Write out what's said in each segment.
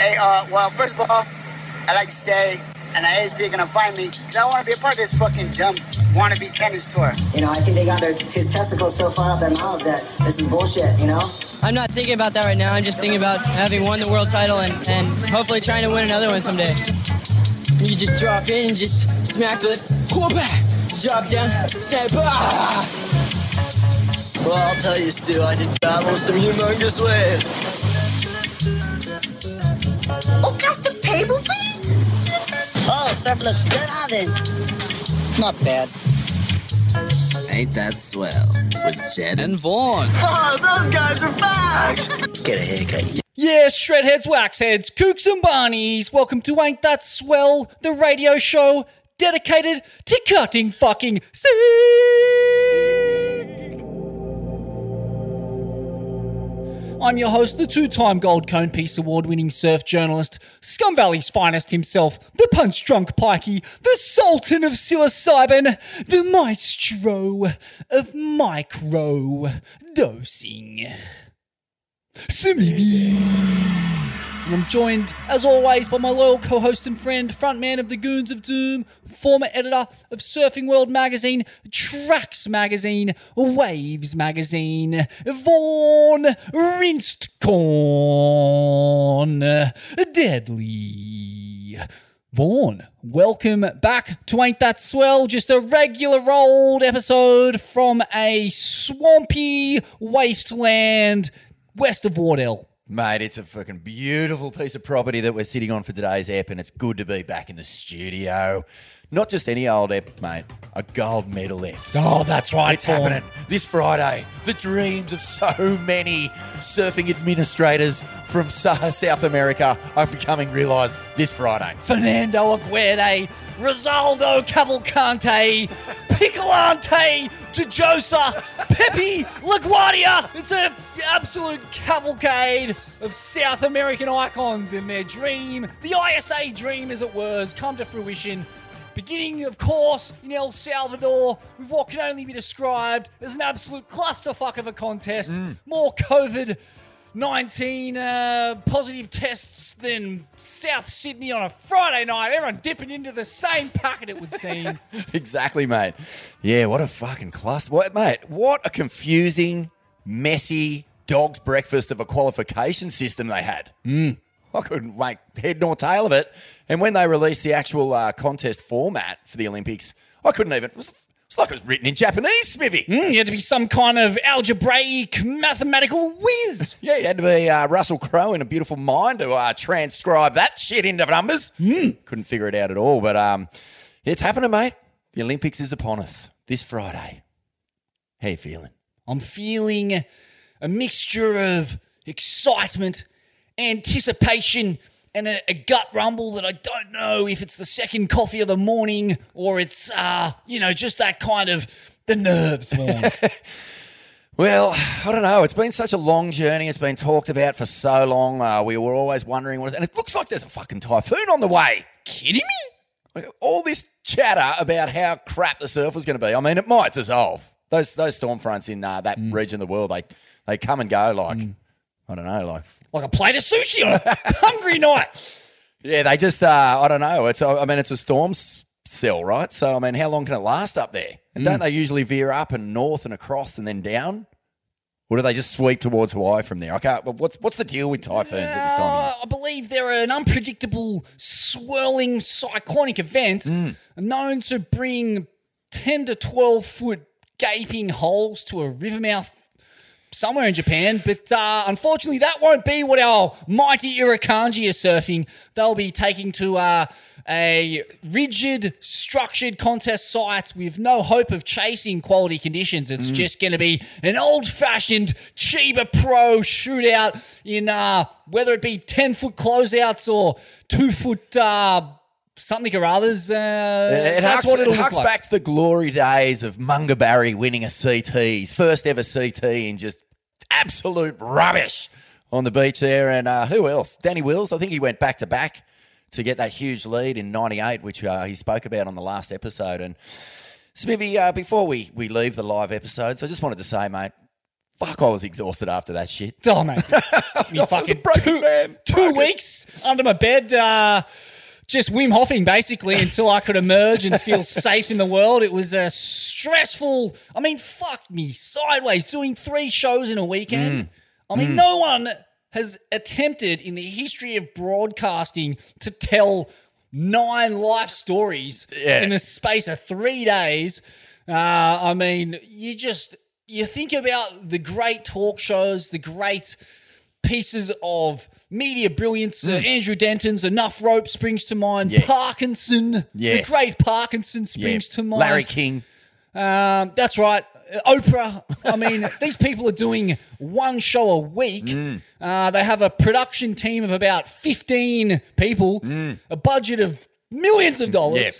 Hey, uh, well, first of all, I like to say, and I is gonna find me, because I want to be a part of this fucking dumb wannabe tennis tour. You know, I think they got their his testicles so far up their mouths that this is bullshit. You know. I'm not thinking about that right now. I'm just thinking about having won the world title and, and hopefully trying to win another one someday. You just drop in and just smack the quarterback. Drop down, step ah! Well, I'll tell you, Stu, I did battle some humongous waves. Table, please? Oh, surf looks good on it. Not bad. Ain't that swell? With Jed and Vaughan. Oh, those guys are back! Get a haircut. Yes, shredheads, waxheads, kooks and barneys. Welcome to Ain't That Swell, the radio show dedicated to cutting fucking sick. I'm your host, the two-time Gold Cone Piece Award-winning surf journalist, Scum Valley's finest himself, the punch-drunk pikey, the Sultan of psilocybin, the maestro of micro dosing. Smithy. And I'm joined, as always, by my loyal co-host and friend, frontman of the Goons of Doom, former editor of Surfing World magazine, Tracks magazine, Waves magazine, Vaughan Rinsed Corn, Deadly. Vaughan, welcome back to Ain't That Swell, just a regular old episode from a swampy wasteland west of Wardell. Mate, it's a fucking beautiful piece of property that we're sitting on for today's ep, and it's good to be back in the studio. Not just any old ep, mate, a gold medal ep. Oh, that's right. It's happening this Friday. The dreams of so many surfing administrators from Sa- South America are becoming realised this Friday. Fernando Aguerre, Rosaldo Cavalcante, Piccolante, Jojosa, Pepe LaGuardia. It's an absolute cavalcade of South American icons in their dream. The ISA dream, as it were, has come to fruition. Beginning, of course, in El Salvador, with what can only be described as an absolute clusterfuck of a contest. More COVID 19 uh, positive tests than South Sydney on a Friday night. Everyone dipping into the same packet, it would seem. exactly, mate. Yeah, what a fucking cluster. What, mate, what a confusing, messy dog's breakfast of a qualification system they had. Mm. I couldn't make head nor tail of it. And when they released the actual uh, contest format for the Olympics, I couldn't even. It was, it's like it was written in Japanese, Smithy. Mm, you had to be some kind of algebraic mathematical whiz. Yeah, you had to be uh, Russell Crowe in a beautiful mind to uh, transcribe that shit into numbers. Couldn't figure it out at all. But um, it's happening, mate. The Olympics is upon us this Friday. How you feeling? I'm feeling a mixture of excitement, anticipation, and a, a gut rumble that I don't know if it's the second coffee of the morning or it's, uh, you know, just that kind of the nerves. Well, I don't know. It's been such a long journey. It's been talked about for so long. Uh, we were always wondering what, and it looks like there's a fucking typhoon on the way. Kidding me? All this chatter about how crap the surf was going to be. I mean, it might dissolve. Those those storm fronts in uh, that region of the world, they they come and go like I don't know, like Like a plate of sushi on a hungry night. yeah, they just uh, I don't know. It's I mean, it's a storm cell, right? So I mean, how long can it last up there? And don't they usually veer up and north and across and then down? Or do they just sweep towards Hawaii from there? I can't. What's what's the deal with typhoons at this time? Uh, I believe they're an unpredictable, swirling cyclonic event known to bring 10 to 12 foot gaping holes to a river mouth somewhere in Japan. But uh, unfortunately, that won't be what our mighty Irukandji are surfing. They'll be taking to uh, a rigid, structured contest site with no hope of chasing quality conditions. It's just going to be an old fashioned Chiba Pro shootout in uh, whether it be 10 foot closeouts or two foot. Uh, Something or others. Uh, It, that's harks, what it harks like. back to the glory days of Munga Barry winning a CT, his first ever CT, and just absolute rubbish on the beach there. And uh, who else? Danny Wills. I think he went back to back to get that huge lead in '98, which uh, he spoke about on the last episode. And Smithy, uh, before we we leave the live episodes, I just wanted to say, mate, fuck, I was exhausted after that shit. Oh, mate. You fucking two, man. two Broken. weeks under my bed. Uh, just Wim Hoffing basically until I could emerge and feel safe in the world. It was a stressful. I mean, fuck me sideways doing three shows in a weekend. I mean, no one has attempted in the history of broadcasting to tell nine life stories Yeah. in the space of three days. Uh, I mean, you just you think about the great talk shows, the great pieces of media brilliance. Uh, Andrew Denton's Enough Rope springs to mind. Mm. Yeah. Parkinson, Yes. the great Parkinson Yeah. springs to mind. Larry King. Um, that's right. Uh, Oprah. I mean, these people are doing one show a week. Mm. Uh, they have a production team of about 15 people, a budget of millions of dollars. Mm. Yep.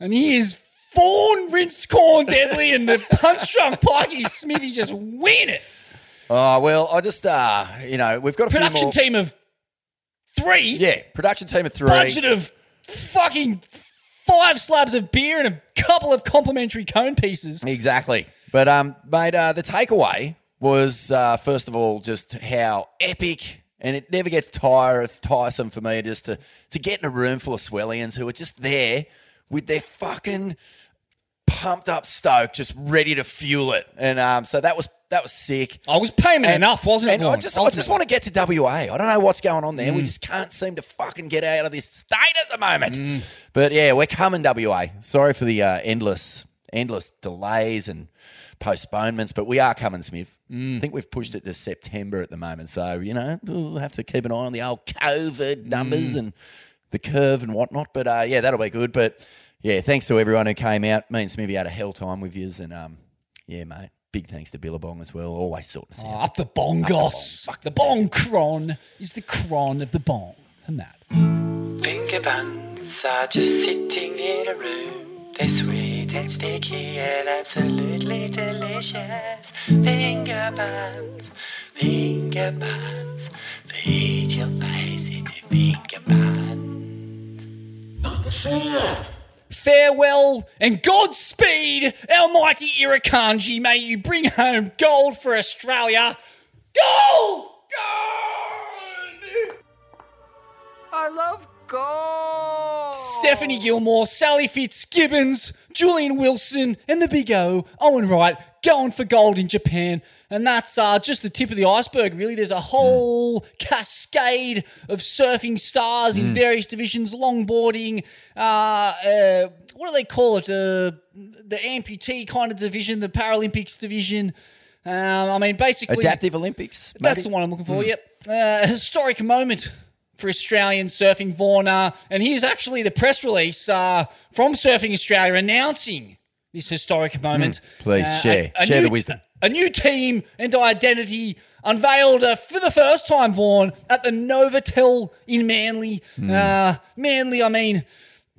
And here's Vaughan, Rinsed Corn, Deadly, and the Punch Drunk Pikey Smithy just win it. Oh well, I just uh, you know, we've got a Production more. team of three, Yeah, production team of three. budget of fucking five slabs of beer and a couple of complimentary cone pieces. Exactly. But um, mate, uh, the takeaway was uh, first of all just how epic, and it never gets tire tiresome for me just to to get in a room full of swellians who are just there with their fucking pumped up stoke, just ready to fuel it. And um, so that was that was sick. I was payment enough, wasn't it? And I Vaughan? just, I just want to get to WA. I don't know what's going on there. Mm. We just can't seem to fucking get out of this state at the moment. But yeah, we're coming WA. Sorry for the uh, endless, endless delays and postponements, but we are coming, Smith. Mm. I think we've pushed it to September at the moment. So you know, we'll have to keep an eye on the old COVID numbers Mm. and the curve and whatnot. But uh, yeah, that'll be good. But yeah, thanks to everyone who came out. Me and Smithy had a hell time with yous, and um, yeah, mate. Big thanks to Billabong as well. Always sorting us Oh, out. up the bongos. Fuck the bong cron is the cron of the bong. I'm mad. Finger buns are just sitting in a room. They're sweet and sticky and absolutely delicious. Finger buns, finger buns. Feed your face into finger buns. Farewell and Godspeed, our mighty Irukandji. May you bring home gold for Australia. Gold! Gold! I love gold. Stephanie Gilmore, Sally Fitzgibbons, Julian Wilson, and the big O, Owen Wright, going for gold in Japan. And that's uh, just the tip of the iceberg, really. There's a whole cascade of surfing stars in various divisions, longboarding, uh, uh, what do they call it? Uh, the amputee kind of division, the Paralympics division. Um, I mean, basically. Adaptive Olympics. That's the one I'm looking for. Yep. Uh, a historic moment for Australian surfing, Vaughan. and here's actually the press release uh, from Surfing Australia announcing this historic moment. please, Uh, share. Share the wisdom. A new team and identity unveiled uh, for the first time, Vaughan, at the Novotel in Manly. Hmm. Uh, Manly, I mean,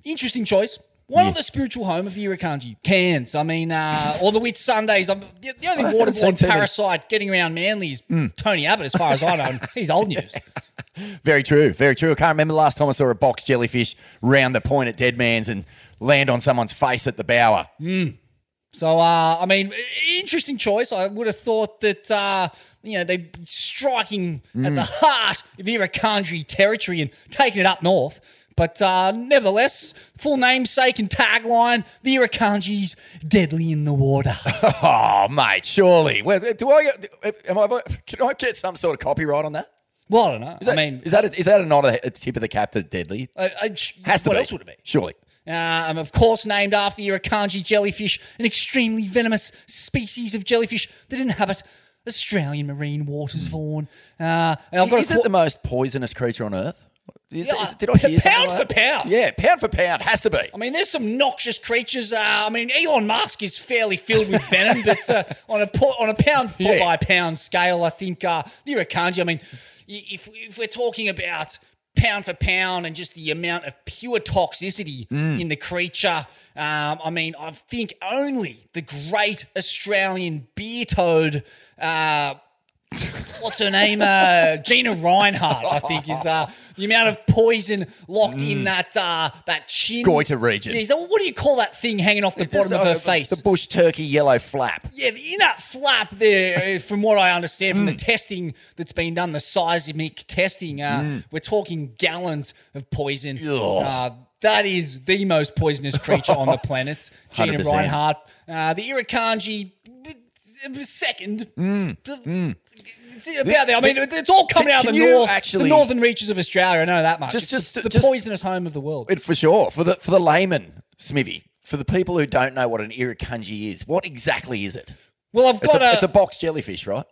interesting choice. Why not the spiritual home of the Irukandji? Cairns, I mean, uh, or the Whitsundays. I'm, the, the only waterborne parasite getting around Manly is Hmm. Tony Abbott, as far as I know. He's old news. Very true. Very true. I can't remember the last time I saw a box jellyfish round the point at Dead Man's and land on someone's face at the bower. So, uh, I mean, interesting choice. I would have thought that, uh, you know, they'd be striking at Mm. the heart of Irukandji territory and taking it up north. But uh, nevertheless, full namesake and tagline, the Irukandji's deadly in the water. Oh, mate, surely. Well, do I? Am I? Can I get some sort of copyright on that? well, I don't know. Is that, I mean, is that a, is that a, not a, a tip of the cap to deadly? I, I, Has to what be. else would it be? Surely. Uh, I'm of course named after the Irukandji jellyfish, an extremely venomous species of jellyfish that inhabit Australian marine waters, Vaughan. Uh, I've got Is a it the most poisonous creature on Earth? Is, Yeah, is- did I hear pound like for pound. Yeah, pound for pound has to be. I mean, there's some noxious creatures. Uh, I mean, Elon Musk is fairly filled with venom, but uh, on a po- on a pound Yeah. by pound scale, I think uh, the Irukandji. I mean, if if we're talking about pound for pound and just the amount of pure toxicity Mm. in the creature, um, I mean, I think only the great Australian beer toad. Uh, what's her name? Uh, Gina Rinehart, I think, is uh, the amount of poison locked in that uh, that chin. Mm. Goiter region. Yeah, what do you call that thing hanging off the bottom Just, of her uh, face? The bush turkey yellow flap. Yeah, in that flap there, uh, from what I understand Mm. from the testing that's been done, the seismic testing, uh, we're talking gallons of poison. Uh, that is the most poisonous creature on the planet. Gina 100%. Rinehart. Uh, the Irukandji, second. It's about there. I mean, it's all coming out of the north, actually- the northern reaches of Australia. I know that much. Just- It's just- the just- poisonous home of the world. It, for sure. For the for the layman, Smithy. For the people who don't know what an irukandji is, what exactly is it? Well, I've It's got a, a, it's a box jellyfish, right?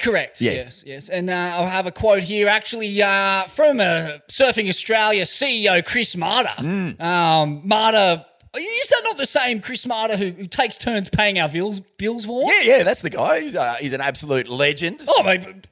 Correct. Yes. Yes. Yes. And uh, I'll have a quote here, actually, uh, from uh, Surfing Australia CEO Chris Mater. Mm. Um, Mater, is that not the same Chris Mater who, who takes turns paying our bills, bills for? Yeah, yeah, that's the guy. He's, uh, he's an absolute legend. Oh, mate.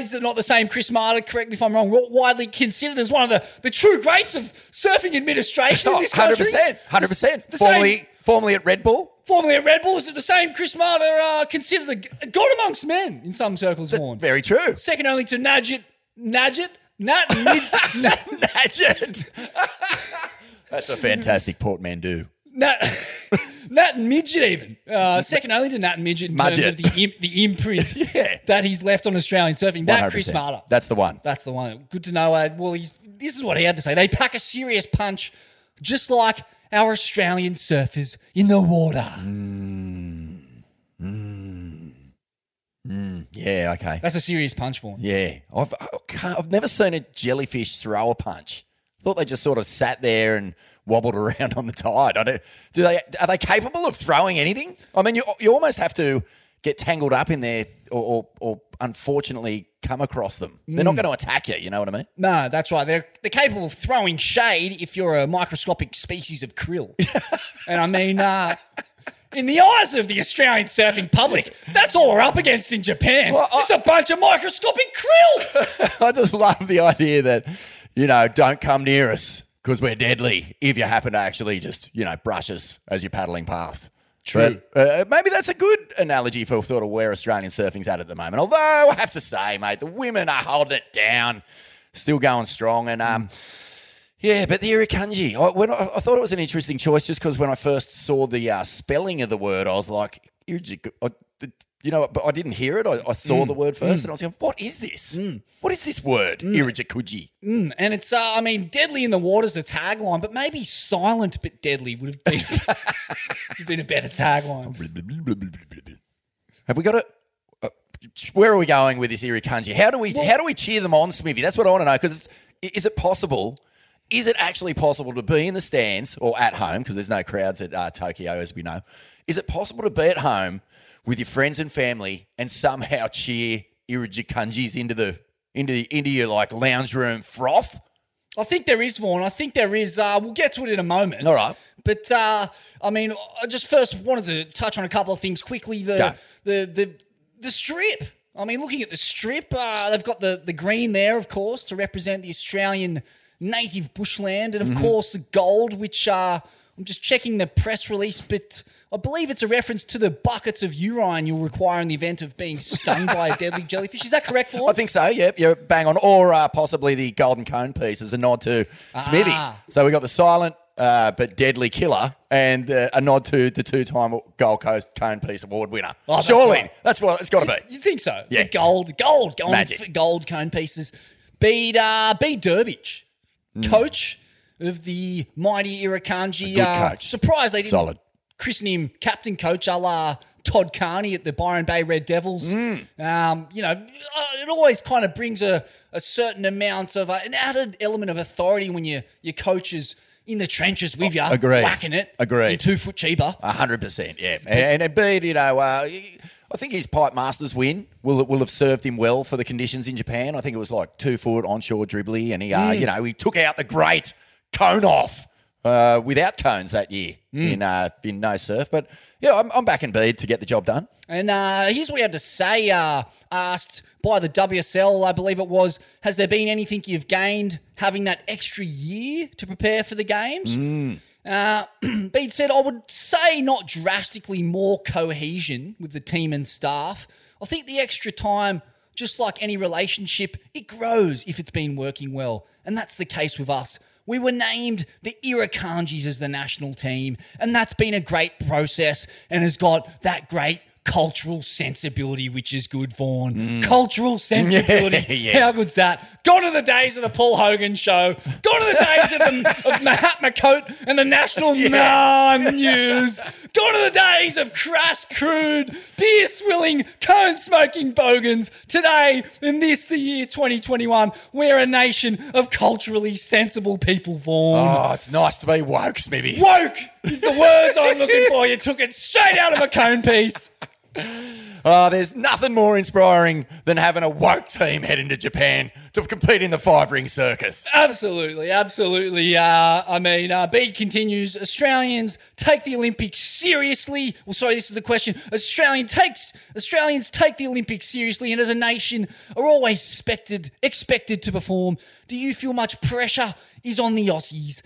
Is it not the same Chris Mater? Correct me if I'm wrong. Widely considered as one of the, the true greats of surfing administration in this country. 100%. 100%. The Formerly, same- formerly at Red Bull. Formerly at Red Bull, is it the same Chris Mater uh, considered a, god amongst men in some circles, Vaughan? Very true. Second only to Najit, Najit, Nat, Mid, Nat. That's a fantastic portmanteau. Nat, Nat and Midget even. Uh, second only to Nat and Midget in terms of the, the imprint Yeah. that he's left on Australian surfing. That Chris 100%. Mater. That's the one. That's the one. Good to know. Uh, well, he's, this is what he had to say. They pack a serious punch, just like our Australian surfers in the water. Yeah, okay. That's a serious punch for him. Yeah. I've, I can't, I've never seen a jellyfish throw a punch. Thought they just sort of sat there and wobbled around on the tide. I don't, do they, are they capable of throwing anything? I mean, you, you almost have to get tangled up in there or, or, or unfortunately come across them. They're Mm. not going to attack you, you know what I mean? No, that's right. They're they're capable of throwing shade if you're a microscopic species of krill. and I mean, uh, in the eyes of the Australian surfing public, that's all we're up against in Japan. Well, Just a bunch of microscopic krill. I just love the idea that, you know, don't come near us because we're deadly if you happen to actually just, you know, brush us as you're paddling past. True. But, uh, maybe that's a good analogy for sort of where Australian surfing's at at the moment. Although I have to say, mate, the women are holding it down, still going strong. And um, yeah, but the Irukandji, I, when I, I thought it was an interesting choice just because when I first saw the uh, spelling of the word, I was like, I- you know, but I didn't hear it. I, I saw the word first, and I was going, "What is this? What is this word, Irukandji?" Mm, and it's, uh, I mean, deadly in the water's the tagline, but maybe silent but deadly would have been, been a better tagline. Have we got a? Uh, where are we going with this Irukandji? How do we how do we cheer them on, Smithy? That's what I want to know. Because is it possible? Is it actually possible to be in the stands or at home? Because there's no crowds at uh, Tokyo, as we know. Is it possible to be at home with your friends and family and somehow cheer Irukandjis into the into the into your like lounge room froth? I think there is one. I think there is. Uh, we'll get to it in a moment. All right. But uh, I mean, I just first wanted to touch on a couple of things quickly. The Go. the the the strip. I mean, looking at the strip, uh, they've got the the green there, of course, to represent the Australian native bushland, and of Mm-hmm. course the gold, which uh, I'm just checking the press release, but I believe it's a reference to the buckets of urine you'll require in the event of being stung by a deadly jellyfish. Is that correct, Vaughan? I think so. Yep, you're bang on. Or uh, possibly the golden cone piece as a nod to Smithy. Ah. So we got the silent uh, but deadly killer, and uh, a nod to the two-time Gold Coast Cone Piece Award winner. Oh, that's Surely right. that's what it's got to be. You think so? Yeah. The gold, gold, gold, Magic. gold cone pieces. Bede, uh, Bede Durbridge, coach of the mighty Irukandji. Mm. good uh, coach. Surprised they didn't Solid. Christen him captain coach a la Todd Carney at the Byron Bay Red Devils. Mm. Um, you know, uh, it always kind of brings a, a certain amount of uh, an added element of authority when you your coach is in the trenches with you, agreed. whacking it, Agreed. two foot cheaper. A hundred percent, yeah. And, and Bede, you know, uh, I think his pipe masters win will will have served him well for the conditions in Japan. I think it was like two foot onshore dribbly, and he, uh, you know, he took out the great cone off uh, without cones that year in uh, in no surf. But yeah, I'm, I'm back in Bede to get the job done. And uh, here's what he had to say. Uh, asked by the WSL, I believe it was, has there been anything you've gained having that extra year to prepare for the games? Uh, Bede said, I would say not drastically more cohesion with the team and staff. I think the extra time Just like any relationship, it grows if it's been working well. And that's the case with us. We were named the Irukandjis as the national team, and that's been a great process and has got that great cultural sensibility, which is good, Vaughan. Mm. Cultural sensibility. Yes. How good's that? Gone are the days of the Paul Hogan show. Gone are the days of, the, of Mahatma Coat and the National Nah News. Gone are the days of crass, crude, beer swilling, cone smoking bogans. Today, in this, the year 2021, we're a nation of culturally sensible people, Vaughan. Oh, it's nice to be woke, Smithy. Woke is the words I'm looking for. You took it straight out of a cone piece. Oh, there's nothing more inspiring than having a woke team head into Japan to compete in the five ring circus. Absolutely, absolutely. Uh, I mean, uh, Bede continues. Australians take the Olympics seriously. Well, sorry, this is the question. Australian takes Australians take the Olympics seriously, and as a nation, are always expected expected to perform. Do you feel much pressure is on the Aussies?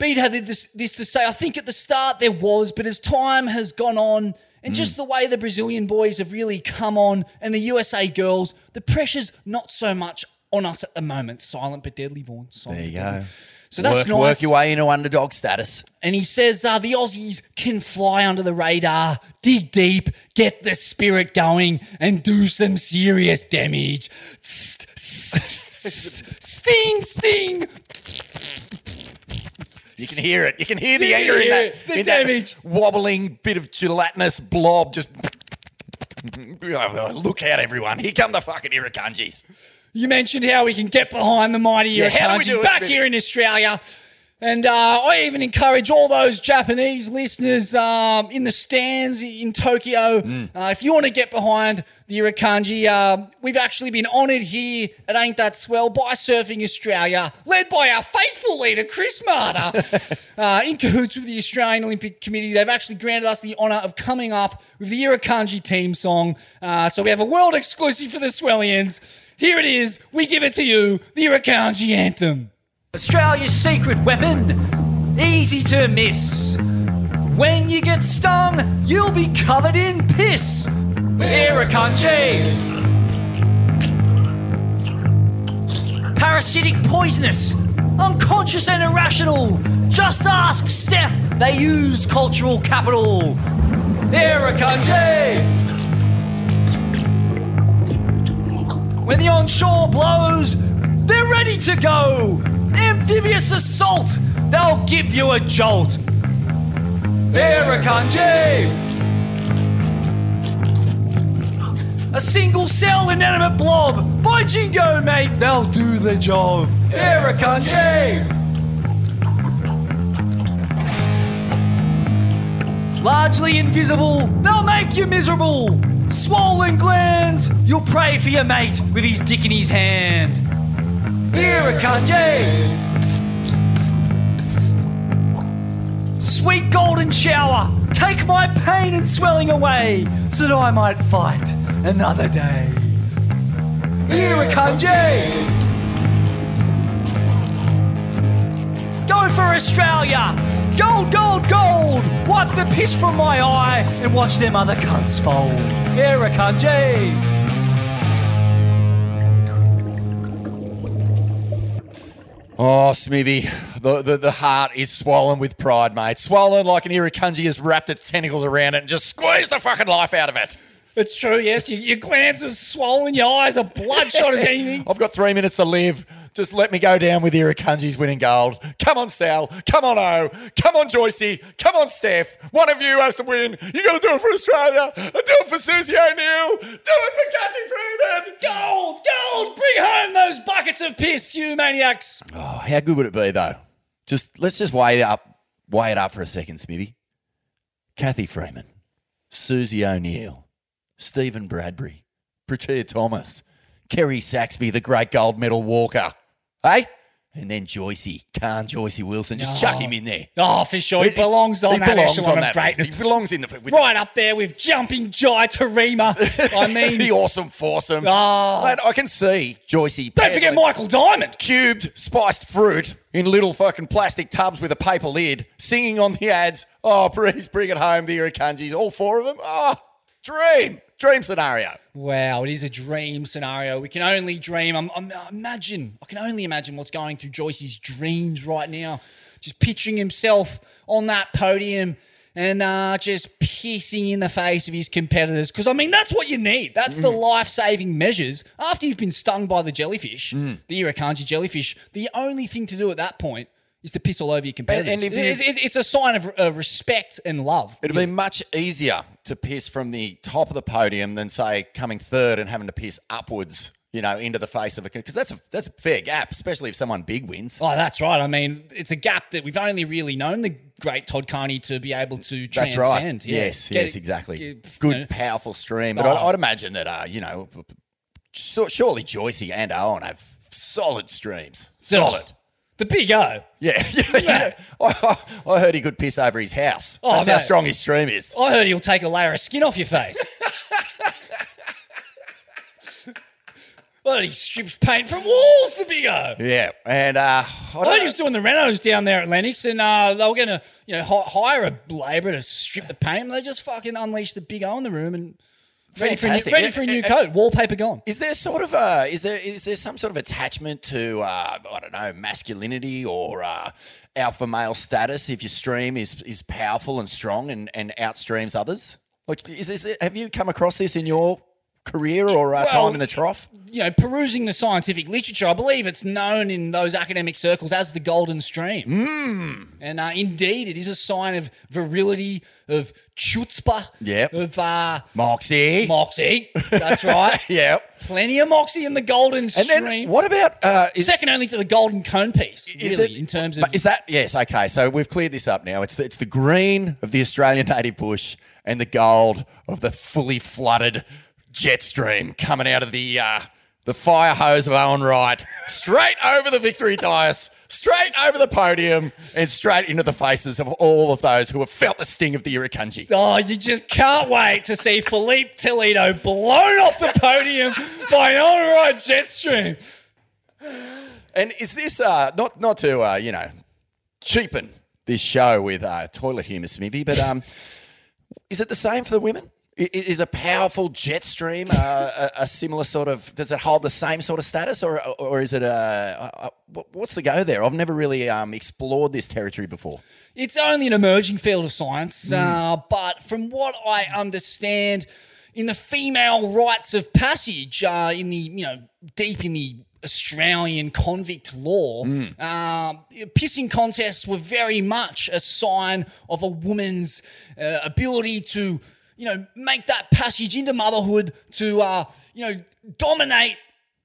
Bede had this, this to say. I think at the start there was, but as time has gone on, and just the way the Brazilian boys have really come on, and the USA girls, the pressure's not so much on us at the moment. Silent but deadly. Silent There you go. So that's work, nice. work your way into underdog status. And he says uh, the Aussies can fly under the radar, dig deep, get the spirit going, and do some serious damage. Sting, sting. You can hear it. You can hear the anger in that, the in that wobbling bit of gelatinous blob. Just look out, everyone! Here come the fucking Irukandjis. You mentioned how we can get behind the mighty Yeah, how do we Irukandji do it, back here in Australia. And uh, I even encourage all those Japanese listeners um, in the stands in Tokyo, Mm. uh, if you want to get behind the Irukandji, uh, we've actually been honoured here at Ain't That Swell by Surfing Australia, led by our faithful leader, Chris Mater. uh, in cahoots with the Australian Olympic Committee, they've actually granted us the honour of coming up with the Irukandji team song. Uh, so we have a world exclusive for the Swellians. Here it is. We give it to you, the Irukandji anthem. Australia's secret weapon, easy to miss. When you get stung, you'll be covered in piss. Irukandji. Parasitic, poisonous, unconscious, and irrational. Just ask Steph. They use cultural capital. Irukandji. When the onshore blows, they're ready to go. Amphibious assault, they'll give you a jolt. Irukandji. A single cell inanimate blob. By jingo, mate, they'll do the job. Irukandji. Largely invisible, they'll make you miserable. Swollen glands, you'll pray for your mate with his dick in his hand. Irukandji. Sweet golden shower, take my pain and swelling away, so that I might fight another day. Irukandji. Go for Australia! Gold, gold, gold! Wipe the piss from my eye and watch them other cunts fold. Irukandji! Oh, Smithy, the, the, the heart is swollen with pride, mate. Swollen like an Irukandji has wrapped its tentacles around it and just squeezed the fucking life out of it. It's true, yes. Your, your glands are swollen, your eyes are bloodshot as anything. I've got three minutes to live. Just let me go down with Irukandji's winning gold. Come on, Sal. Come on, O. Come on, Joycey. Come on, Steph. One of you has to win. You got to do it for Australia. Do it for Susie O'Neill. Do it for Cathy Freeman. Gold, gold! Bring home those buckets of piss, you maniacs! Oh, how good would it be, though? Just let's just weigh it up, weigh it up for a second, Smithy. Cathy Freeman, Susie O'Neill, Steven Bradbury, Petria Thomas, Kerry Saxby, the great gold medal walker. Hey? And then Joycey, Khan Joycey Wilson. Just chuck oh. him in there. Oh, for sure. He belongs on he that belongs echelon on of that greatness. He belongs in the with Right up there with Jumping Jai Taurima. I mean, the awesome foursome. Ah. Oh. Mate, I can see Joycey. don't forget Michael Diamond. Cubed spiced fruit in little fucking plastic tubs with a paper lid, singing on the ads. Oh, please bring it home, the Irukandjis. All four of them. Oh, dream. Dream scenario. Wow, it is a dream scenario. We can only dream. I'm, I'm imagine. I can only imagine what's going through Joyce's dreams right now. Just picturing himself on that podium and uh, just pissing in the face of his competitors. Because I mean, that's what you need. That's the Mm. life-saving measures. After you've been stung by the jellyfish, Mm. the Irukandji jellyfish, the only thing to do at that point is to piss all over your competitors. and if It- you've- it- it's a sign of uh, respect and love. It'd be much easier to piss from the top of the podium than say coming third and having to piss upwards, you know, into the face of a because that's a that's a fair gap, especially if someone big wins. Oh, that's right. I mean, it's a gap that we've only really known the great Todd Carney to be able to That's transcend. right. Yeah. Yes, Get- yes, exactly. Good, you know, powerful stream. But Oh. I'd, I'd imagine that, uh, you know, surely Joycey and Owen have solid streams. Solid. The big O. Yeah, yeah, yeah. I, I heard he could piss over his house. Oh, That's how mate. strong his stream is. I heard he'll take a layer of skin off your face. Heard he strips paint from walls, the big O. Yeah, and uh, I I he was doing the renos down there at Lennox, and uh, they were going to, you know, hire a labourer to strip the paint. And they just fucking unleashed the big O in the room and ready for a new, ready for a new coat. Wallpaper gone. Is there sort of a is there is there some sort of attachment to uh, I don't know masculinity or uh, alpha male status if your stream is is powerful and strong and, and outstreams others? Like, is this have you come across this in your career or uh, Well, time in the trough? you know, perusing the scientific literature, I believe it's known in those academic circles as the golden stream. Hmm. And uh, indeed, it is a sign of virility, of chutzpah, Yep. of uh, Moxie. moxie. That's right. Yep. Plenty of moxie in the golden And stream. then what about uh, is, Second only to the golden cone piece, is really, it- in terms of. Is that yes? Okay, so we've cleared this up now. It's the, it's the green of the Australian native bush and the gold of the fully flooded jet stream coming out of the uh, the fire hose of Owen Wright, straight over the victory dais, straight over the podium, and straight into the faces of all of those who have felt the sting of the Irukandji. Oh, you just can't wait to see Filipe Toledo blown off the podium by an Owen Wright jet stream. And is this uh, not not to uh, you know cheapen this show with uh, toilet humour, Smithy, but um, is it the same for the women? Is a powerful jet stream uh, a, a similar sort of? Does it hold the same sort of status, or or is it uh, uh, what- what's the go there? I've never really um, explored this territory before. It's only an emerging field of science, uh, but from what I understand, in the female rites of passage, uh, in the you know deep in the Australian convict law, um, pissing contests were very much a sign of a woman's uh, ability to you know make that passage into motherhood to uh, you know dominate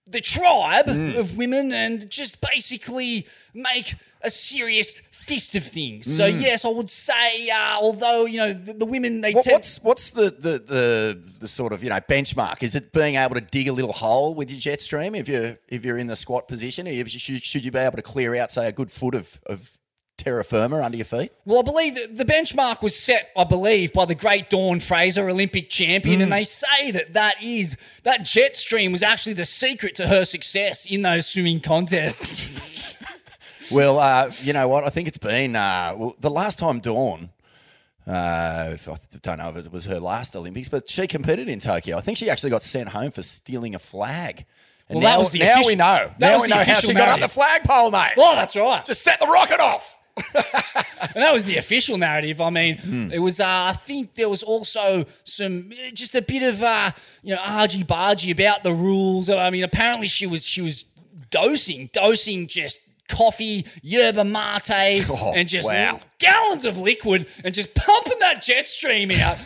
the tribe of women and just basically make a serious fist of things. So yes, I would say, uh, although you know the, the women they What, tend- what's what's the, the the the sort of you know benchmark? Is it being able to dig a little hole with your jet stream if you if you're in the squat position? Or should, should you be able to clear out say a good foot of of terra firma under your feet? Well, I believe the benchmark was set, I believe, by the great Dawn Fraser, Olympic champion, and they say that that is that jet stream was actually the secret to her success in those swimming contests. Well, uh, you know what? I think it's been uh, well, the last time Dawn. Uh, I don't know if it was her last Olympics, but she competed in Tokyo. I think she actually got sent home for stealing a flag. And Well, that was the now offici- we know. Now we know how official she got up narrative. the flagpole, mate. oh, that's right. Just set the rocket off. And that was the official narrative. I mean, it was. Uh, I think there was also some, just a bit of, uh, you know, argy bargy about the rules. I mean, apparently she was she was dosing, dosing just coffee, yerba mate, Oh, and just wow. gallons of liquid, and just pumping that jet stream out.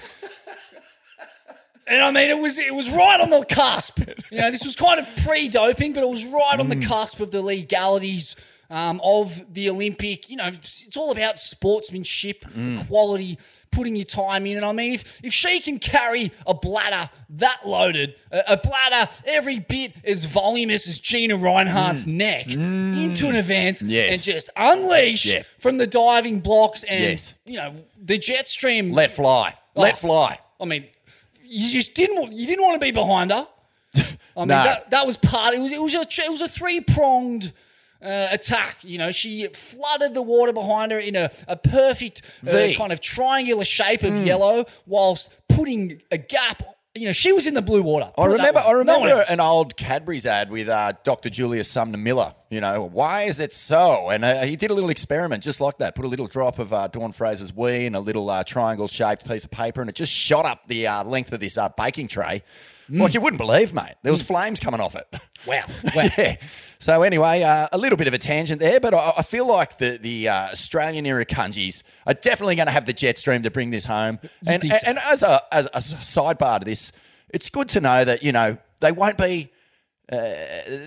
And I mean, it was it was right on the cusp. You know, this was kind of pre-doping, but it was right on the cusp of the legalities um, of the Olympic. You know, it's all about sportsmanship, mm. quality, putting your time in. And I mean, if if she can carry a bladder that loaded, a, a bladder every bit as voluminous as Gina Rinehart's mm. neck, mm. into an event Yes. and just unleash Yeah. from the diving blocks and Yes. you know the jet stream. Let fly. Oh. Let Oh. fly. I mean, you just didn't you didn't want to be behind her. I mean, No. that, that was part. It was it was a it was a three pronged. Uh, attack, you know, she flooded the water behind her in a, a perfect uh, kind of triangular shape of yellow, whilst putting a gap you know, she was in the blue water. I Put it that remember. I remember else. an old Cadbury's ad with uh, Dr. Julius Sumner Miller. You know, why is it so? And uh, he did a little experiment just like that. Put a little drop of uh, Dawn Fraser's wee in a little uh, triangle-shaped piece of paper, and it just shot up the uh, length of this uh, baking tray. Like you wouldn't believe, mate. There was flames coming off it. Wow. Wow. yeah. So anyway, uh, a little bit of a tangent there, but I, I feel like the the uh, Australian Irukandjis are definitely going to have the jet stream to bring this home. And and, so? and as a as a sidebar to this, it's good to know that you know they won't be. Uh,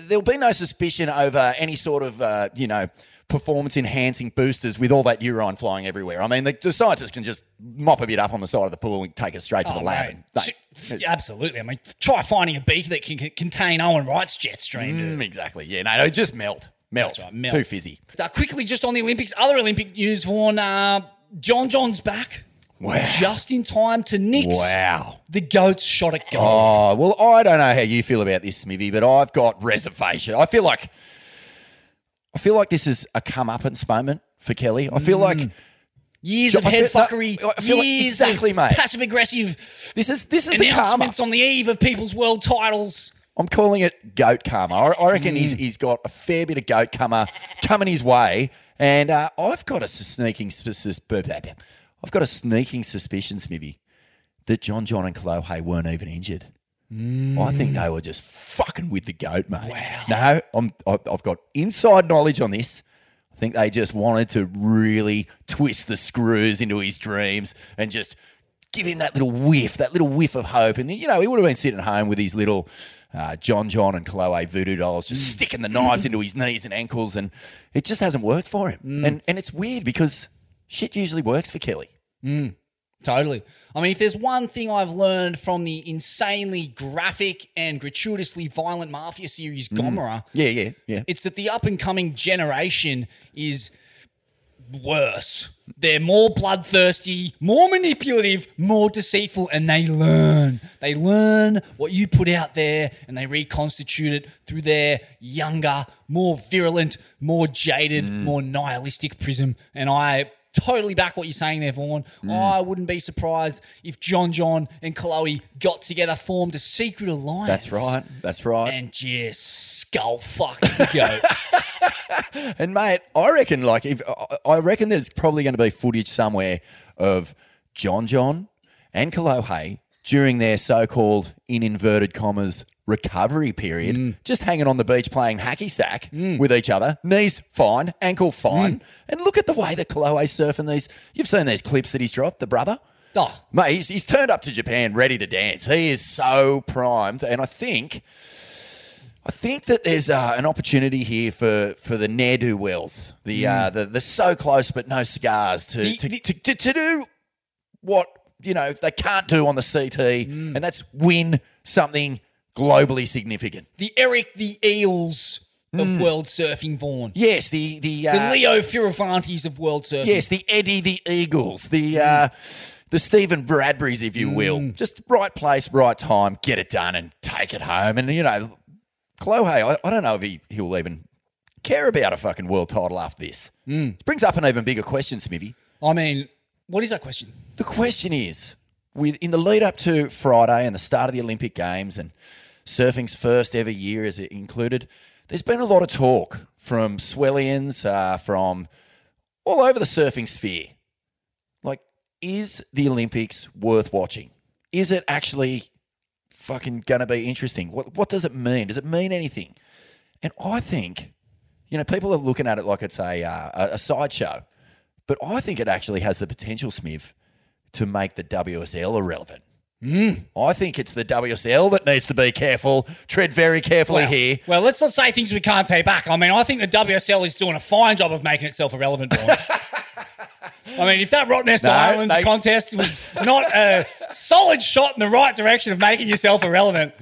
there'll be no suspicion over any sort of uh, you know performance enhancing boosters with all that urine flying everywhere. I mean, the, the scientists can just mop a bit up on the side of the pool and take it straight to Oh, the lab. they- Sh- Absolutely. I mean, try finding a beaker that can c- contain Owen Wright's jet stream. Mm, exactly. Yeah. No, no, just melt. Melt. Right, melt. Too fizzy. Uh, quickly, just on the Olympics, other Olympic news, Vaughan. Uh, John John's back. Wow. Just in time to nix Wow. the goat's shot at goal. Oh, well, I don't know how you feel about this, Smithy, but I've got reservation. I feel like I feel like this is a comeuppance moment for Kelly. I feel like Years of I head feel- no. I feel like- years exactly, of mate. passive aggressive this is this is the karma. announcements on the eve of people's world titles. I'm calling it goat karma. I, I reckon he's, he's got a fair bit of goat karma coming his way, and uh, I've got a sneaking sus- sus- I've got a sneaking suspicion, Smithy, that John John and Kolohe weren't even injured. I think mm. they were just fucking with the goat, mate. Wow. No, I'm, I've got inside knowledge on this. I think they just wanted to really twist the screws into his dreams and just give him that little whiff, that little whiff of hope. And, you know, he would have been sitting at home with his little uh, John John and Kolohe voodoo dolls, just mm. sticking the knives into his knees and ankles. And it just hasn't worked for him. Mm. And, and it's weird because shit usually works for Kelly. Totally. I mean, if there's one thing I've learned from the insanely graphic and gratuitously violent mafia series mm. Gomorrah, Yeah, yeah, yeah. it's that the up and coming generation is worse. They're more bloodthirsty, more manipulative, more deceitful, and they learn. They learn what you put out there and they reconstitute it through their younger, more virulent, more jaded, mm. more nihilistic prism. And I totally back what you're saying there, Vaughan. Mm. I wouldn't be surprised if John John and Kolohe got together, formed a secret alliance. That's right. That's right. And just skull fuck the goat. And mate, I reckon like if I- reckon that it's probably going to be footage somewhere of John John and Kolohe during their so-called in inverted commas recovery period, Mm. just hanging on the beach playing hacky sack with each other. Knees fine, ankle fine, Mm. and look at the way that Kolohe's surfing these. You've seen these clips that he's dropped, the brother. oh, Mate, he's, he's turned up to Japan ready to dance. He is so primed, and I think, I think that there's uh, an opportunity here for for the ne'er do wells, the uh, the the so close but no cigars to The- to, the- to, to to do what you know they can't do on the CT, and that's win something globally significant. the Eric the Eels of world surfing, Vaughan. Yes, the the, uh, The Leo Fioravantis of world surfing. Yes, the Eddie the Eagles, the uh, the Steven Bradburys, if you will. Just right place, right time, get it done and take it home. And you know, Kolohe, I, I don't know if he, he'll even care about a fucking world title after this. It brings up an even bigger question, Smithy. I mean, what is that question? The question is, with in the lead up to Friday and the start of the Olympic Games and surfing's first ever year is it included, there's been a lot of talk from Swellians, uh, from all over the surfing sphere. Like, is the Olympics worth watching? Is it actually fucking to be interesting? What, what does it mean? Does it mean anything? And I think, you know, people are looking at it like it's a, uh, a sideshow, but I think it actually has the potential, Smith, to make the WSL irrelevant. I think it's the WSL that needs to be careful, tread very carefully well, here. well, let's not say things we can't take back. I mean, I think the WSL is doing a fine job of making itself irrelevant. I mean, if that Rottnest No, Island they- contest was not a solid shot in the right direction of making yourself irrelevant,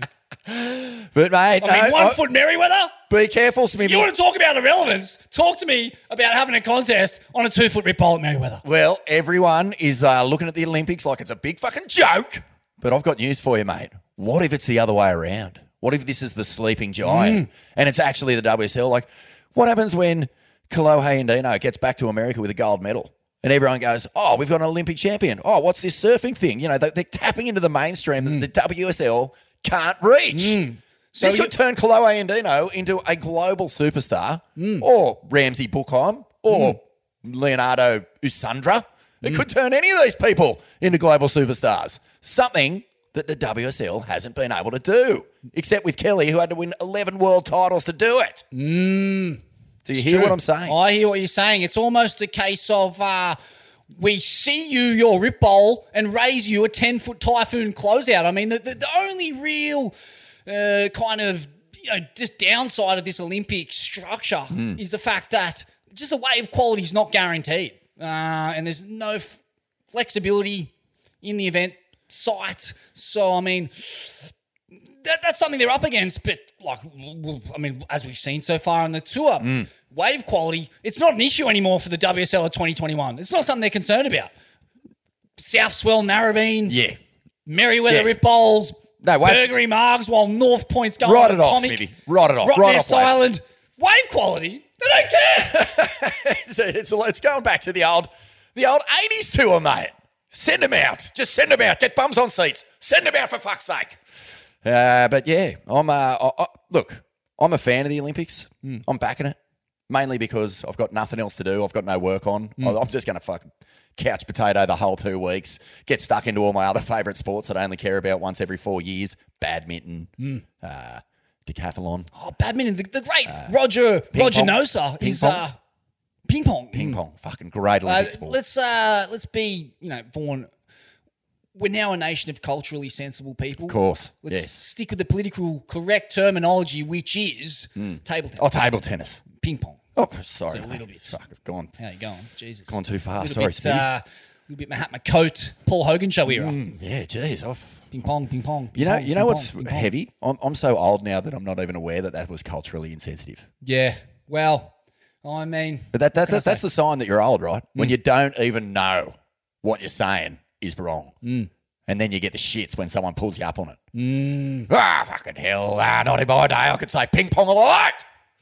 But mate, I mean, one I- foot Merewether. be careful, Smithy. You want to talk about irrelevance? Talk to me about having a contest on a two foot rip pole at Merewether. Well, everyone is uh, looking at the Olympics like it's a big fucking joke. But I've got news for you, mate. What if it's the other way around? What if this is the sleeping giant mm. and it's actually the WSL? Like, what happens when Kolohe Andino gets back to America with a gold medal And everyone goes, oh, we've got an Olympic champion. Oh, what's this surfing thing? You know, they- they're tapping into the mainstream that mm. the WSL can't reach. Mm. So this you- could turn Kolohe Andino into a global superstar, Mm. or Ramzi Boukhiam, or Leandro Usuna. It could turn any of these people into global superstars. Something that the WSL hasn't been able to do, except with Kelly, who had to win 11 world titles to do it. do you hear True. what I'm saying? I hear what you're saying. It's almost a case of uh, we see you, your rip bowl, and raise you a 10 foot typhoon closeout. I mean, the, the, the only real uh, kind of you know just downside of this Olympic structure Hmm. is the fact that just the wave quality is not guaranteed, uh, and there's no f- flexibility in the event site. So I mean, that, that's something they're up against. But like, I mean, as we've seen so far on the tour, Mm. wave quality, it's not an issue anymore for the WSL of 2021. It's not something they're concerned about. South Swell, Narrabeen, yeah. Merewether Yeah. Rip Bowls, No, wait. Burgery Margs, while North Point's going Write it off, Smithy. Write it off. Rottnest off wave. Island, wave quality. They don't care. it's, it's, it's going back to the old, the old '80s tour, mate. Send them out. Just send them out. Get bums on seats. Send them out for fuck's sake. Uh, but yeah, I'm. Uh, I, I- look, I'm a fan of the Olympics. I'm backing it mainly because I've got nothing else to do. I've got no work on. I- I'm just going to fucking couch potato the whole two weeks. Get stuck into all my other favourite sports that I only care about once every four years: badminton, uh, decathlon, oh, badminton. The, the great Roger Roger Uh, pong. Nosa is pong. Uh, ping pong. ping pong. Fucking great Uh, Olympic sport. let's uh, let's be you know Vaughan. We're now a nation of culturally sensible people. Of course. Let's stick with the political correct terminology, which is table tennis, Oh, table tennis. ping pong. Oh, sorry. It's a little bit. Fuck, I've gone, How you going? Jesus. gone too far. Sorry, bit, uh, little bit Mahatma Coat, Paul Hogan show era. yeah, geez. I've, Ping pong, ping pong. ping you know, pong, you know what's pong. heavy? I'm, I'm so old now that I'm not even aware that that was culturally insensitive. Yeah. Well, I mean, But that, that, that that's the sign that you're old, right? When Mm. you don't even know what you're saying is wrong. Mm. And then you get the shits when someone pulls you up on it. Ah, fucking hell. Ah, not in my day. I could say ping pong a lot.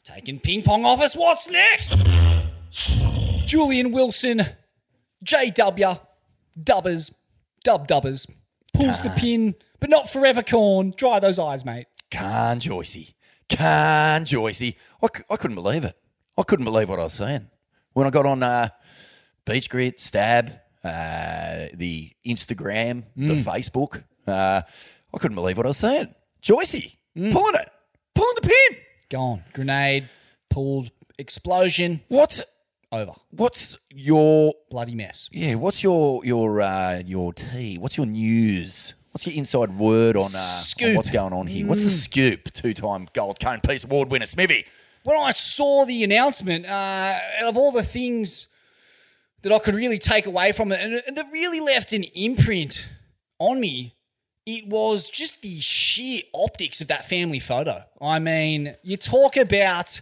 taking ping pong off office. What's next? Julian Wilson, JW, Dubbers, Dub Dubbers, pulls the pin, but not forever corn. Dry those eyes, mate. Can Joycey. Can Joycey. I, c- I couldn't believe it. I couldn't believe what I was seeing. When I got on uh, Beach Grit, Stab, uh, the Instagram, the Facebook, uh, I couldn't believe what I was seeing. Joycey pulling it, pulling the pin. Gone. Grenade, pulled, explosion, What's over. what's your Bloody mess. yeah? What's your your uh, your tea? What's your news? What's your inside word on, uh, on Scoop. what's going on here? What's the scoop? Two-time Gold Cone Peace Award winner Smithy. When I saw the announcement, uh, of all the things that I could really take away from it, and, that really left an imprint on me, it was just the sheer optics of that family photo. I mean, you talk about,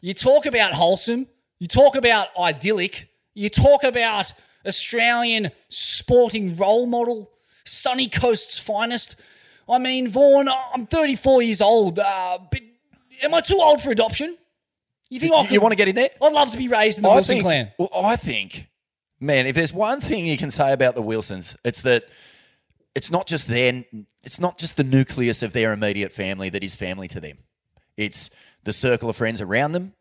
you talk about wholesome, you talk about idyllic, you talk about Australian sporting role model, sunny coast's finest. I mean, Vaughan, I'm 34 years old, uh, but am I too old for adoption? You think I You, want to get in there? I'd love to be raised in the I Wilson think, clan. Well, I think, man, if there's one thing you can say about the Wilsons, it's that it's not just their, it's not just the nucleus of their immediate family that is family to them. It's the circle of friends around them.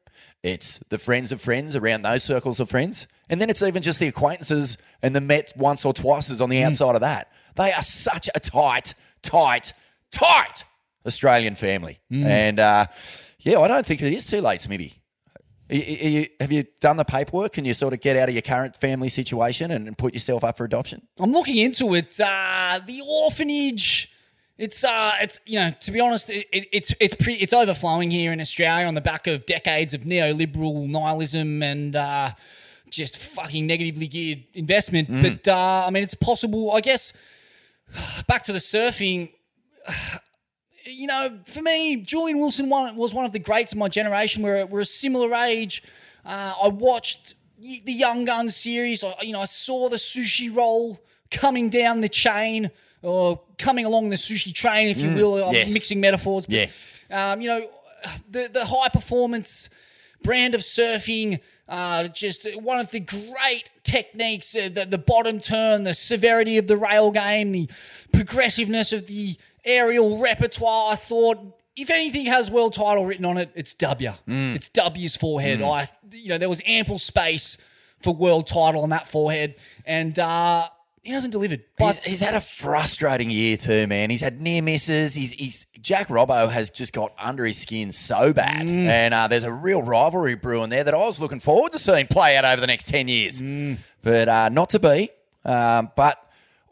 It's the friends of friends around those circles of friends. And then it's even just the acquaintances and the met once or twices on the mm. outside of that. They are such a tight, tight, tight Australian family. And uh, yeah, I don't think it is too late, Smithy. Are you- are you- have you done the paperwork? Can you sort of get out of your current family situation and, and put yourself up for adoption? I'm looking into it. Uh, the orphanage. It's uh, it's you know, to be honest, it, it, it's it's pre, it's overflowing here in Australia on the back of decades of neoliberal nihilism and uh, just fucking negatively geared investment. But uh, I mean, it's possible. I guess back to the surfing. You know, for me, Julian Wilson one, was one of the greats of my generation. We're, we're a similar age. Uh, I watched the Young Guns series. I, you know, I saw the sushi roll coming down the chain or coming along the sushi train, if you will. I'm yes. mixing metaphors. But, Yeah. Um, you know, the the high performance brand of surfing. Uh, just one of the great techniques, uh, the, the bottom turn, the severity of the rail game, the progressiveness of the aerial repertoire. I thought, if anything has world title written on it, it's W. It's W's forehead. I, you know, there was ample space for world title on that forehead, and uh, he hasn't delivered. He's, But he's had a frustrating year too, man. He's had near misses. He's, he's Jack Robbo has just got under his skin so bad, and uh, there's a real rivalry brewing there that I was looking forward to seeing play out over the next ten years, but uh, not to be. Um, but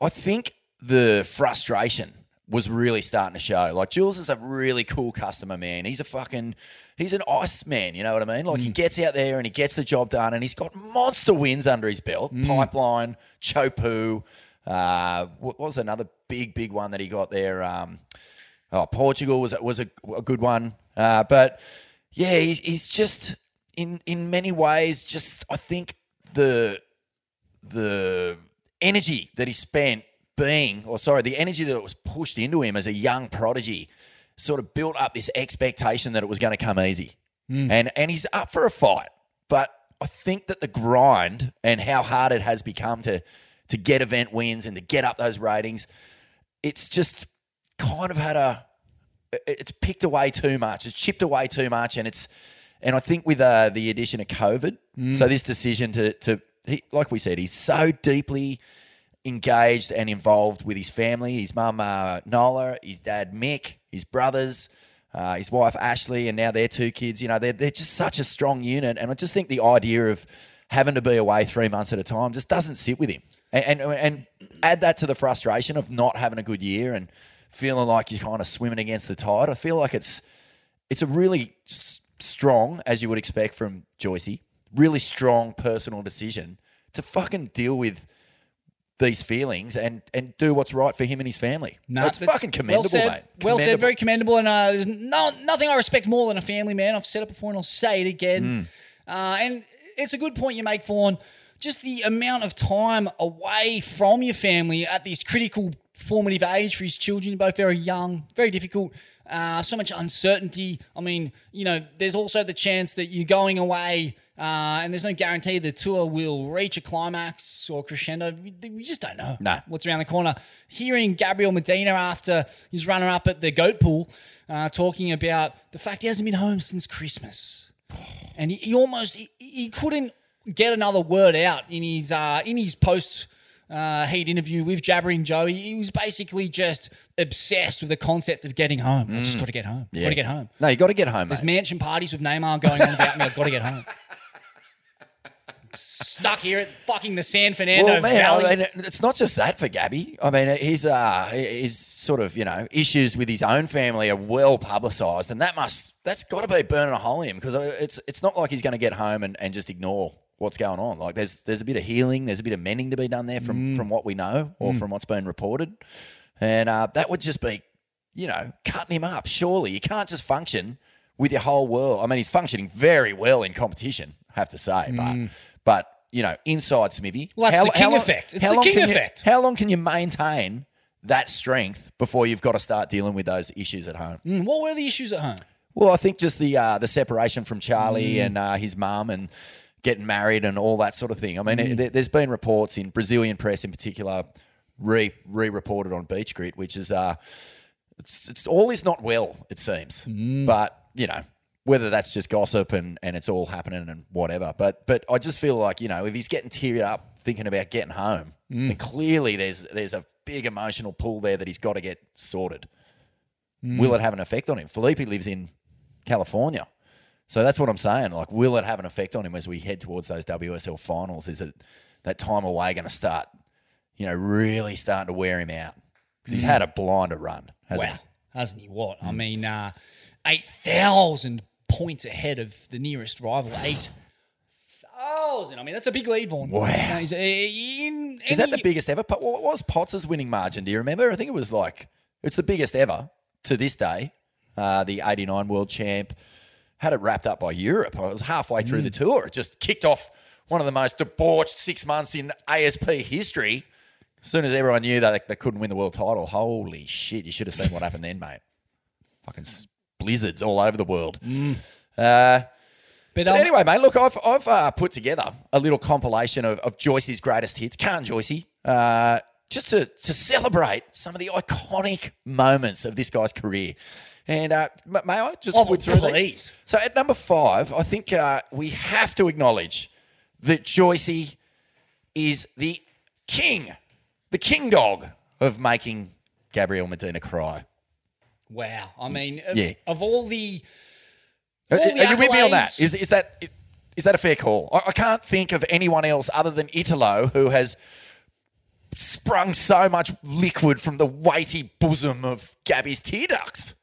I think the frustration was really starting to show. Like Jules is a really cool customer, man. He's a fucking he's an ice man, you know what I mean? Like he gets out there and he gets the job done and he's got monster wins under his belt. Pipeline, Chopu, uh what was another big, big one that he got there? Um oh Portugal was was a, a good one. Uh but yeah, he's, he's just in in many ways just I think the the energy that he spent being, or sorry, the energy that was pushed into him as a young prodigy sort of built up this expectation that it was going to come easy. And and he's up for a fight. But I think that the grind and how hard it has become to to get event wins and to get up those ratings, it's just kind of had a it's picked away too much. It's chipped away too much, and it's and I think with uh, the addition of COVID, so this decision to to he, like we said, he's so deeply engaged and involved with his family. His mum uh, Nola, his dad Mick, his brothers, uh, his wife Ashley, and now their two kids. You know, they're they're just such a strong unit, and I just think the idea of having to be away three months at a time just doesn't sit with him. And and, and add that to the frustration of not having a good year and feeling like you're kind of swimming against the tide. I feel like it's it's a really s- strong, as you would expect from Joycey, really strong personal decision to fucking deal with these feelings and and do what's right for him and his family. No, it's that's fucking commendable, well said, mate. Well said, very commendable. And uh, there's no, nothing I respect more than a family man. I've said it before and I'll say it again. Mm. Uh, and it's a good point you make, Vaughan. Just the amount of time away from your family at this critical formative age for his children, both very young, very difficult. Uh, so much uncertainty. I mean, you know, there's also the chance that you're going away uh, and there's no guarantee the tour will reach a climax or crescendo. We, we just don't know No. what's around the corner. Hearing Gabriel Medina after his runner up at the goat pool uh, talking about the fact he hasn't been home since Christmas. And he, he almost he, he couldn't get another word out in his uh, in his post uh, heat interview with Jabbering Joey. He was basically just obsessed with the concept of getting home. I just got to get home. Got to get home. No, you got to get home, There's mate. mansion parties with Neymar going on about me. I've got to get home. Stuck here at fucking the San Fernando Well, man, Valley. I mean, it's not just that for Gabby. I mean, his uh, his sort of you know issues with his own family are well publicised, and that must that's got to be burning a hole in him because it's it's not like he's going to get home and, and just ignore what's going on. Like there's there's a bit of healing, there's a bit of mending to be done there from from what we know or from what's been reported, and uh, that would just be you know cutting him up. Surely you can't just function with your whole world. I mean, he's functioning very well in competition, I have to say, but but. You know, inside Smithy. Well, that's the king effect. It's the king can you- effect. how long can you maintain that strength before you've got to start dealing with those issues at home? Mm, what were the issues at home? Well, I think just the uh, the separation from Charlie Mm. and uh, his mum and getting married and all that sort of thing. I mean, Mm. it, there- there's been reports in Brazilian press in particular, re re reported on Beach Grit, which is uh, it's, it's all is not well, it seems. Mm. But you know. Whether that's just gossip and, and it's all happening and whatever, but but I just feel like you know if he's getting teared up thinking about getting home, Mm. then clearly there's there's a big emotional pull there that he's got to get sorted. Mm. Will it have an effect on him? Filipe lives in California. So that's what I'm saying. Like, will it have an effect on him as we head towards those WSL finals? Is it that time away going to start, you know, really starting to wear him out? Because he's had a blinder run. Hasn't Wow, he? hasn't he? What? Mm. I mean, uh, eight thousand points ahead of the nearest rival. Eight thousand. I mean, that's a big lead, Vaughan. Wow. He's, uh, in Is that the biggest ever? What was Potts' winning margin? Do you remember? I think it was like, it's the biggest ever to this day. Uh, the 89 world champ had it wrapped up by Europe. It was halfway through the tour. It just kicked off one of the most debauched six months in ASP history. As soon as everyone knew that they couldn't win the world title, holy shit, you should have seen what happened then, mate. Fucking blizzards all over the world. Uh, But But, But um, anyway, mate, look, I've, I've uh, put together a little compilation of, of Joyce's greatest hits. Can't Joycey? Uh, just to, to celebrate some of the iconic moments of this guy's career. And uh, may I just Oh, whip through these? please. So at number five, I think uh, we have to acknowledge that Joycey is the king, the king dog of making Gabriel Medina cry. Wow. I mean, of, Yeah. of all the. Are, all the are you with me on that? Is, is that is that a fair call? I, I can't think of anyone else other than Italo who has sprung so much liquid from the weighty bosom of Gabby's tear ducts.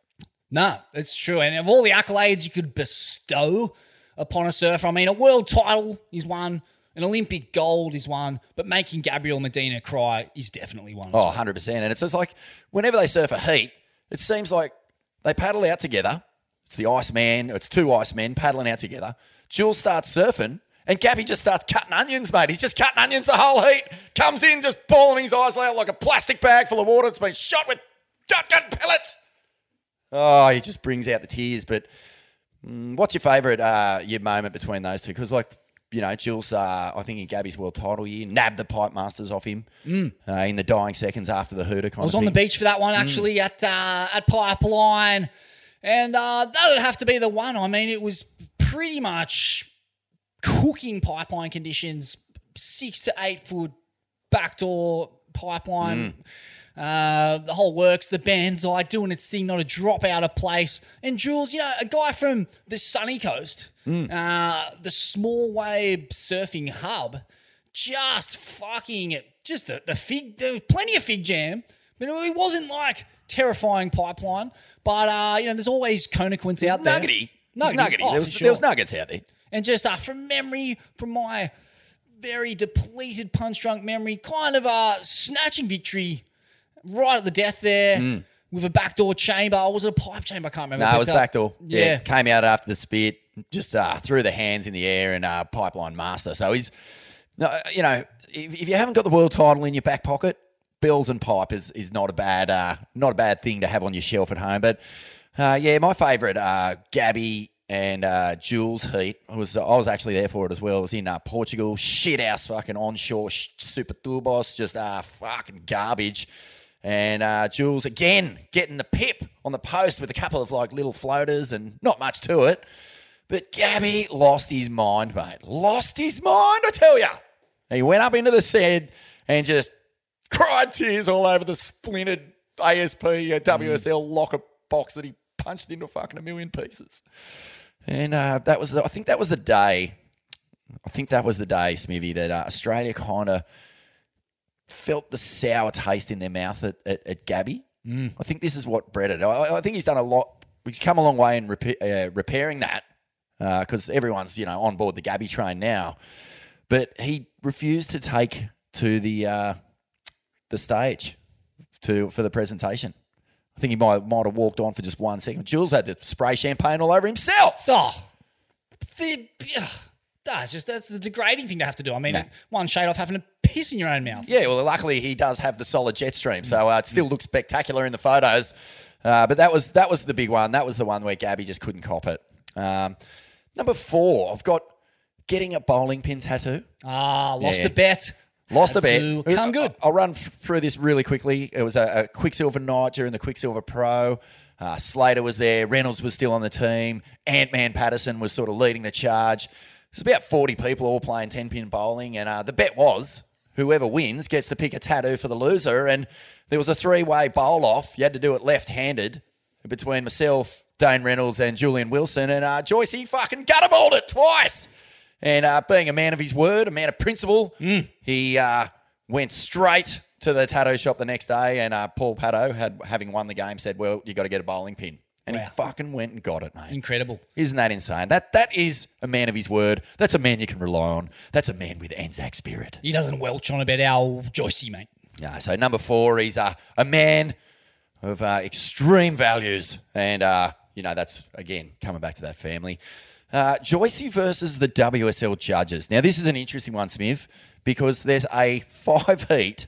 No, it's true. And of all the accolades you could bestow upon a surfer, I mean, a world title is one, an Olympic gold is one, but making Gabriel Medina cry is definitely one. Oh, 100%. And it's just like whenever they surf a heat, it seems like they paddle out together. It's the Iceman, it's two Icemen paddling out together. Jules starts surfing, and Gabby just starts cutting onions, mate. He's just cutting onions the whole heat. Comes in, just bawling his eyes out like a plastic bag full of water. It's been shot with shotgun pellets. Oh, he just brings out the tears. But mm, what's your favourite uh, your moment between those two? Because, like, you know, Jules, uh, I think in Gabby's world title year, nabbed the pipe masters off him uh, in the dying seconds after the hooter. Kind I was on the beach for that one Mm. actually at uh, at Pipeline, and uh, that would have to be the one. I mean, it was pretty much cooking pipeline conditions, six to eight foot backdoor pipeline. Mm. Uh, the whole works, the banzai doing its thing, not a drop out of place. And Jules, you know, a guy from the sunny coast, Mm. uh, the small wave surfing hub, just fucking it. just the, the fig there was plenty of fig jam but it wasn't like terrifying pipeline but uh you know there's always Conequins out there Nuggety. nuggety, Nuggety. Oh, there, was, sure. there was nuggets out there. and just uh from memory from my very depleted punch drunk memory kind of uh snatching victory right at the death there with a backdoor chamber or was it a pipe chamber I can't remember Mm. No, it was backdoor. Yeah. yeah. Came out after the spit, just uh, threw the hands in the air and uh, pipeline master. So he's, you know, if, if you haven't got the world title in your back pocket, bells and pipe is, is not a bad uh, not a bad thing to have on your shelf at home. But uh, yeah, my favourite, uh, Gabby and uh, Jules Heat was I was actually there for it as well. It was in uh, Portugal, shit house fucking onshore sh- super turbos, just uh, fucking garbage. And uh, Jules again getting the pip on the post with a couple of like little floaters and not much to it. But Gabby lost his mind, mate. Lost his mind, I tell you. He went up into the sand and just cried tears all over the splintered ASP uh, WSL locker box that he punched into fucking a million pieces. And uh, that was, the, I think that was the day. I think that was the day, Smithy, that uh, Australia kind of felt the sour taste in their mouth at, at, at Gabby. I think this is what bred it. I, I think he's done a lot. He's come a long way in repa- uh, repairing that because everyone's you know on board the Gabby train now. But he refused to take to the uh, the stage to for the presentation. I think he might might have walked on for just one second. Jules had to spray champagne all over himself. Oh, the, ugh, that's just that's the degrading thing to have to do. I mean, Nah. one shade off having to piss in your own mouth. Yeah, well, luckily he does have the solid jet stream, so uh, it still looks spectacular in the photos. Uh, but that was that was the big one. That was the one where Gabby just couldn't cop it. Um, number four, I've got getting a bowling pin tattoo. Ah, lost Yeah. a bet. Lost a bet. Come good. I'll run through this really quickly. It was a, a Quiksilver night during the Quiksilver Pro. Uh, Slater was there. Reynolds was still on the team. Ant Man Patterson was sort of leading the charge. There's about 40 people all playing 10 pin bowling. And uh, the bet was whoever wins gets to pick a tattoo for the loser. And there was a three way bowl off. You had to do it left handed between myself, Dane Reynolds, and Julian Wilson. And uh, Joyce, he fucking gutter bowled it twice. And uh, being a man of his word, a man of principle, he uh, went straight to the tattoo shop the next day. And uh, Paul Pato, had having won the game, said, "Well, you got to get a bowling pin." And he fucking went and got it, mate. Incredible. Isn't that insane? That that is a man of his word. That's a man you can rely on. That's a man with Anzac spirit. He doesn't welch on about our Joycey, mate. Yeah, so number four, he's a, a man of uh, extreme values. And, uh, you know, that's, again, coming back to that family. Uh, Joycey versus the WSL judges. Now, this is an interesting one, Smith, because there's a five heat,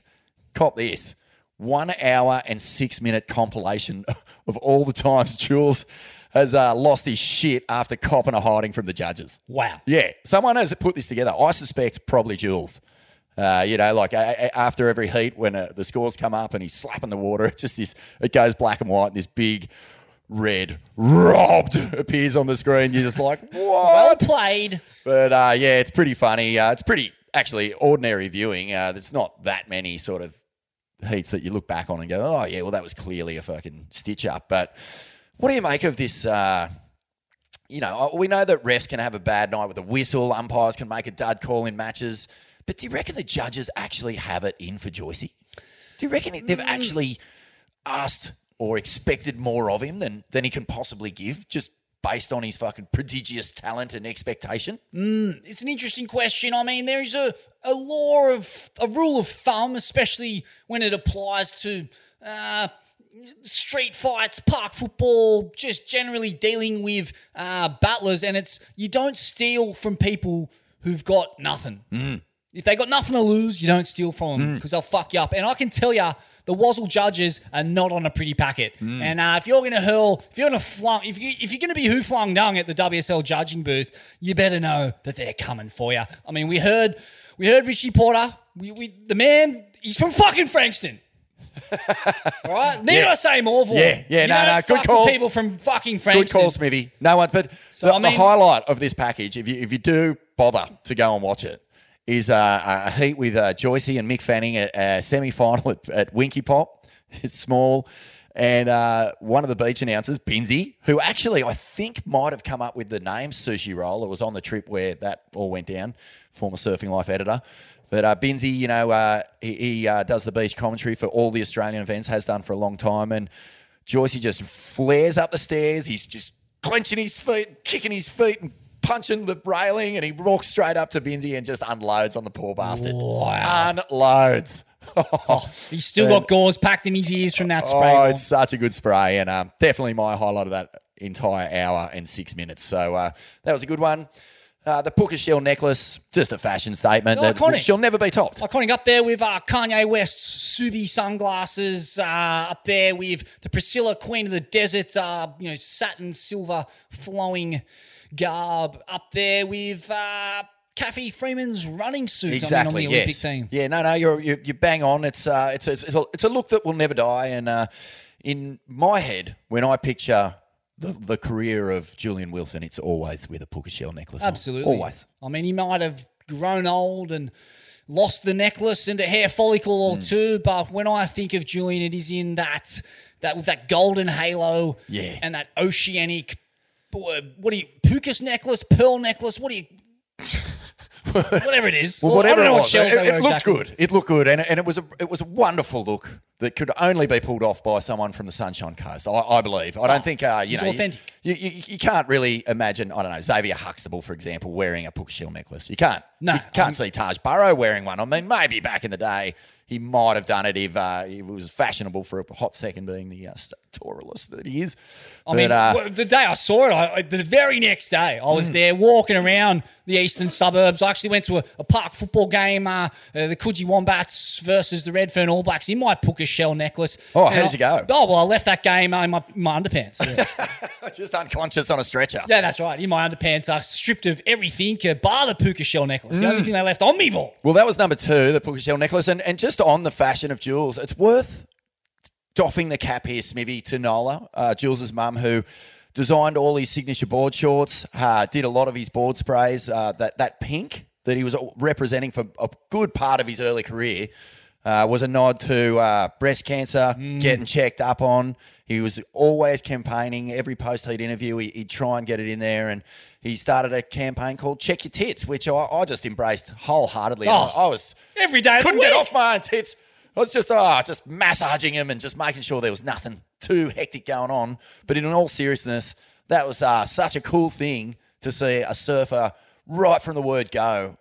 cop this, one hour and six minute compilation of all the times Jules has uh, lost his shit after copping a hiding from the judges. Wow. Yeah, someone has put this together. I suspect probably Jules. Uh, you know, like a- a- after every heat, when uh, the scores come up and he's slapping the water, it just this it goes black and white. And this big red robbed appears on the screen. You're just like, Well what? played. But uh, yeah, it's pretty funny. Uh, it's pretty actually ordinary viewing. Uh, there's not that many sort of heats that you look back on and go, oh yeah, well that was clearly a fucking stitch up. But what do you make of this? Uh, you know, we know that refs can have a bad night with a whistle. Umpires can make a dud call in matches. But do you reckon the judges actually have it in for Joycey? Do you reckon they've actually asked or expected more of him than, than he can possibly give, just based on his fucking prodigious talent and expectation? It's an interesting question. I mean, there is a, a law of a rule of thumb, especially when it applies to uh, street fights, park football, just generally dealing with uh, battlers, and it's you don't steal from people who've got nothing. If they got nothing to lose, you don't steal from them because they'll fuck you up. And I can tell you, the Wazzle judges are not on a pretty packet. And uh, if you're going to hurl, if you're going to flung, if you if you're going to be who flung dung at the WSL judging booth, you better know that they're coming for you. I mean, we heard we heard Richie Porter. We, we the man, he's from fucking Frankston. All right, need Yeah. I say more for Yeah, yeah, You no, no, good call. People from fucking Frankston. Good call, Smithy. No one, but So, the, I the highlight of this package, if you if you do bother to go and watch it, is uh, a heat with uh, Joycey and Mick Fanning at a semi final at, at Winkipop. It's small. And uh, one of the beach announcers, Binzi, who actually I think might have come up with the name Sushi Roll. It was on the trip where that all went down, former Surfing Life editor. But uh, Binsey, you know, uh, he, he uh, does the beach commentary for all the Australian events, has done for a long time. And Joycey just flares up the stairs. He's just clenching his feet, kicking his feet, and punching the railing. And he walks straight up to Binsey and just unloads on the poor bastard. Wow. Unloads. He's still got gauze packed in his ears from that spray. Oh, it's such a good spray, and um, definitely my highlight of that entire hour and six minutes. So uh, that was a good one. Uh, the Puka Shell necklace, just a fashion statement. that Iconic. she'll never be topped. Iconic up there with uh, Kanye West's Subi sunglasses. Uh, up there with the Priscilla Queen of the Desert, uh, you know, satin silver flowing garb. Up there with uh, Cathy Freeman's running suit. Exactly. I mean, on the Olympic yes. team. Yeah. No. No. You're you you bang on. It's uh. It's a, it's a it's a look that will never die. And uh, in my head, when I picture the the career of Julian Wilson, it's always with a Puka Shell necklace. on. Absolutely. Always. I mean, he might have grown old and lost the necklace and a hair follicle or Hmm. two, but when I think of Julian, it is in that that with that golden halo, Yeah. and that oceanic. What do you Pukas necklace, pearl necklace? What do you? whatever it is. Well, whatever I don't know it what was, shells it, it looked exactly. good. It looked good, and, and it was a it was a wonderful look that could only be pulled off by someone from the Sunshine Coast. I, I believe. I don't think uh, you know you- authentic. You, you, you can't really imagine. I don't know Xavier Huxtable, for example, wearing a Puka Shell necklace. You can't. No, you can't see Taj Burrow wearing one. I mean, maybe back in the day. He might have done it if uh, it was fashionable for a hot second, being the uh, that he is. I mean, uh, the day I saw it, I, the very next day, I was there walking around the eastern suburbs. I actually went to a, a park football game, uh, uh, the Coogee Wombats versus the Redfern All Blacks in my Puka shell necklace. Oh, And how I- did you go? Oh, well, I left that game uh, in my, my underpants. Yeah. just unconscious on a stretcher. yeah, that's right. In my underpants, uh, stripped of everything, bar the Puka shell necklace. The Hmm. only thing they left on me, Vol. Well, that was number two, the Puka Shell necklace. And, and just on the fashion of jewels, it's worth doffing the cap here, Smithy, to Nola, uh, Jules' mum, who designed all his signature board shorts, uh, did a lot of his board sprays. Uh, that, that pink that he was representing for a good part of his early career uh, was a nod to uh, breast cancer, getting checked up on. He was always campaigning. Every post he'd interview, he, he'd try and get it in there. And he started a campaign called Check Your Tits, which I, I just embraced wholeheartedly. Oh, I, I was every day couldn't get off my own tits. I was just oh, just massaging him and just making sure there was nothing too hectic going on. But in all seriousness, that was uh, such a cool thing to see a surfer right from the word go.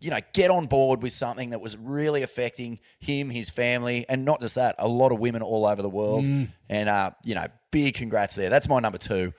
You know, get on board with something that was really affecting him, his family, and not just that, a lot of women all over the world. And uh, you know, big congrats there. That's my number two.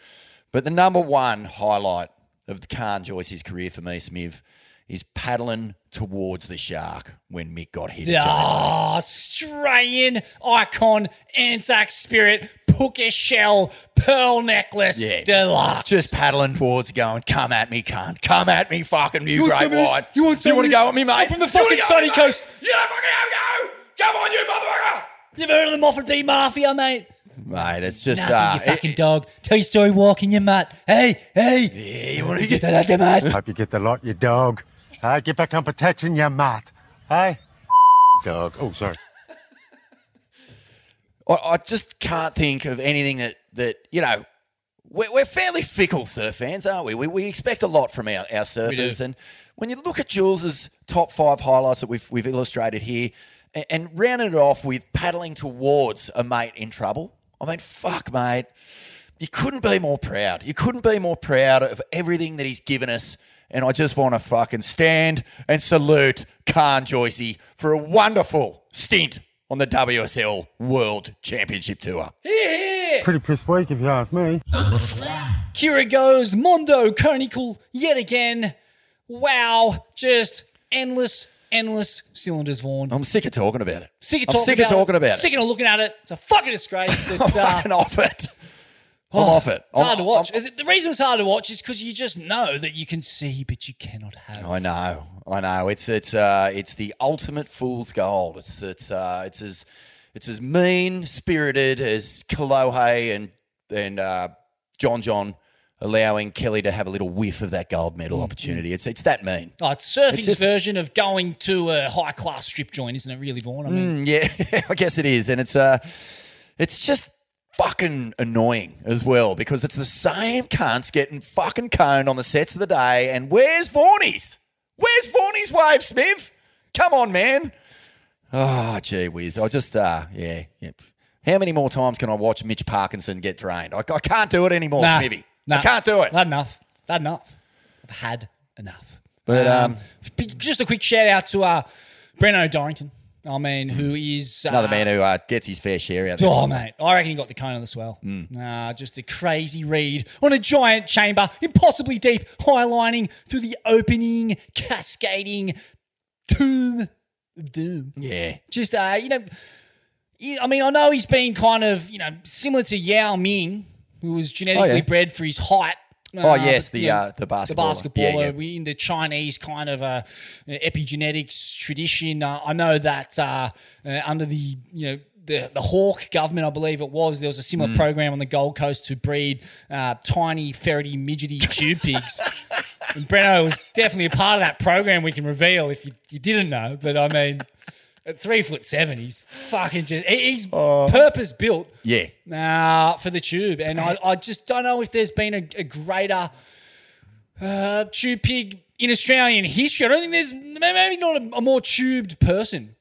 But the number one highlight of the Khan Joyce's career for me, Smiv, is paddling towards the shark when Mick got hit. Jane. Oh, Australian icon, Anzac spirit, hooker shell pearl necklace Yeah. deluxe. Just paddling towards, going, "Come at me, cunt! Come at me, fucking you, You great some of this? white! You want you want to go at me, mate? I'm from the fucking sunny me, mate? coast. You don't fucking have go! Come on, you motherfucker! You've heard of the Moffat B Mafia, mate? Mate, it's just Nothing, uh, you fucking dog. Tell your story walking your mat. Hey, hey. yeah, you want to get out there, mate. Hope you get the lot, you dog. Hey, get back on protection, you mutt. Hey? Dog. Oh, sorry. I, I just can't think of anything that that you know. We're, we're fairly fickle surf fans, aren't we? We, we expect a lot from our, our surfers, and when you look at Jules's top five highlights that we've we've illustrated here, and, and rounded it off with paddling towards a mate in trouble. I mean, fuck, mate. You couldn't be more proud. You couldn't be more proud of everything that he's given us. And I just want to fucking stand and salute Khan Joycey for a wonderful stint on the WSL World Championship Tour. Here, Pretty pissed weak if you ask me. Kirra goes Mondo Conical yet again. Wow, just endless, endless cylinders, Vaughan. I'm sick of talking about it. Sick of I'm talking sick about of talking it. about Sick of looking at it. It's a fucking disgrace. That, I'm uh, fucking off it. I'm off it. It's hard to I'm- watch. I'm- the reason it's hard to watch is because you just know that you can see, but you cannot have. I know, I know. It's it's uh, it's the ultimate fool's gold. It's it's uh, it's as it's as mean spirited as Kolohe and and uh, John John allowing Kelly to have a little whiff of that gold medal opportunity. It's it's that mean. Oh, it's surfing's It's just- version of going to a high class strip joint, isn't it? Really, Vaughan. I mean, Mm, yeah, I guess it is, and it's uh, it's just fucking annoying as well because it's the same cunts getting fucking coned on the sets of the day. And where's Vaughnies? Where's Vaughnies Wave Smith? Come on, man. Oh, gee whiz. I just, uh, yeah, yeah. How many more times can I watch Mitch Parkinson get drained? I, I can't do it anymore, nah, Smithy. nah, I can't do it. Not enough. Not enough. I've had enough. But, um, b- just a quick shout out to uh, Breno Dorrington. I mean, who is uh, Another man who uh, gets his fair share out there. Oh, mate. I reckon he got the cone on the swell. Mm. Nah, just a crazy read on a giant chamber, impossibly deep, highlining through the opening, cascading tomb of doom. Yeah. Just, uh, you know, I mean, I know he's been kind of, you know, similar to Yao Ming, who was genetically Oh, yeah. bred for his height. Oh, yes, the, you know, uh, the the basketballer. basketballer. Yeah, yeah. We in the Chinese kind of uh, epigenetics tradition. Uh, I know that uh, uh, under the you know the the Hawke government, I believe it was, there was a similar Mm. program on the Gold Coast to breed uh, tiny ferrety midgety tube pigs. and Breno was definitely a part of that program. We can reveal if you, you didn't know, but I mean. At three foot seven, he's fucking just he's Oh. purpose built Yeah. uh, for the tube. And I, I just don't know if there's been a, a greater uh, tube pig in Australian history. I don't think there's maybe not a, a more tubed person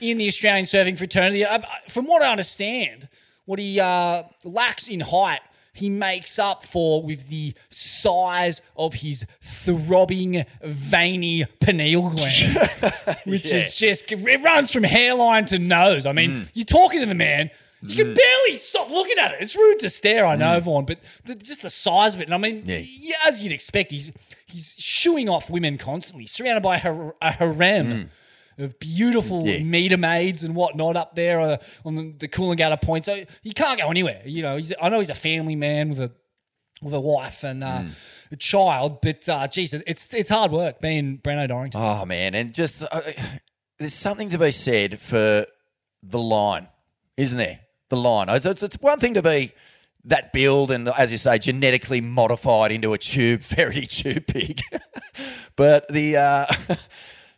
in the Australian surfing fraternity. Uh, from what I understand, what he uh, lacks in height, he makes up for with the size of his throbbing, veiny pineal gland, which is just it runs from hairline to nose. I mean, mm. you're talking to the man. You can mm. barely stop looking at it. It's rude to stare, I know, mm. Vaughan, but the, just the size of it. And I mean, Yeah. yeah, as you'd expect, he's he's shooing off women constantly, surrounded by a, a harem of beautiful. Yeah. meter maids and whatnot up there uh, on the, the Coolangatta point. So he can't go anywhere. You know, he's, I know he's a family man with a with a wife and uh, Mm. a child, but uh, geez, it's it's hard work being Breno Dorrington. Oh man, and just uh, there's something to be said for the line, isn't there? The line. It's, it's, it's one thing to be that build and, as you say, genetically modified into a tube, very tube pig, but the uh,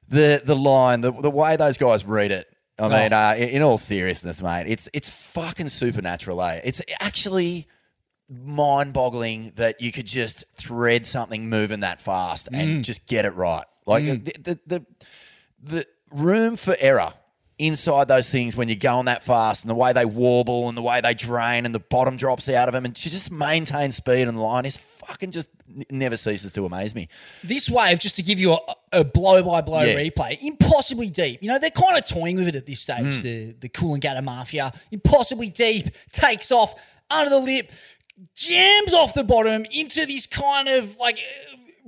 the the line, the the way those guys read it. I mean, uh, in, in all seriousness, mate, it's it's fucking supernatural. Eh? It's actually mind-boggling that you could just thread something moving that fast and just get it right. Like the, the the the room for error inside those things when you're going that fast and the way they warble and the way they drain and the bottom drops out of them and to just maintain speed and the line is fucking just never ceases to amaze me. This wave, just to give you a, a blow-by-blow Yeah. replay, impossibly deep. You know, they're kind of toying with it at this stage, the, the Coolangatta Mafia. Impossibly deep, takes off under the lip, jams off the bottom into this kind of like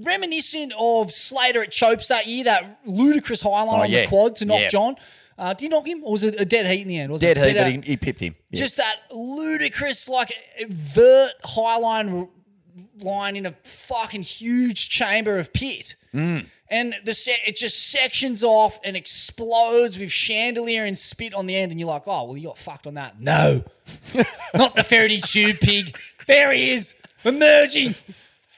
reminiscent of Slater at Chopes that year, that ludicrous highline Oh, on yeah. the quad to knock Yeah. John. Uh, did he knock him, or was it a dead heat in the end? Was Dead it heat, but he, he pipped him. Yeah. just that ludicrous, like vert highline line in a fucking huge chamber of pit. Mm. And the set it just sections off and explodes with chandelier and spit on the end, and you're like, oh, well, you got fucked on that. No, not the Faraday tube pig. There he is, emerging,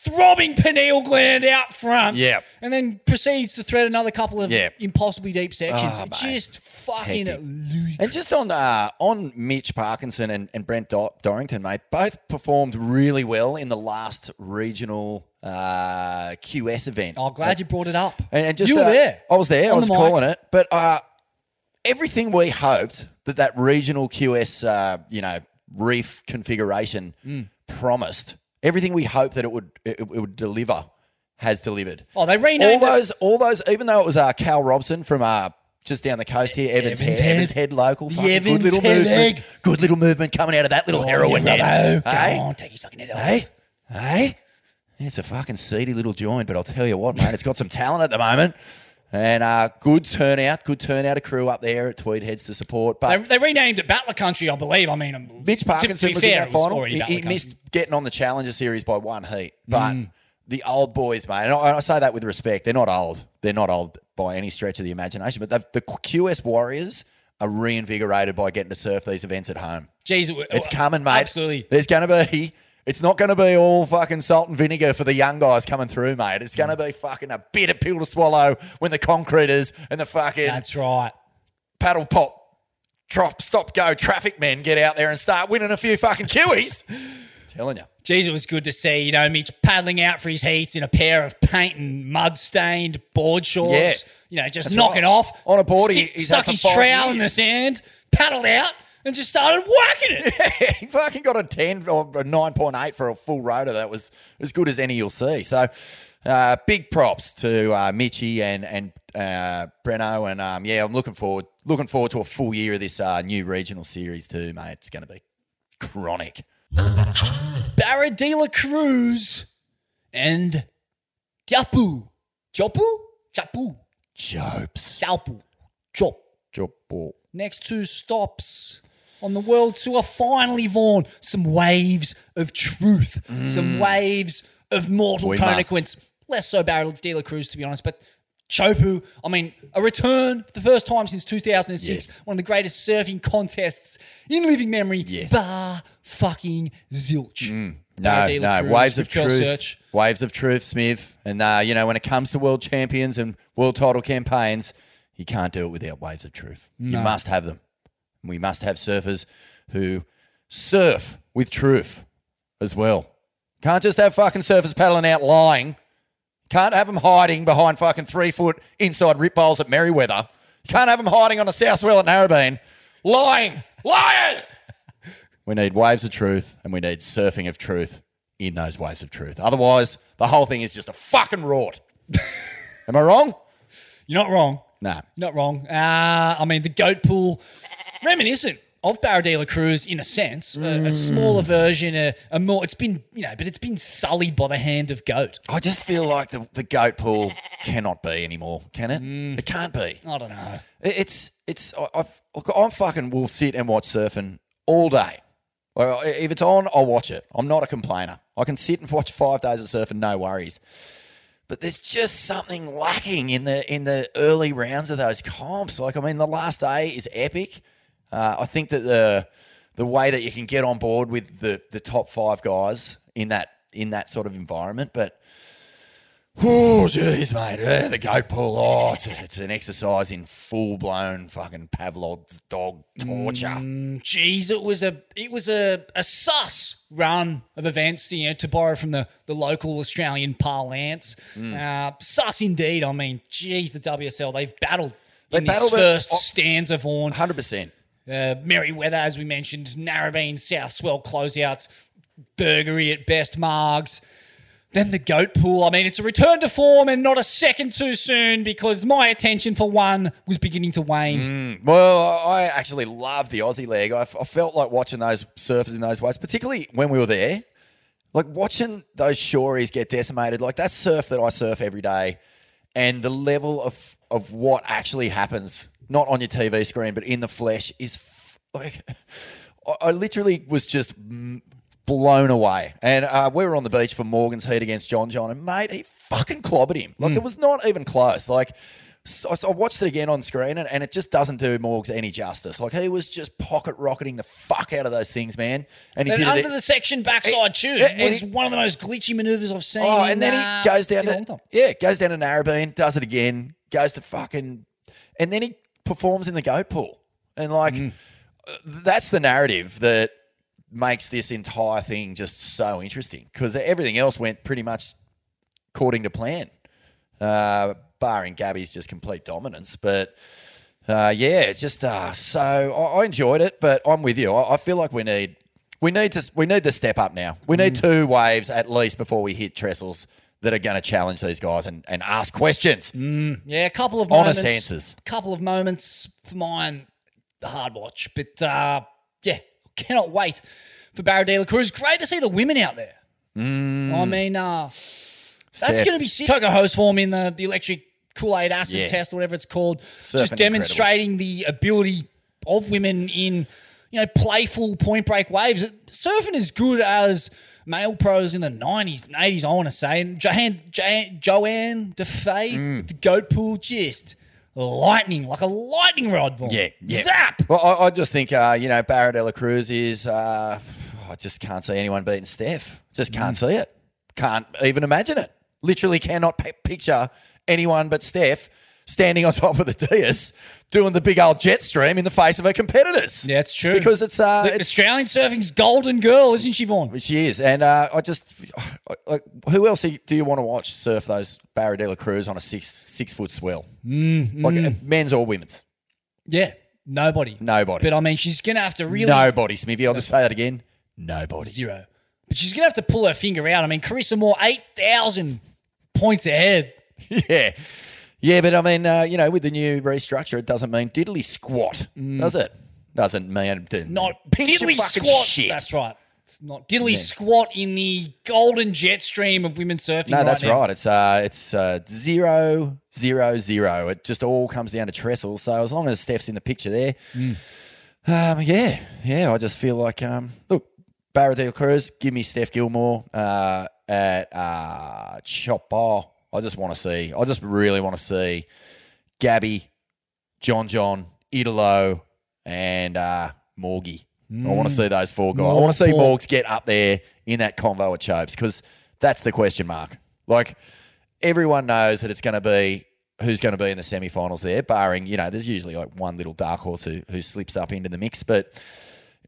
throbbing pineal gland out front. Yeah. and then proceeds to thread another couple of Yeah. impossibly deep sections. Oh, It's mate. just fucking Hectic. ludicrous. And just on uh, on Mitch Parkinson and, and Brent Do- Dorrington, mate, both performed really well in the last regional uh, QS event. Oh, glad you brought it up. And, and just you were uh, there. I was there. I On was the mic. calling it. But uh, everything we hoped that that regional QS, uh, you know, reef configuration Mm. promised, everything we hoped that it would it, it would deliver, has delivered. Oh, they all renamed it. those, all those. Even though it was uh, Cal Robson from uh, just down the coast here, Evans, Evans Head, Head. Evans Head local, fucking Evans good little Head movement, egg. good little movement coming out of that little Oh, heroin yeah, bravo. Hey? On, take his fucking head off. Hey, hey, it's a fucking seedy little joint, but I'll tell you what, mate, it's got some talent at the moment. And uh, good turnout, good turnout of crew up there at Tweed Heads to support. But they renamed it Battler Country, I believe. I mean, um, Mitch Parkinson was fair, in that final. He, he missed getting on the Challenger Series by one heat. But Mm. the old boys, mate, and I, and I say that with respect, they're not old. They're not old by any stretch of the imagination. But the, the QS Warriors are reinvigorated by getting to surf these events at home. Jeez, It's coming, mate. Absolutely. There's going to be. It's not going to be all fucking salt and vinegar for the young guys coming through, mate. It's going to be fucking a bitter pill to swallow when the concreters and the fucking That's right. paddle pop, drop, stop, go traffic men get out there and start winning a few fucking Kiwis. Telling you. Jeez, it was good to see, you know, Mitch paddling out for his heats in a pair of paint and mud stained board shorts. Yeah. You know, just That's knocking right. off. On a board, Stick- he's stuck his trowel in the sand, paddled out, and just started whacking it. he fucking got a 10 or a 9.8 for a full rotor. That was as good as any you'll see. So, uh, big props to uh, Mitchy and and uh, Breno. And um, yeah, I'm looking forward looking forward to a full year of this uh, new regional series too, mate. It's going to be chronic. Barra de la Cruz and Japu. Jopu? Chapu. Jopes. Jalpu. Chop. Jopo. Next two stops on the world tour. Finally, Vaughan, some waves of truth, some waves of mortal Mm. Consequence. Less so Barrel de la Cruz, to be honest, but Chopu, I mean, a return for the first time since 2006, one of the greatest surfing contests in living memory. Yes. Bar fucking zilch. No, de la no, Cruz, waves of truth. Search. Waves of truth, Smith. And, uh, you know, when it comes to world champions and world title campaigns, you can't do it without waves of truth. You must have them. We must have surfers who surf with truth as well. Can't just have fucking surfers paddling out lying. Can't have them hiding behind fucking three foot inside rip bowls at Merewether. Can't have them hiding on a south swell at Narrabeen. Lying. Liars! We need waves of truth and we need surfing of truth in those waves of truth. Otherwise, the whole thing is just a fucking rort. Am I wrong? You're not wrong. Nah. Not wrong. Uh, I mean, the goat pool, reminiscent of Barra de la Cruz in a sense, a, Mm. a smaller version, a, a more. It's been you know, but it's been sullied by the hand of goat. I just feel like the, the goat pool cannot be anymore, can it? It can't be. I don't know. It- It's it's I, I've, look, I'm fucking will sit and watch surfing all day. If it's on, I'll watch it. I'm not a complainer. I can sit and watch five days of surfing, no worries. But there's just something lacking in the in the early rounds of those comps. Like I mean, the last day is epic. Uh, I think that the the way that you can get on board with the the top five guys in that in that sort of environment, but Oh, jeez, mate. Yeah, the goat pull. Oh, it's, it's an exercise in full blown fucking Pavlov's dog torture. Mm, Jeez, it was a it was a, a sus run of events, you know, to borrow from the, the local Australian parlance. Mm. Uh, sus indeed. I mean, geez, the WSL they've battled They in battled this first stanza of Vaughan. 100%. Uh, Merewether, as we mentioned, Narrabeen, South Swell closeouts, Burgery at best margs. Then the goat pool. I mean, it's a return to form and not a second too soon because my attention for one was beginning to wane. Well, I actually love the Aussie leg. I, I felt like watching those surfers in those ways, particularly when we were there. Like watching those shoreys get decimated. Like that surf that I surf every day, and the level of of what actually happens not on your TV screen, but in the flesh, is f- like I, literally was just mm, blown away. And uh, we were on the beach for Morgan's heat against John John, and mate, he fucking clobbered him. Like it was not even close. Like. So, so I watched it again on screen, and, and it just doesn't do Morgs any justice. Like he was just pocket rocketing the fuck out of those things, man. And he And did under it. the section backside and was one of the most glitchy maneuvers I've seen. Oh, and then uh, he goes down to yeah, goes down to Narrabeen, does it again, goes to fucking, and then he performs in the goat pool, and like Mm. that's the narrative that makes this entire thing just so interesting because everything else went pretty much according to plan, uh, barring Gabby's just complete dominance, but. Uh, yeah, it's just uh, so I, I enjoyed it, but I'm with you. I, I feel like we need we need to we need to step up now. We need Mm. two waves at least before we hit trestles that are going to challenge these guys and, and ask questions. Yeah, a couple of Honest moments, answers. A couple of moments for mine, the hard watch. But uh, yeah, cannot wait for Barra de la Cruz. Great to see the women out there. I mean, uh, that's Mm. Going to be sick. Coco Ho's form in the, the electric Kool Aid acid Yeah. test, whatever it's called, Surfing just demonstrating the ability of women in you know playful point break waves. Surfing is good as male pros in the nineties and eighties. I want to say, and Joanne, Joanne, Johanne Defay, Mm. the goat pool, just lightning like a lightning rod. Vaughan. Yeah, yeah. zap. Well, I, I just think uh, you know Barra de la Cruz is. Uh, I just can't see anyone beating Steph. Just can't Mm. see it. Can't even imagine it. Literally cannot p- picture anyone but Steph standing on top of the dais doing the big old jet stream in the face of her competitors. Yeah, it's true. Because it's uh, it's Australian surfing's golden girl, isn't she, Vaughan? She is, and uh, I just like who else do you want to watch surf those Barra de la Cruz on a six six foot swell, Mm, like mm. uh, men's or women's? Yeah, nobody. Nobody. But I mean, she's going to have to really. Nobody, Smithy. I'll just say that again. Nobody. Zero. But she's going to have to pull her finger out. I mean, Carissa Moore, 8,000 points ahead. yeah, yeah, but I mean, uh, you know, with the new restructure, it doesn't mean diddly squat, does it? Doesn't mean Not pinch your diddly fucking squat. shit. That's right. It's not diddly squat in the golden jet stream of women's surfing. No, that's now. right. It's uh, it's uh, zero, zero, zero. It just all comes down to trestles. So as long as Steph's in the picture there, Mm. um, yeah, yeah. I just feel like um, look, Barra de la Cruz, give me Steph Gilmore uh, at uh, Chop Bar. I just want to see. I just really want to see Gabby, John John, Italo, and uh, Morgie. I want to Mm. see those four guys. I want to see Morg. Morgs get up there in that convo at Chopes because that's the question mark. Like everyone knows that it's going to be who's going to be in the semi-finals there, barring you know there's usually like one little dark horse who who slips up into the mix, but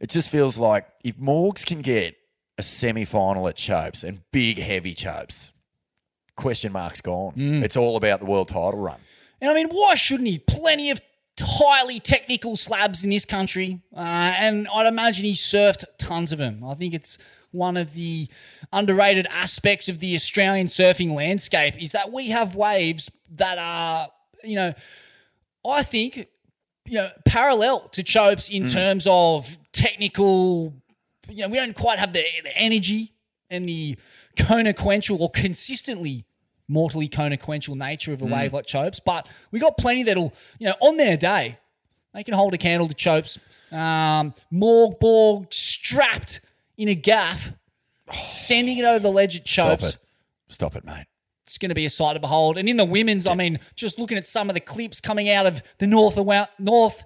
it just feels like if Morgs can get a semi-final at Chopes and big heavy Chopes, question mark's gone. Mm. It's all about the world title run. And I mean, why shouldn't he? Plenty of highly technical slabs in this country, uh, and I'd imagine he surfed tons of them. I think it's one of the underrated aspects of the Australian surfing landscape is that we have waves that are, you know, I think, you know, parallel to Chopes in Mm. terms of technical. You know, we don't quite have the, the energy and the consequential or consistently mortally consequential nature of a Mm. wave like Chopes, but we got plenty that'll, you know, on their day, they can hold a candle to Chopes. Um, Morg Borg strapped in a gaff, sending it over the ledge at Chopes. Stop it. Stop it, mate. It's going to be a sight to behold. And in the women's, I mean, just looking at some of the clips coming out of the North, North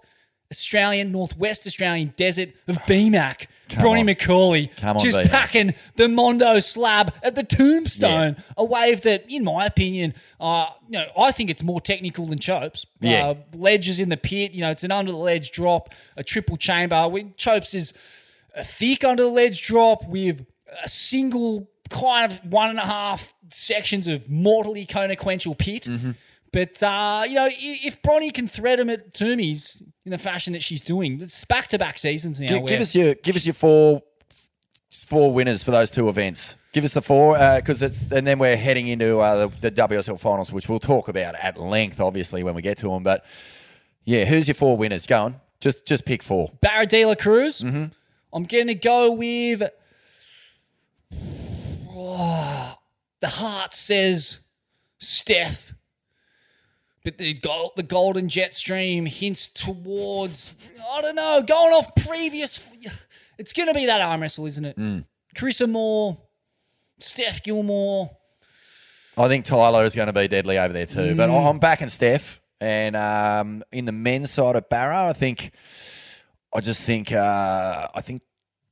Australian, Northwest Australian desert of BMAC, Come Bronny on. Macaulay, Come on, just BMAC. packing the Mondo slab at the tombstone, a wave that, in my opinion, uh, you know, I think it's more technical than Chopes. Yeah. Uh, ledges in the pit, you know, it's an under the ledge drop, a triple chamber. We, Chopes is a thick under the ledge drop with a single kind of one and a half sections of mortally consequential pit. Mm-hmm. But uh, you know, if Bronny can thread him at Toomies in the fashion that she's doing, it's back to back seasons now. Where- give us your give us your four four winners for those two events. Give us the four because it's and then we're heading into uh, the, the WSL finals, which we'll talk about at length, obviously when we get to them. But yeah, who's your four winners? Go on, just just pick four. Barra de la Cruz. Mm-hmm. I'm going to go with. Oh, the heart says Steph. But the gold, the golden jet stream hints towards I don't know, going off previous. It's going to be that arm wrestle, isn't it? Mm. Carissa Moore, Steph Gilmore. I think Tyler is going to be deadly over there too. But Mm. I'm backing Steph. And um, in the men's side of Barra, I think, I just think, uh, I think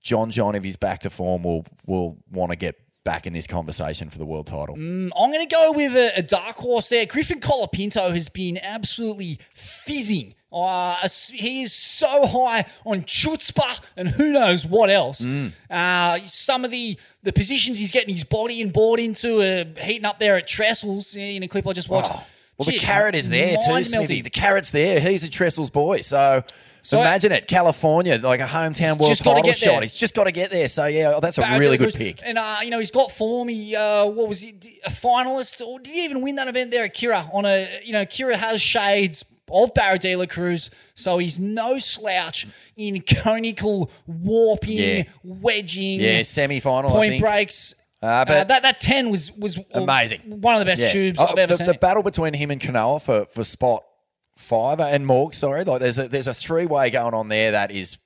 John John, if he's back to form, will will want to get back in this conversation for the world title. Mm, I'm going to go with a, a dark horse there. Griffin Colapinto has been absolutely fizzing. Uh, he is so high on chutzpah and who knows what else. Mm. Uh, some of the, the positions he's getting his body and board into are heating up there at Trestles in a clip I just watched. Oh, Well, the carrot is there too. Smithy. The carrot's there. He's a Trestle's boy. So, So- imagine it. California, like a hometown world title there. shot. He's just got to get there. So, yeah, that's a Barra really good pick. And uh, you know he's got form. He uh, what was he? A finalist, or did he even win that event there at Kirra? On a you know Kirra has shades of Barra de la Cruz, so he's no slouch in conical warping, Yeah. wedging, Yeah, semi-final, point breaks. Uh, but Uh, that that ten was was Amazing. one of the best Yeah. tubes Oh, I've ever the, seen. the battle between him and Kanoa for, for spot five uh, and Morg, sorry, like there's a there's a three way going on there that is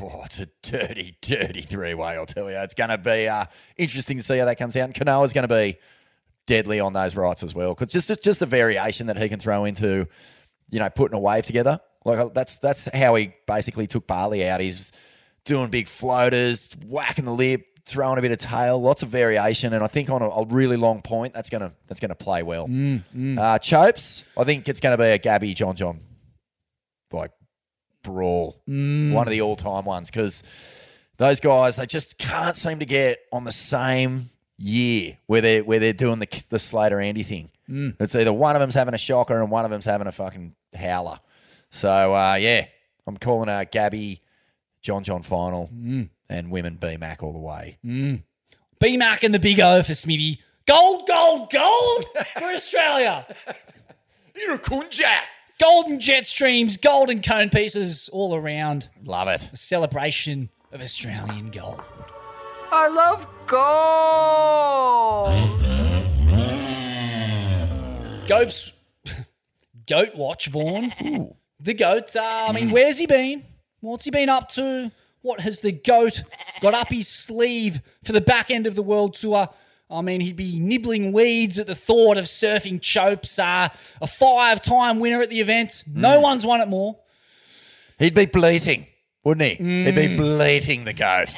oh, it's a dirty, dirty three way. I'll tell you, it's going to be uh, interesting to see how that comes out. And Kanoa's going to be deadly on those rights as well because just just a variation that he can throw into, you know, putting a wave together. Like uh, that's that's how he basically took Barley out. He's doing big floaters, whacking the lip, throwing a bit of tail, lots of variation, and I think on a, a really long point, that's gonna that's gonna play well. Mm, mm. Uh, Chopes, I think it's gonna be a Gabby John John like brawl, Mm. one of the all time ones because those guys they just can't seem to get on the same year where they where they're doing the the Slater Andy thing. Mm. It's either one of them's having a shocker and one of them's having a fucking howler. So uh, yeah, I'm calling a Gabby John John final Mm. And women B Mac all the way. Mm. B Mac and the Big O for Smithy. Gold, gold, gold for Australia. You're a kunja. Golden jet streams, golden cone pieces all around. Love it. A celebration of Australian gold. I love gold. Goats, goat watch, Vaughan. The goat. Uh, I mean, where's he been? What's he been up to? What has the goat got up his sleeve for the back end of the world tour? I mean, he'd be nibbling weeds at the thought of surfing chopes. Uh, a five-time winner at the event. No one's won it more. He'd be bleating, wouldn't he? He'd be Mm. bleating the goat.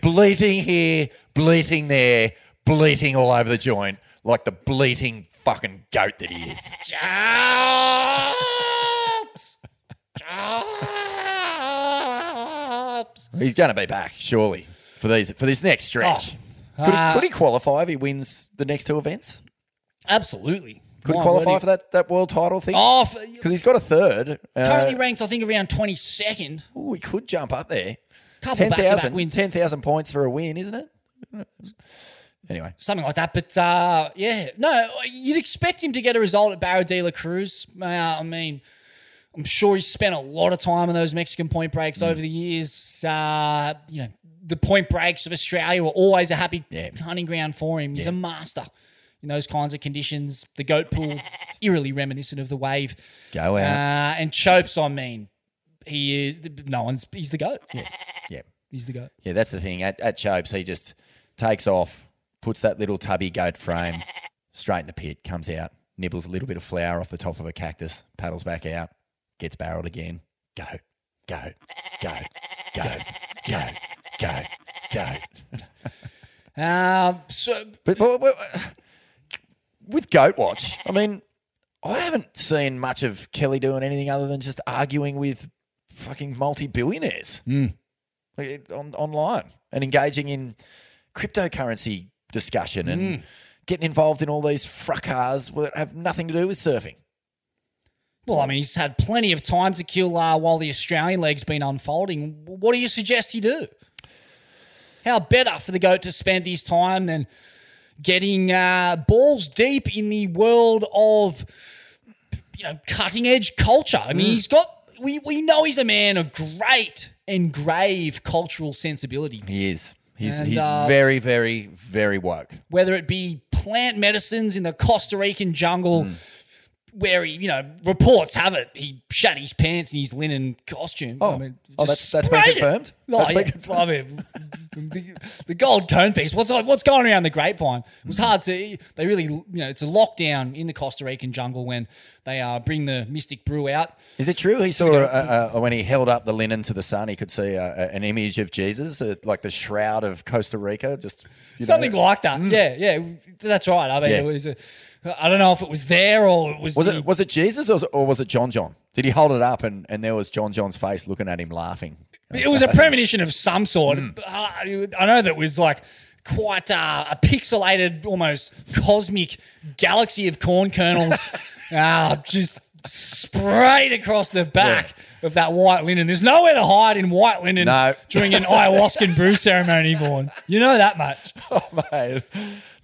bleating here, bleating there, bleating all over the joint, like the bleating fucking goat that he is. Chops! Chops! He's going to be back, surely, for these for this next stretch. Oh. could, Uh, he, could he qualify if he wins the next two events? Absolutely. Could he qualify for that, that world title thing? Oh, because he's got a third. Currently Uh, ranked, I think, around 22nd. oh, he could jump up there. Couple 10,000 back-to-back wins. 10,000 points for a win, isn't it? Anyway. Something like that. But uh, yeah, no, you'd expect him to get a result at Barra de la Cruz. Uh, I mean, I'm sure he's spent a lot of time on those Mexican point breaks Mm. over the years. Uh, you know, the point breaks of Australia were always a happy hunting ground for him. He's Yeah. a master in those kinds of conditions. The goat pool, eerily reminiscent of the wave. Go out. Uh, and Chopes, I mean, he is, no one's, he's the goat. Yeah. Yeah. He's the goat. Yeah, that's the thing. At, at Chopes, he just takes off, puts that little tubby goat frame straight in the pit, comes out, nibbles a little bit of flour off the top of a cactus, paddles back out, gets barreled again. Go, go, go, go, go, go, go. Um, so, But, but, but with Goat Watch, I mean, I haven't seen much of Kelly doing anything other than just arguing with fucking multi billionaires Mm. on, online and engaging in cryptocurrency discussion and Mm. getting involved in all these fracas that have nothing to do with surfing. Well, I mean, he's had plenty of time to kill uh, while the Australian leg's been unfolding. What do you suggest he do? How better for the goat to spend his time than getting uh, balls deep in the world of you know cutting edge culture? I mean, Mm. he's got we we know he's a man of great and grave cultural sensibility. He is. He's, And, he's uh, very, very, very woke. whether it be plant medicines in the Costa Rican jungle, where he, you know, reports have it, he shat his pants in his linen costume. Oh. Oh, just that's- that's been confirmed? Oh, That's been confirmed. I mean, the, the gold cone piece. What's what's going around the grapevine? It was hard to. They really, you know, it's a lockdown in the Costa Rican jungle when they uh, bring the Mystic Brew out. Is it true he saw uh, uh, when he held up the linen to the sun, he could see an image of Jesus, uh, like the shroud of Costa Rica, just you know? Something like that. Yeah, yeah, that's right. I mean, Yeah. it was. A, I don't know if it was there or it was. Was the- it was it Jesus or was it, or was it John John? Did he hold it up and, and there was John John's face looking at him laughing? It was a premonition of some sort. Mm. Uh, I know that was like quite uh, a pixelated, almost cosmic galaxy of corn kernels, uh, just sprayed across the back of that white linen. There's nowhere to hide in white linen No. during an ayahuasca brew ceremony, Vaughan. You know that much. Oh mate,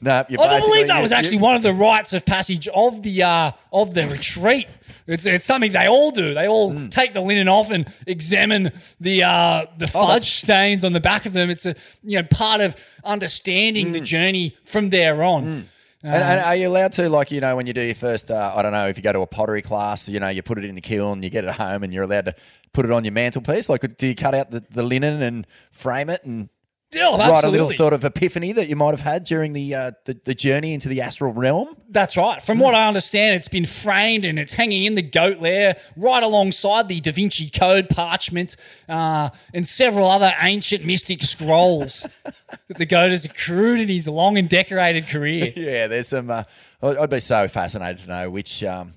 no, I don't believe that was actually one of the rites of passage of the uh, of the retreat. It's, it's something they all do. They all take the linen off and examine the uh, the Oh, fudge that's- stains on the back of them. It's a you know part of understanding the journey from there on. And, and are you allowed to, like, you know, when you do your first, uh, I don't know, if you go to a pottery class, you know, you put it in the kiln, you get it home, and you're allowed to put it on your mantelpiece? Like, do you cut out the, the linen and frame it and Yeah, write a little sort of epiphany that you might have had during the, uh, the the journey into the astral realm? That's right. From what I understand, it's been framed and it's hanging in the goat lair right alongside the Da Vinci Code parchment uh, and several other ancient mystic scrolls that the goat has accrued in his long and decorated career. yeah, there's some. Uh, I'd I'd be so fascinated to know which um,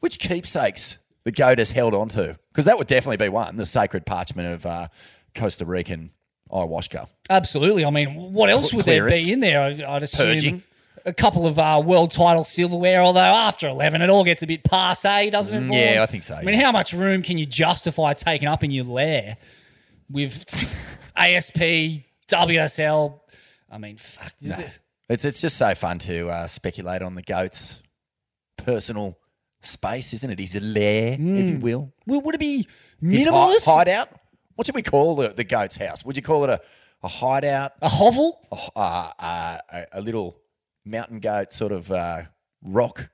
which keepsakes the goat has held on to, because that would definitely be one, the sacred parchment of uh, Costa Rican ayahuasca. Absolutely. I mean, what else would there be in there? I- I'd assume Purging. a couple of uh, world title silverware. Although after eleven, it all gets a bit passe, doesn't it? Mm, yeah, I think so, I mean, how much room can you justify taking up in your lair with ASP, WSL? I mean, fuck. No. It's it's just so fun to uh, speculate on the goat's personal space, isn't it? His lair, if you will. Well, would it be His minimalist? hideout. What should we call the, the goat's house? Would you call it a, a hideout? A hovel? A, uh, uh, a, a little mountain goat sort of uh, rock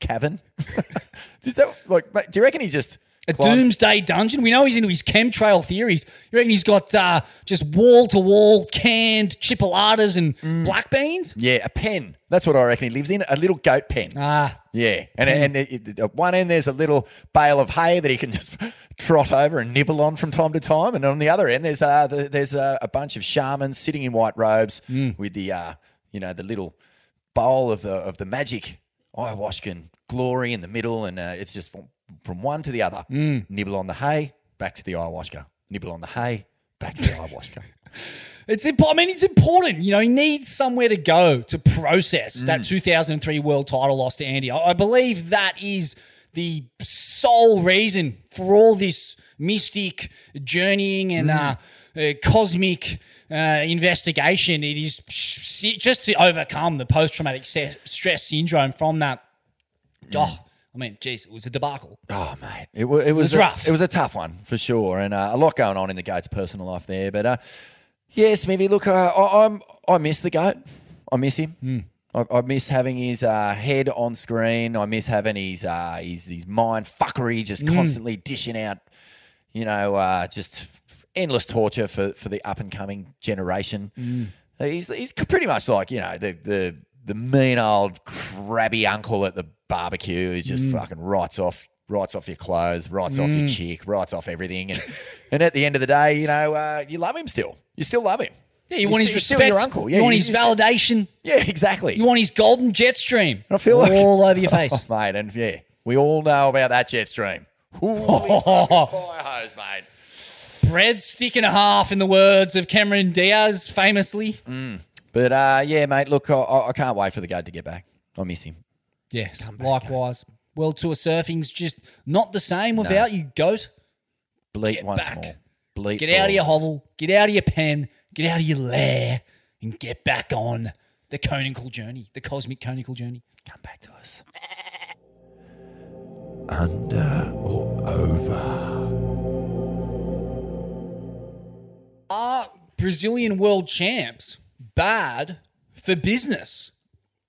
cavern? Is that like? Do you reckon he just A climbs- doomsday dungeon. We know he's into his chemtrail theories. You reckon he's got uh, just wall to wall canned chipolatas and Mm. black beans? Yeah, a pen. That's what I reckon he lives in. A little goat pen. Ah, Yeah, and and the- at one end there's a little bale of hay that he can just trot over and nibble on from time to time, and on the other end there's uh, the, there's a, a bunch of shamans sitting in white robes with the uh, you know the little bowl of the of the magic ayahuasca glory in the middle, and uh, it's just from, from one to the other. Nibble on the hay, back to the ayahuasca. Nibble on the hay, back to the ayahuasca. It's imp- I mean, it's important. You know, he needs somewhere to go to process that Mm. 2003 world title loss to Andy. I, I believe that is the sole reason for all this mystic journeying and Mm. uh, uh, cosmic uh, investigation. It is just to overcome the post traumatic stress syndrome from that. Oh, I mean, geez, it was a debacle. Oh mate, it, wa- it was, was a- rough. It was a tough one for sure, and uh, a lot going on in the goat's personal life there. But uh, yeah, Smithy, look, uh, I, I'm I miss the goat. I miss him. Hmm. I, I miss having his uh, head on screen. I miss having his uh, his his mind fuckery, just Hmm. constantly dishing out, you know, uh, just endless torture for for the up and coming generation. Hmm. He's he's pretty much like you know the the the mean old crabby uncle at the barbecue who just Mm. fucking writes off writes off your clothes, writes off your Mm. chick, writes off everything, and and at the end of the day, you know, uh, you love him still. You still love him. Yeah, you He's want his still- respect. your uncle. Yeah, you want his validation. Yeah, exactly. You want his golden jet stream. I feel like all over your face. oh, mate. And yeah, we all know about that jet stream. Holy fucking fire hose, mate. Bread stick and a half, in the words of Cameron Diaz, famously. But uh, yeah, mate. Look, I, I can't wait for the goat to get back. I miss him. Yes, likewise. World Tour surfing's just not the same without you, goat. Bleat Get once back. more. Bleat. Get out of your hovel, get out of your pen, get out of your lair, and get back on the conical journey, the cosmic conical journey. Come back to us. Under or over? Are Brazilian world champs bad for business?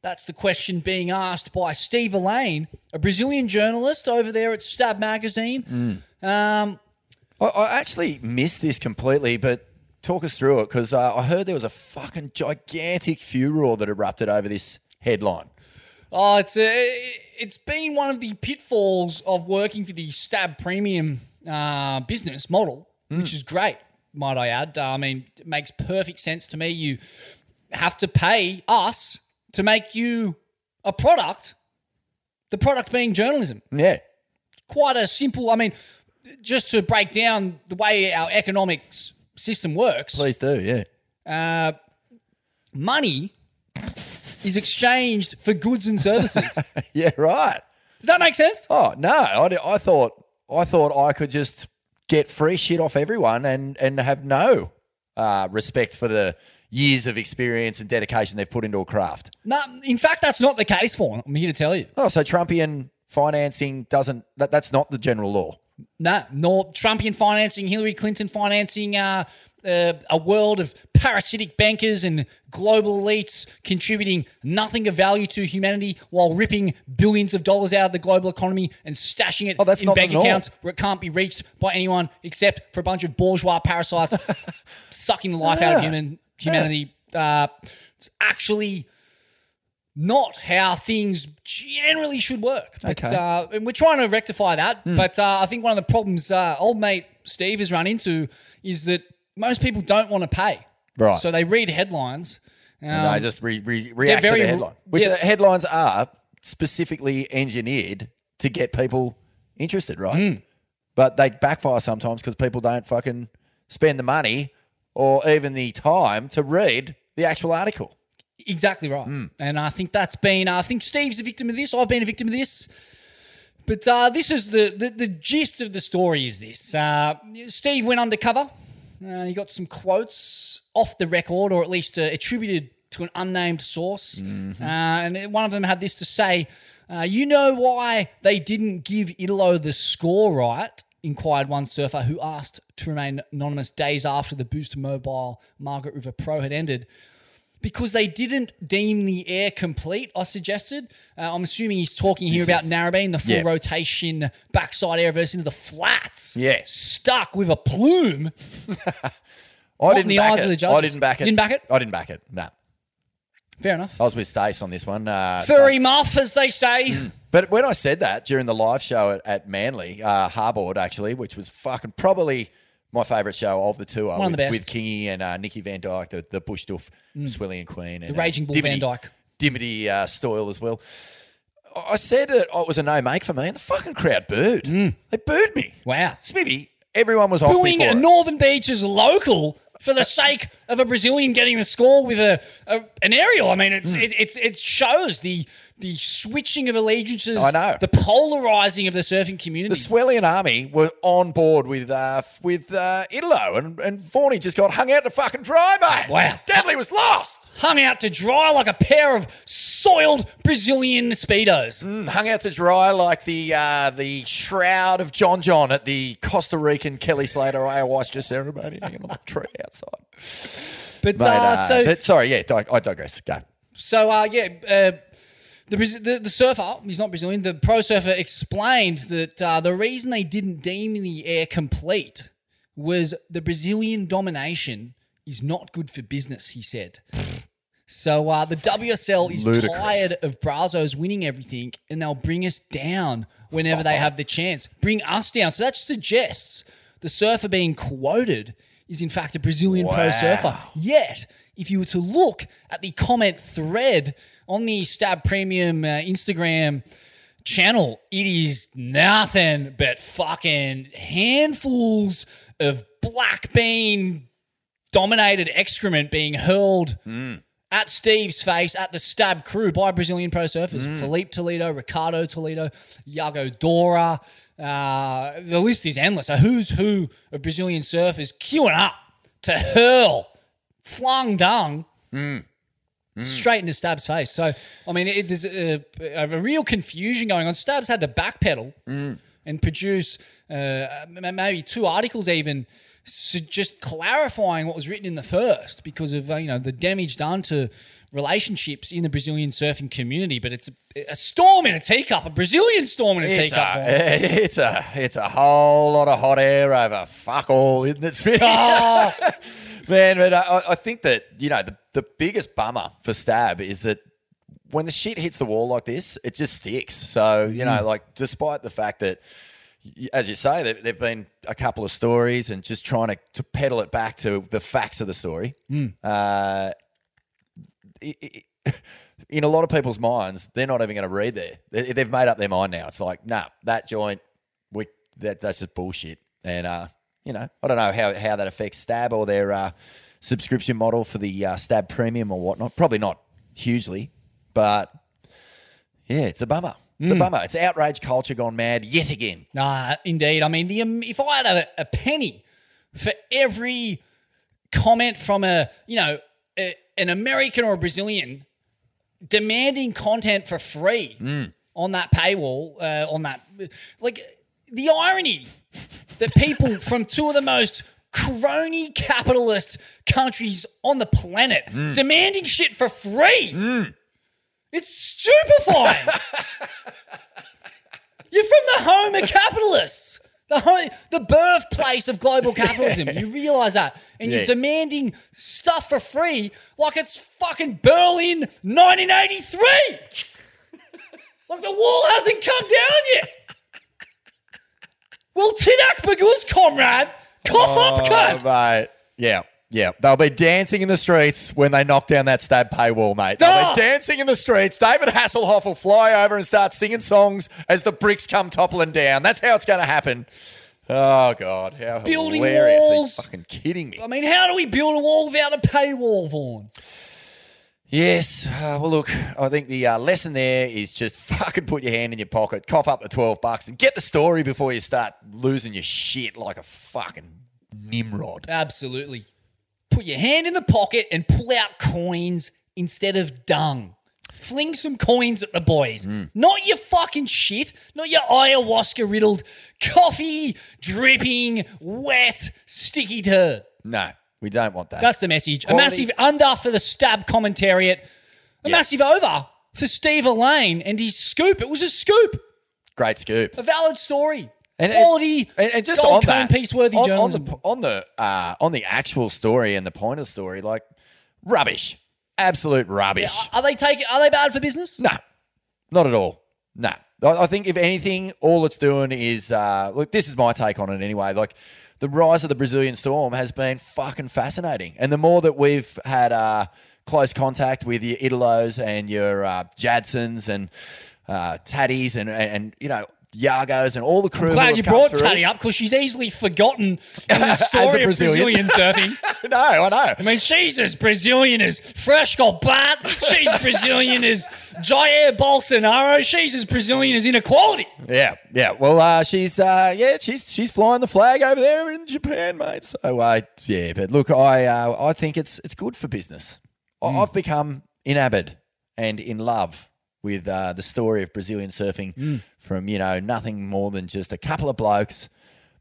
That's the question being asked by Steve Elaine, a Brazilian journalist over there at Stab Magazine. Um, I, I actually missed this completely, but talk us through it because uh, I heard there was a fucking gigantic furor that erupted over this headline. Oh, it's a, it's been one of the pitfalls of working for the Stab Premium uh, business model, which is great, might I add. Uh, I mean, it makes perfect sense to me. You have to pay us to make you a product, the product being journalism. Yeah. Quite a simple, I mean, just to break down the way our economics system works. Please do, yeah. Uh, money is exchanged for goods and services. yeah, right. Does that make sense? Oh no, I, I thought I thought I could just get free shit off everyone and and have no uh, respect for the years of experience and dedication they've put into a craft. No, in fact, that's not the case for. them. I'm here to tell you. Oh, so Trumpian financing doesn't that, that's not the general law. No, nor Trumpian financing, Hillary Clinton financing, uh, uh, a world of parasitic bankers and global elites contributing nothing of value to humanity while ripping billions of dollars out of the global economy and stashing it Oh, that's in bank accounts where it can't be reached by anyone except for a bunch of bourgeois parasites sucking the life out of Yeah. human humanity. Uh, it's actually not how things generally should work. But, Okay. uh, and we're trying to rectify that. Hmm. But uh, I think one of the problems uh, old mate Steve has run into is that most people don't want to pay. Right. So they read headlines. and um, they just re, re, react to the headline, which yeah. the headlines are specifically engineered to get people interested, right? Hmm. But they backfire sometimes because people don't fucking spend the money or even the time to read the actual article. Exactly right. Hmm. And I think that's been, I think Steve's a victim of this. I've been a victim of this. But uh, this is the, the, the gist of the story is this. Uh, Steve went undercover. Uh, he got some quotes off the record, or at least uh, attributed to an unnamed source. Mm-hmm. Uh, and one of them had this to say uh, You know why they didn't give Italo the score right? Inquired one surfer who asked to remain anonymous days after the Boost Mobile Margaret River Pro had ended because they didn't deem the air complete, I suggested. Uh, I'm assuming he's talking here This about is- Narrabeen, the full yeah. rotation backside air versus into the flats. Yeah. Stuck with a plume. I in didn't the back eyes it. of the judges. I didn't back it. Didn't back it? I didn't back it. No. Fair enough. I was with Stace on this one. Uh, Furry muff, as they say. But when I said that during the live show at, at Manly, uh, Harbord actually, which was fucking probably my favourite show of the tour, One of with, the best. with Kingy and uh, Nikki Van Dijk, the, the Bush Duff, Mm. Swillian Queen, and The Raging Bull Dimity, Van Dyke. Dimity uh, Stoyle as well. I said that it was a no make for me, and the fucking crowd booed. They booed me. Mm. Wow. Smithy, everyone was off Booing a it. Northern Beaches local for the sake of a Brazilian getting the score with a, a an aerial. I mean, it's Hmm. it, it's it shows the the switching of allegiances. I know. the polarizing of the surfing community. The Swellian army were on board with uh, with uh, Italo, and and Forney just got hung out to fucking dry, mate. Wow. Dudley was lost. hung out to dry like a pair of soiled Brazilian speedos. Mm, hung out to dry like the uh, the shroud of John John at the Costa Rican Kelly Slater ayahuasca ceremony hanging on the tree outside. But Mate, uh, uh, so but sorry, yeah, I digress. Go. So uh, yeah, uh, the, the the surfer, he's not Brazilian. The pro surfer explained that uh, the reason they didn't deem the air complete was the Brazilian domination is not good for business. He said. So uh, the WSL is Ludicrous. tired of Brazos winning everything, and they'll bring us down whenever they have the chance. Bring us down. So that suggests the surfer being quoted is in fact a Brazilian pro surfer. Yet, if you were to look at the comment thread on the Stab Premium uh, Instagram channel, it is nothing but fucking handfuls of black bean dominated excrement being hurled at Steve's face at the Stab crew by Brazilian pro surfers. Filipe Toledo, Ricardo Toledo, Yago Dora. Uh, the list is endless. A who's who of Brazilian surfers queuing up to hurl flung dung straight into Stab's face. So, I mean, it, there's a, a, real confusion going on. Stab's had to backpedal and produce uh, maybe two articles even so just clarifying what was written in the first because of uh, you know the damage done to relationships in the Brazilian surfing community. But it's a, a storm in a teacup, a Brazilian storm in a It's teacup. a, it's a it's a whole lot of hot air over fuck all, isn't it, Oh. Man, but I, I think that you know the the biggest bummer for Stab is that when the shit hits the wall like this, it just sticks. So you know, Mm. like despite the fact that, as you say, there there've been a couple of stories and just trying to to pedal it back to the facts of the story. Mm. Uh, in a lot of people's minds, they're not even going to read there. They, they've made up their mind now. It's like, nah, that joint, we that that's just bullshit. And uh, you know, I don't know how how that affects Stab or their uh, subscription model for the uh, Stab Premium or whatnot. Probably not hugely, but yeah, it's a bummer. It's a Mm. bummer. It's outrage culture gone mad yet again. Nah, indeed. I mean, the um, if I had a, a penny for every comment from a you know a, an American or a Brazilian demanding content for free on that paywall, uh, on that like the irony that people from two of the most crony capitalist countries on the planet hmm. demanding shit for free. Hmm. It's stupefying. You're from the home of capitalists. The, home, the birthplace of global capitalism. You realize that. And Yeah. you're demanding stuff for free like it's fucking Berlin 1983. like the wall hasn't come down yet. Well, Tidak Baguz, comrade. Cough up, Oh, cunt. mate. Yeah, yeah. They'll be dancing in the streets when they knock down that stab paywall, mate. They'll Ah! be dancing in the streets. David Hasselhoff will fly over and start singing songs as the bricks come toppling down. That's how it's going to happen. Oh, God. How Building hilarious. Are you walls. fucking kidding me? I mean, how do we build a wall without a paywall, Vaughan? Yes. Uh, well, look, I think the uh, lesson there is just fucking put your hand in your pocket, cough up the 12 bucks, and get the story before you start losing your shit like a fucking Nimrod. Absolutely. Put your hand in the pocket and pull out coins instead of dung. Fling some coins at the boys. Not your fucking shit. Not your ayahuasca riddled, coffee dripping, wet, sticky turd. No, we don't want that. That's the message. Quality- A massive under for the stab commentariat. A massive over for Steve Elaine and his scoop. It was a scoop. Great scoop. A valid story. And- Quality, And, and just on that, piece worthy on, on the on the uh, on the actual story and the point of story, like rubbish, absolute rubbish. Are they taking? Are they bad for business? No, not at all. No, I, I think if anything, all it's doing is uh, look. This is my take on it anyway. Like the rise of the Brazilian Storm has been fucking fascinating, and the more that we've had uh, close contact with your Italos and your uh, Jadsons and uh, and, and and you know. Yagos and all the crew. who Glad you brought through. Taddy up because she's easily forgotten in the story of Brazilian. Surfing. no, I know. I mean, she's as Brazilian as Fresco Bat. She's Brazilian as Jair Bolsonaro. She's as Brazilian as inequality. Yeah, yeah. Well, uh, she's uh, yeah, she's she's flying the flag over there in Japan, mate. So uh, yeah, but look, I uh, I think it's it's good for business. I I've become enamored and in love with uh, the story of Brazilian surfing from you know nothing more than just a couple of blokes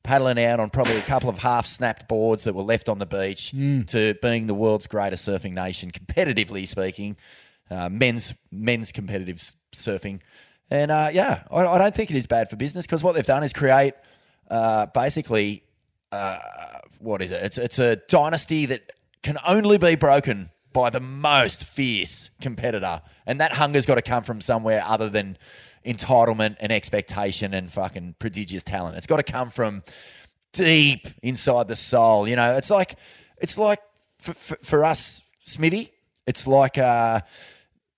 paddling out on probably a couple of half snapped boards that were left on the beach to being the world's greatest surfing nation, competitively speaking, uh, men's men's competitive s- surfing. And uh, yeah, I, I don't think it is bad for business because what they've done is create uh, basically uh, what is it? It's it's a dynasty that can only be broken by the most fierce competitor, and that hunger's got to come from somewhere other than entitlement and expectation and fucking prodigious talent. It's got to come from deep inside the soul. You know, it's like it's like for, for, for us, Smithy. It's like uh,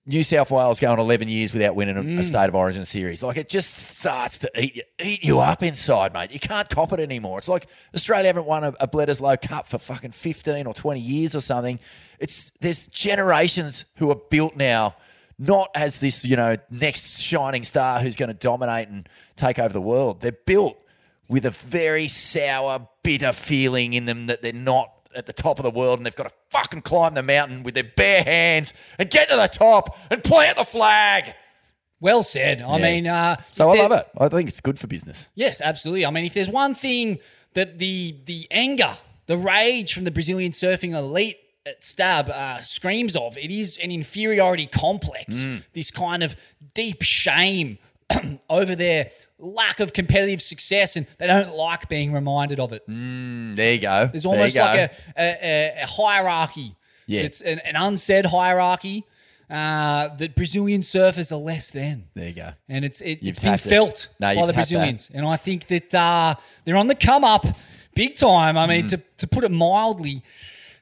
New South Wales going 11 years without winning a, a mm. state of origin series. Like it just starts to eat you, eat you up inside, mate. You can't cop it anymore. It's like Australia haven't won a, a Bledisloe Cup for fucking 15 or 20 years or something. It's there's generations who are built now not as this, you know, next shining star who's going to dominate and take over the world. They're built with a very sour, bitter feeling in them that they're not at the top of the world and they've got to fucking climb the mountain with their bare hands and get to the top and plant the flag. Well said. I Yeah. mean, uh, So I love it. I think it's good for business. Yes, absolutely. I mean, if there's one thing that the the anger the rage from the Brazilian surfing elite at Stab uh, screams of. It is an inferiority complex, Mm. this kind of deep shame over their lack of competitive success, and they don't like being reminded of it. Mm, there you go. There's almost go. like a, a, a, hierarchy. Yeah. It's an, an unsaid hierarchy uh, that Brazilian surfers are less than. There you go. And it's it, it's been tapped it. felt No, by the tapped that. Brazilians. And I think that uh, they're on the come up big time. I mean, Mm. to, to put it mildly,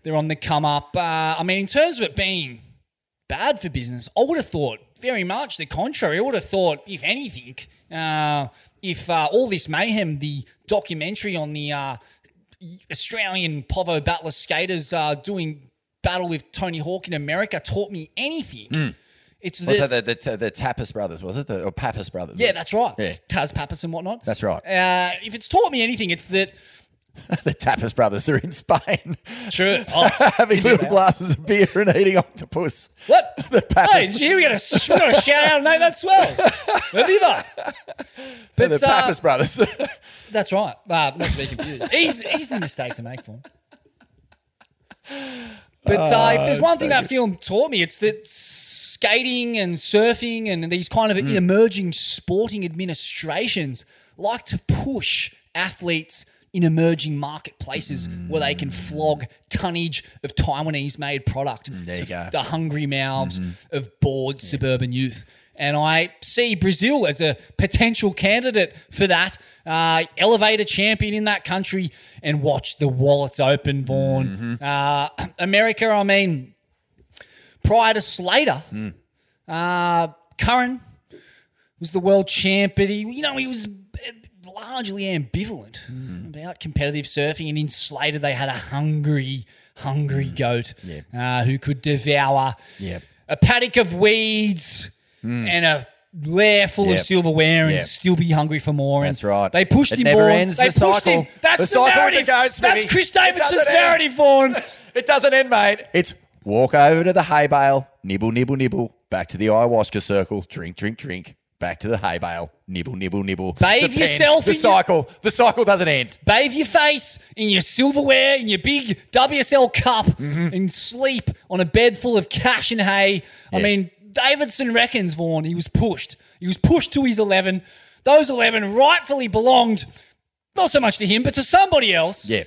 they're on the come up. Uh, I mean, in terms of it being bad for business, I would have thought very much the contrary. I would have thought, if anything, uh, if uh, all this mayhem, the documentary on the uh, Australian Povo Battler skaters uh, doing battle with Tony Hawk in America taught me anything. It's Was that, that the, the, the Tapas brothers, was it? The, or Pappas brothers? yeah, that's right. Yeah. Taz Pappas and whatnot. That's right. Uh, if it's taught me anything, it's that. the Tapas brothers are in Spain. True. Oh, Having little glasses of beer and eating octopus. What? The Pappas, Hey, did you hear we got a, we got a shout out, mate? That's swell. Viva. But, the uh, brothers. That's right. Uh, not to be confused. Easy, easy mistake to make for him. But uh, if there's Oh, one thing that film taught me, it's that skating and surfing and these kind of Mm. emerging sporting administrations like to push athletes in emerging marketplaces where they can flog tonnage of Taiwanese made product Mm, there to the hungry mouths Mm-hmm. of bored suburban youth. And I see Brazil as a potential candidate for that. Uh, elevate a champion in that country and watch the wallets open, Vaughan. Mm-hmm. Uh, America, I mean, prior to Slater, Mm. uh, Curren was the world champ, but he, you know, he was largely ambivalent Mm. about competitive surfing. And in Slater, they had a hungry, hungry goat uh, who could devour Yep. a paddock of weeds and a lair full Mm. Yep. of silverware and Yep. still be hungry for more. That's and right. They pushed It him never more. ends, They the pushed cycle. him. That's The the, cycle with the goats, That's Chris Davidson's narrative, Vaughan. It doesn't end, mate. It's walk over to the hay bale, nibble, nibble, nibble, back to the ayahuasca circle, drink, drink, drink, back to the hay bale, nibble, nibble, nibble. Bathe The pen, yourself The in your- cycle. The cycle doesn't end. Bathe your face in your silverware, in your big WSL cup, Mm-hmm. and sleep on a bed full of cash and hay. I mean, Davidson reckons, Vaughan, he was pushed. He was pushed to his 11. Those 11 rightfully belonged, not so much to him, but to somebody else. Yeah.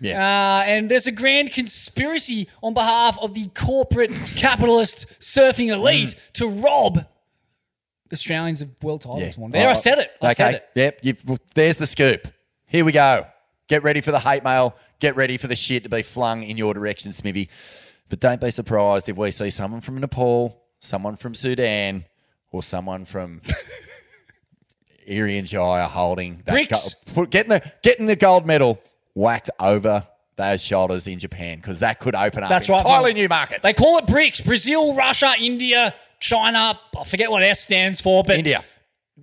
Yeah. Uh, and there's a grand conspiracy on behalf of the corporate capitalist surfing elite Mm. to rob Australians of world titles. Yeah. Vaughan. There, I Oh, said it. I okay. said it. Yep. You've, there's the scoop. Here we go. Get ready for the hate mail. Get ready for the shit to be flung in your direction, Smithy. But don't be surprised if we see someone from Nepal, someone from Sudan, or someone from Irian Jaya holding that BRICS. go- getting the getting the gold medal whacked over those shoulders in Japan because that could open up That's right. entirely Vaughan. new markets. They call it BRICS Brazil, Russia, India, China. I forget what S stands for, but India.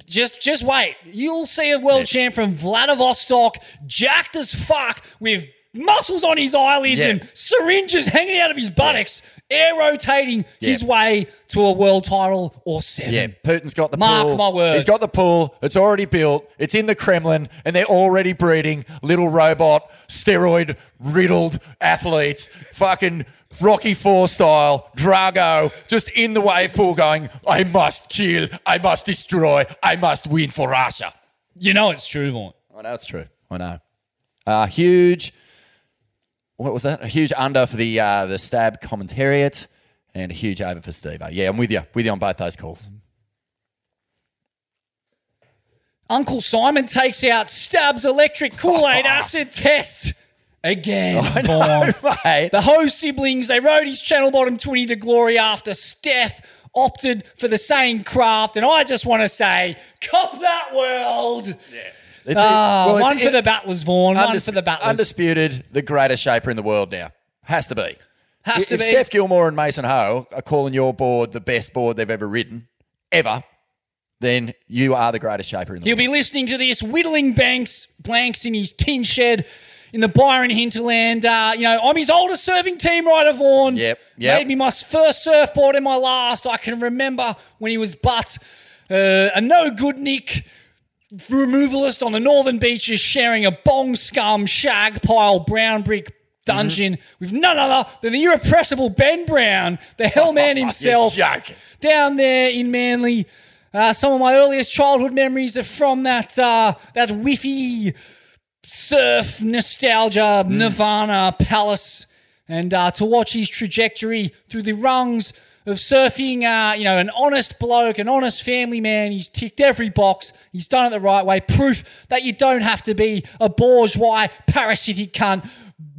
Just just wait. You'll see a world champ from Vladivostok, jacked as fuck, with muscles on his eyelids Yeah. and syringes hanging out of his buttocks, air rotating his way to a world title or seven. Yeah, Putin's got the Mark pool. my words. He's got the pool. It's already built. It's in the Kremlin, and they're already breeding little robot, steroid riddled athletes. Fucking Rocky Four style, Drago, just in the wave pool, going, "I must kill. I must destroy. I must win for Russia." You know it's true, Vaughan. I know it's true. I know. Uh, huge. What was that? A huge under for the uh, the stab commentariat, and a huge over for Steve. Yeah, I'm with you. With you on both those calls. Uncle Simon takes out Stab's electric Kool-Aid acid test again. I know, mate. The Ho siblings, they rode his channel bottom 20 to glory after Steph opted for the same craft. And I just want to say, cop that world. It's Ah, well, it's one for in- the battlers, Vaughan. one for the battlers. Undisputed, the greatest shaper in the world now. Has to be. Has if, to if be. Steph Gilmore and Mason Ho are calling your board the best board they've ever ridden, ever, then you are the greatest shaper in the world. He'll be listening to this, whittling banks, blanks in his tin shed in the Byron hinterland. Uh, you know, I'm his oldest serving team rider, Vaughan. Yep, yep. Made me my first surfboard and my last. I can remember when he was but uh, a no good Nick removalist on the northern beaches sharing a bong scum shag pile brown brick dungeon with none other than the irrepressible Ben Brown, the Hellman himself, down there in Manly. Uh, some of my earliest childhood memories are from that uh, that whiffy surf nostalgia Nirvana palace, and uh, to watch his trajectory through the rungs of surfing. Uh, you know, an honest bloke, an honest family man. He's ticked every box. He's done it the right way. Proof that you don't have to be a bourgeois parasitic cunt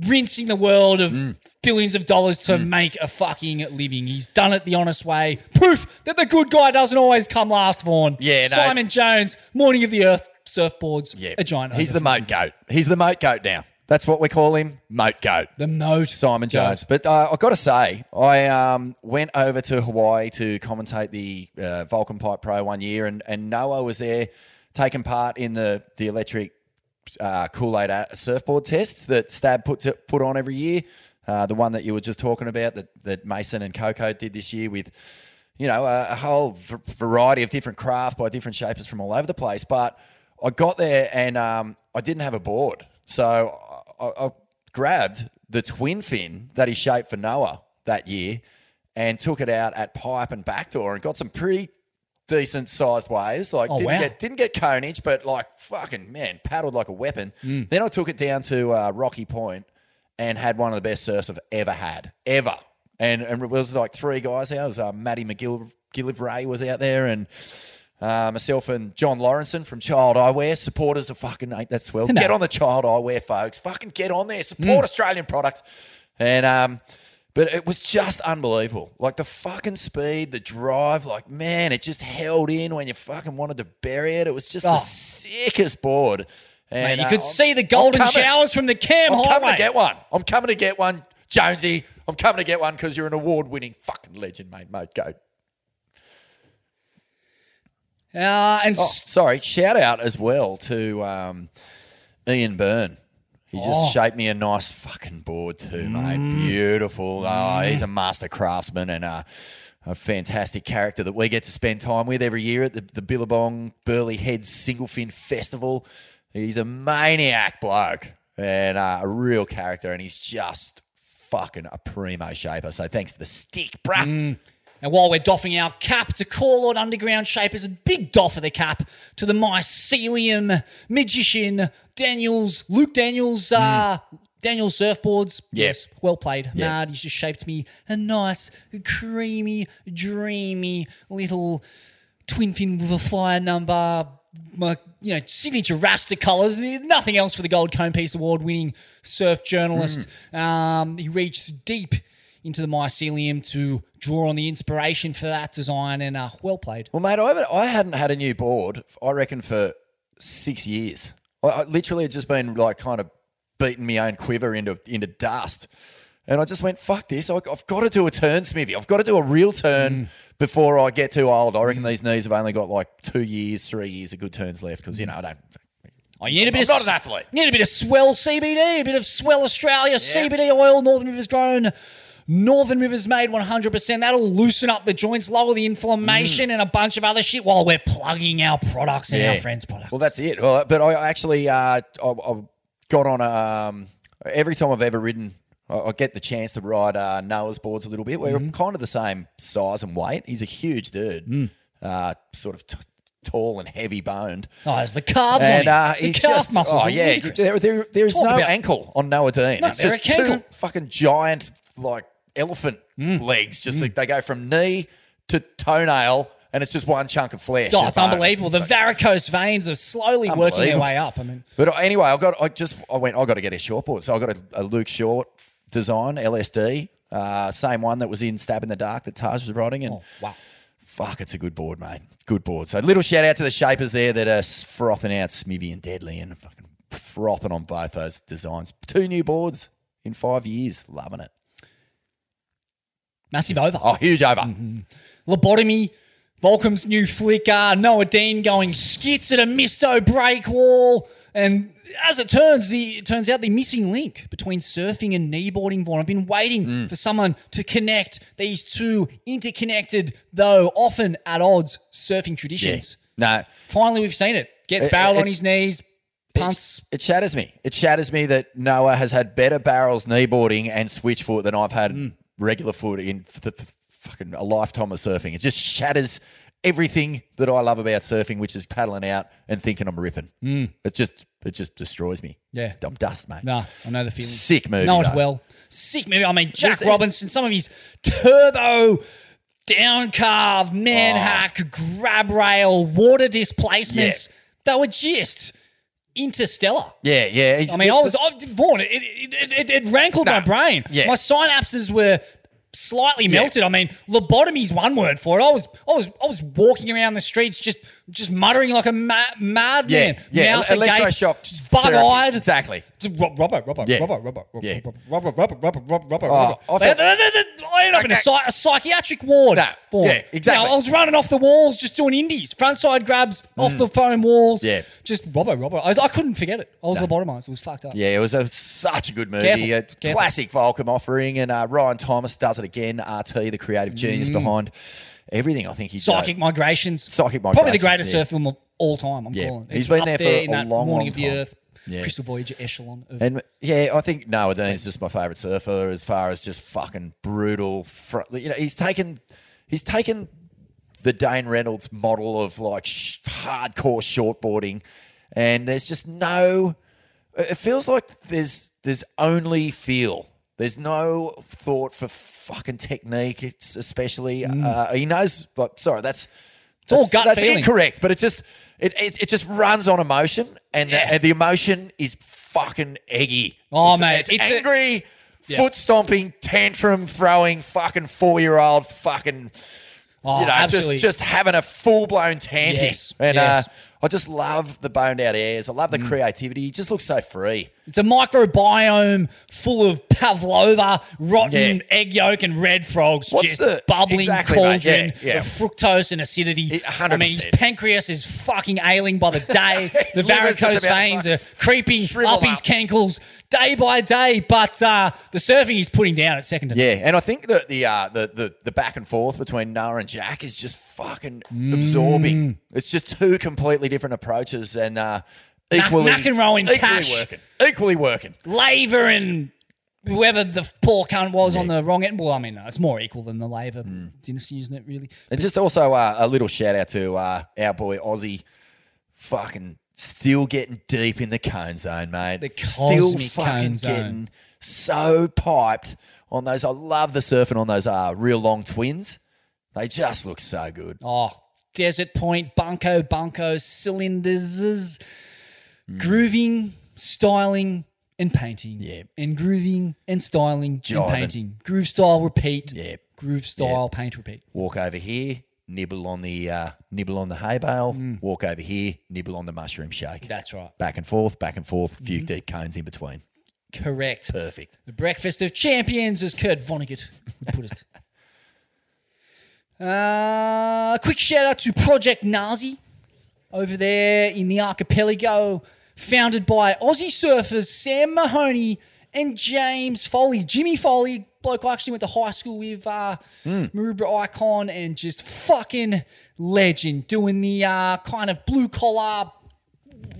rinsing the world of billions of dollars to make a fucking living. He's done it the honest way. Proof that the good guy doesn't always come last, Vaughan. Yeah, no. Simon Jones, Morning of the Earth, surfboards, Yeah, a giant. He's the moat goat. He's the moat goat now. That's what we call him, moat goat. The moat Simon goat. Jones. But uh, I've got to say, I um, went over to Hawaii to commentate the uh, Volcom Pipe Pro one year, and, and Noah was there taking part in the the electric uh, Kool Aid surfboard test that Stab put to, put on every year. Uh, the one that you were just talking about that that Mason and Coco did this year with you know, a, a whole v- variety of different craft by different shapers from all over the place. But I got there and um, I didn't have a board. So I, I grabbed the twin fin that he shaped for Noa that year and took it out at pipe and backdoor and got some pretty decent sized waves. Like Oh, didn't wow. get didn't get conage, but like fucking man, paddled like a weapon. Mm. Then I took it down to uh, Rocky Point and had one of the best surfs I've ever had, ever. And, and it was like three guys there. It was uh, Matty McGillivray was out there, and uh, myself and John Lawrenson from Child Eyewear, supporters of fucking ain't that swell. Get on the Child Eyewear, folks. Fucking get on there. Support Mm. Australian products. And um, but it was just unbelievable. Like the fucking speed, the drive, like man, it just held in when you fucking wanted to bury it. It was just Oh. the sickest board. Mate, And you uh, could I'm- see the golden coming. showers from the Cam I'm Highway. coming to get one. I'm coming to get one, Jonesy. I'm coming to get one because you're an award-winning fucking legend, mate. Mate, go. Uh, and Oh, sorry. Shout out as well to um, Ian Byrne. He just Oh. shaped me a nice fucking board too, mate. Beautiful. Oh, he's a master craftsman and a, a fantastic character that we get to spend time with every year at the, the Billabong Burleigh Heads Single Fin Festival. He's a maniac bloke and uh, a real character, and he's just fucking a primo shaper. So thanks for the stick, bruh. And while we're doffing our cap to out Underground Shapers, a big doff of the cap to the mycelium magician Daniels, Luke Daniels, uh, Daniels surfboards. Yeah. Yes, well played. Yeah. Nah, he's just shaped me a nice, creamy, dreamy little twin fin with a flyer number. My, you know, signature Rasta colours. Nothing else for the Gold Cone Piece Award winning surf journalist. Um, he reached deep into the mycelium to draw on the inspiration for that design and uh, well played. Well, mate, I, I hadn't had a new board, I reckon, for six years. I, I literally had just been like kind of beating my own quiver into into dust. And I just went, fuck this. I, I've got to do a turn, Smithy. I've got to do a real turn before I get too old. I reckon these knees have only got like two years, three years of good turns left because, you know, I don't. Oh, you need a bit I'm of, not an athlete. You need a bit of swell CBD, a bit of swell Australia CBD oil. Northern Rivers grown. Northern Rivers made 100%. That'll loosen up the joints, lower the inflammation, and a bunch of other shit while we're plugging our products and our friends' products. Well, that's it. Well, but I actually uh, I, I got on a, um, every time I've ever ridden. I get the chance to ride uh, Noa's boards a little bit. We're Mm-hmm. kind of the same size and weight. He's a huge dude, Mm. uh, sort of t- tall and heavy boned. Oh, there's the carbs and uh. The calf just, muscles oh are yeah, there, there, there is Talk no about- ankle on Noa Deane. No, it's just two fucking giant like elephant Mm. legs. Just like they go from knee to toenail, and it's just one chunk of flesh. Oh, it's unbelievable. The varicose veins are slowly working their way up. I mean, But anyway, I got I just I went I got to get a short board, so I got a, a Luke Short design LSD, uh, same one that was in Stab in the Dark that Taj was riding, and Oh, wow. fuck, it's a good board, mate. Good board. So little shout out to the shapers there that are frothing out Smithy and Deadly and fucking frothing on both those designs. Two new boards in five years, loving it. Massive over. Oh, huge over. Lobotomy, Volcom's new flicker, Noa Deane going skits at a Misto break wall. And as it turns, the it turns out the missing link between surfing and kneeboarding. Vaughan. I've been waiting Mm. for someone to connect these two interconnected, though often at odds, surfing Yeah. traditions. No, Finally, we've seen it. Gets It- barreled it- on his knees, punts. It shatters me. It shatters me that Noa has had better barrels kneeboarding and switch foot than I've had Mm. Regular foot in the, fucking a lifetime of surfing. It just shatters everything that I love about surfing, which is paddling out and thinking I'm ripping. Mm. It just it just destroys me. Yeah. I'm dust, mate. Nah, I know the feeling. Sick movie, Know it well. Sick movie. I mean, Jack There's- Robinson, some of his turbo, down carve, man Oh. hack, grab rail, water displacements. They were just interstellar. Yeah, yeah. I mean, I was, I, Vaughan, it, it, it, it, it rankled my brain. yeah. My synapses were slightly melted. I mean, lobotomy's one word for it. I was, I was, I was walking around the streets just, just muttering like a ma- madman. Yeah, yeah, Mouth ele- electroshock bug-eyed. Exactly. Just ro- Robbo, Robbo, Yeah. Robbo, Robbo, Robbo, Yeah. Robbo, Robbo, Robbo, Robbo, Robbo, Robbo, Oh, Robbo. I They- felt- they- they- they- I ended up in a, Okay. psy- a psychiatric ward. Vaughan. yeah, exactly. Know, I was running off the walls, just doing indies, front side grabs off Mm. the foam walls. Yeah. just Robbo, Robbo. I, was, I couldn't forget it. I was lobotomized. It was fucked up. Yeah, it was a, such a good movie. Careful, A careful. classic Volcom offering, and uh, Ryan Thomas does it again. RT, the creative genius Mm. behind everything. I think he's Psychic migrations. Psychic migrations, Probably the greatest yeah. surf film of all time. I'm Yeah. calling. He's It's been there for in a long, Morning long of the time. Earth, Yeah. Crystal Voyager echelon. Of, And yeah, I think Noa Deane's just my favourite surfer as far as just fucking brutal. Fr- you know, he's taken he's taken the Dane Reynolds model of like sh- hardcore shortboarding, and there's just no. It feels like there's there's only feel. There's no thought for fucking technique. It's especially uh, he knows. But sorry, that's It's all gut That's feeling. incorrect, but it just it, it, it just runs on emotion, and, the, and the emotion is fucking eggy. Oh, It's- mate, it's, it's a- angry, Yeah. foot stomping, tantrum throwing, fucking four year old, fucking. Oh, you know, absolutely. just just having a full blown tanty, Yes, and yes. uh, I just love the boned out airs. I love the Mm. creativity. He just looks so free. It's a microbiome full of pavlova, rotten Yeah. egg yolk, and red frogs, What's just the- bubbling exactly, mate. cauldron Yeah, yeah. of fructose and acidity. I mean, his pancreas is fucking ailing by the day. the His liver's just varicose veins are creeping shrivel up his up. cankles day by day. But uh, the surfing he's putting down at second. Yeah, and I think that the uh, the, the the back and forth between Nara and Jack is just fucking absorbing. It's just two completely different approaches, and uh, equally and equally Cash. working, equally working. Laver and whoever the poor cunt was on the wrong end. Well, I mean, no, it's more equal than the Laver dynasty, isn't it? Really. And just also uh, a little shout out to uh, our boy Aussie, fucking still getting deep in the cone zone, mate. The still cosmic fucking cone zone. getting so piped on those. I love the surfing on those uh, real long twins. They just look so good. Oh, Desert Point, Bunko, Bunko, cylinders, grooving, styling, and painting. Yeah. And grooving and styling Jiving. and painting. Groove style, repeat. Yeah. Groove style, paint, repeat. Walk over here, nibble on the uh, nibble on the hay bale. Mm. Walk over here, nibble on the mushroom shake. That's right. Back and forth, back and forth. Mm-hmm. Few deep cones in between. Correct. Perfect. The breakfast of champions, as Kurt Vonnegut would put it. Uh, quick shout out to Project Nasi over there in the archipelago, founded by Aussie surfers Sam Mahoney and James Foley. Jimmy Foley, bloke I actually went to high school with, uh, Maroubra icon, and just fucking legend, doing the uh, kind of blue collar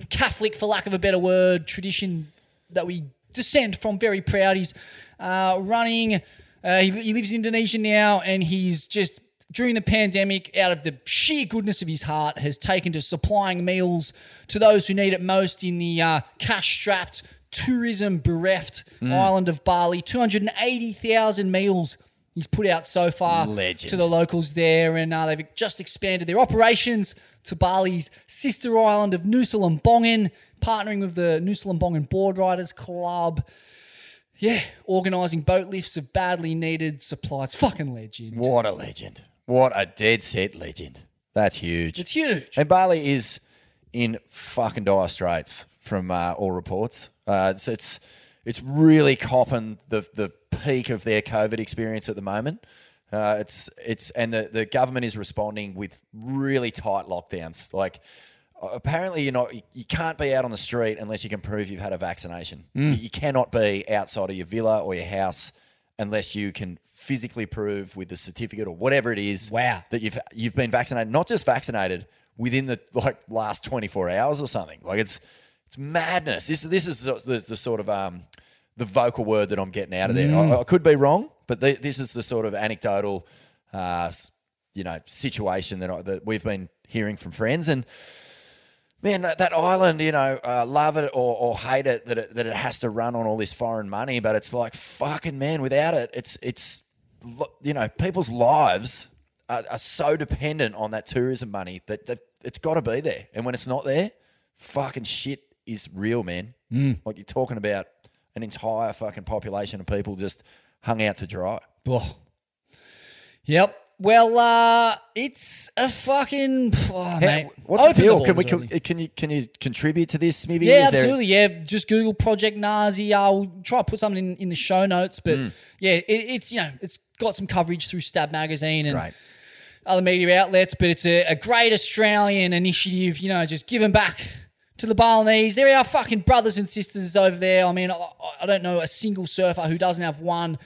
Catholic, for lack of a better word, tradition that we descend from. Very proud. He's uh, running. Uh, he, he lives in Indonesia now, and he's just during the pandemic, out of the sheer goodness of his heart, has taken to supplying meals to those who need it most in the uh, cash-strapped, tourism-bereft Mm. island of Bali. Two hundred and eighty thousand meals. He's put out so far Legend. to the locals there, and uh, they've just expanded their operations to Bali's sister island of Nusa Lembongan, partnering with the Nusa Lembongan Board Riders Club. Yeah, organising boat lifts of badly needed supplies. Fucking legend. What a legend. What a dead set legend. That's huge. It's huge. And Bali is in fucking dire straits from uh, all reports. Uh, it's, it's it's really copping the the peak of their COVID experience at the moment. Uh, it's it's and the, the government is responding with really tight lockdowns. Like apparently you're not you- can't be out on the street unless you can prove you've had a vaccination. Mm. You, you cannot be outside of your villa or your house unless you can physically prove with the certificate or whatever it is Wow. that you've you've been vaccinated, not just vaccinated within the like last 24 hours or something. Like it's It's madness. This this is the, the, sort of um the vocal word that I'm getting out of there. Mm. I, I could be wrong, but the, this is the sort of anecdotal, uh, you know, situation that I, that we've been hearing from friends and. Man, that, that island, you know, uh, love it or, or hate it that, it that it has to run on all this foreign money, but it's like fucking man, without it, it's it's you know, people's lives are, are so dependent on that tourism money that, that it's got to be there, and when it's not there, fucking shit is real, man. Mm. Like you're talking about an entire fucking population of people just hung out to dry. Oh. Yep. Well, uh, it's a fucking. Oh, How- mate. what's the Open deal? Can we can, can you can you contribute to this, Smithy? Yeah, Is there- absolutely. Yeah, just Google Project Nasi. I'll try to put something in, in the show notes. But Mm. yeah, it, it's you know it's got some coverage through Stab Magazine and Right. other media outlets. But it's a, a great Australian initiative. You know, just giving back to the Balinese. There are fucking brothers and sisters over there. I mean, I, I don't know a single surfer who doesn't have one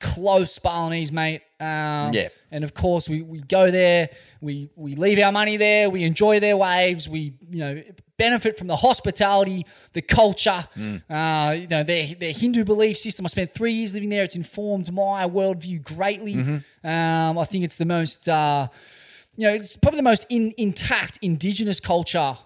close Balinese mate. Um, Yeah. And of course, we, we go there, we we leave our money there, we enjoy their waves, we you know benefit from the hospitality, the culture, uh, you know their their Hindu belief system. I spent three years living there. It's informed my worldview greatly. Mhm. Um, I think it's the most uh, you know it's probably the most in, intact indigenous culture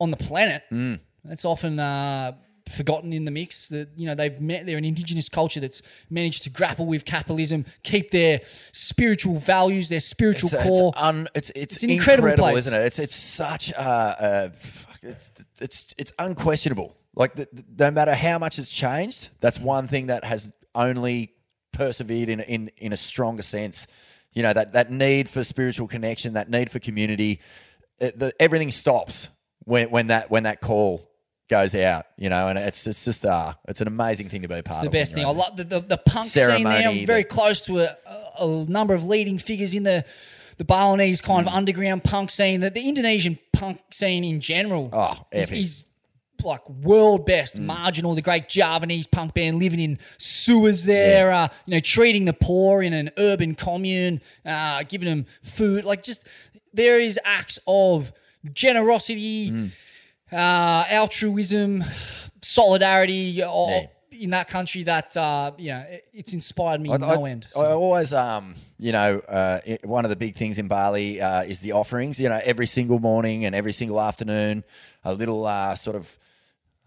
on the planet. Mm. It's often uh, forgotten in the mix that you know they've met. They're an indigenous culture that's managed to grapple with capitalism, keep their spiritual values, their spiritual it's, it's, core. un, it's, it's, It's incredible incredible, isn't it? It's it's such a, uh, fuck, it's it's it's unquestionable. Like the, the- no matter how much it's changed, that's one thing that has only persevered in in in a stronger sense. You know that that need for spiritual connection, that need for community, it, the, everything stops when when that when that call goes out. You know, and it's it's just uh it's an amazing thing to be part It's of. the best thing. I love the, the, the punk scene there. I'm very the- close to a, a, number of leading figures in the the Balinese kind Mm. of underground punk scene. The, the Indonesian punk scene in general Oh, is, is like world best. Mm. Marjinal, the great Javanese punk band living in sewers there. Uh, you know, treating the poor in an urban commune, uh, giving them food. Like just there is acts of generosity, Mm. uh, altruism, solidarity. uh, Yeah. In that country, that uh, you know, it- it's inspired me I, no I- end. I always, um, you know, uh, one of the big things in Bali uh, is the offerings. You know, every single morning and every single afternoon, a little uh, sort of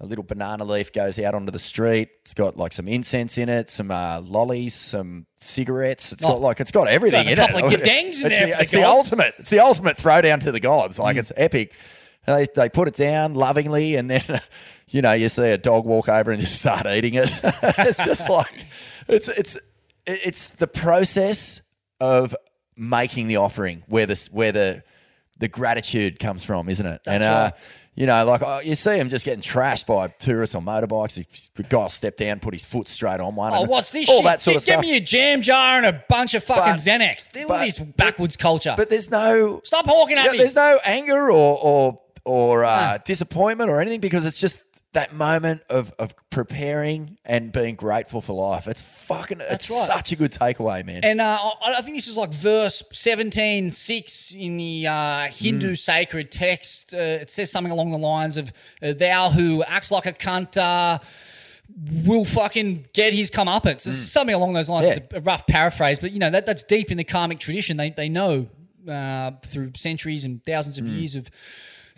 a little banana leaf goes out onto the street. It's got like some incense in it, some uh, lollies, some cigarettes. It's Oh. got like it's got everything Got a in couple it. of gadangs in it's there the, the it's the ultimate. It's the ultimate throwdown to the gods. Like Mm. it's epic. And they, they put it down lovingly, and then you know you see a dog walk over and just start eating it. it's just like it's it's it's the process of making the offering where the where the the gratitude comes from, isn't it? and That's uh, right. You know, like oh, you see him just getting trashed by tourists on motorbikes. He- The guy stepped down, put his foot straight on one. Oh, and what's this All shit? that sort Give- of stuff. Give me a jam jar and a bunch of fucking But- Xanax. Look but- at this backwards culture. But there's no Stop hawking at yeah, me. There's no anger or or or uh, disappointment or anything because it's just that moment of of preparing and being grateful for life. It's fucking. it's right. such a good takeaway, man. And uh, I I think this is like verse 17, 6 in the uh, Hindu Mm. sacred text. Uh, it says something along the lines of, uh, Thou who acts like a cunt uh, will fucking get his comeuppance. It's something along those lines. Mm. Yeah. It's a, rough paraphrase, but you know, that, that's deep in the karmic tradition. They, they know uh, through centuries and thousands Mm. of years of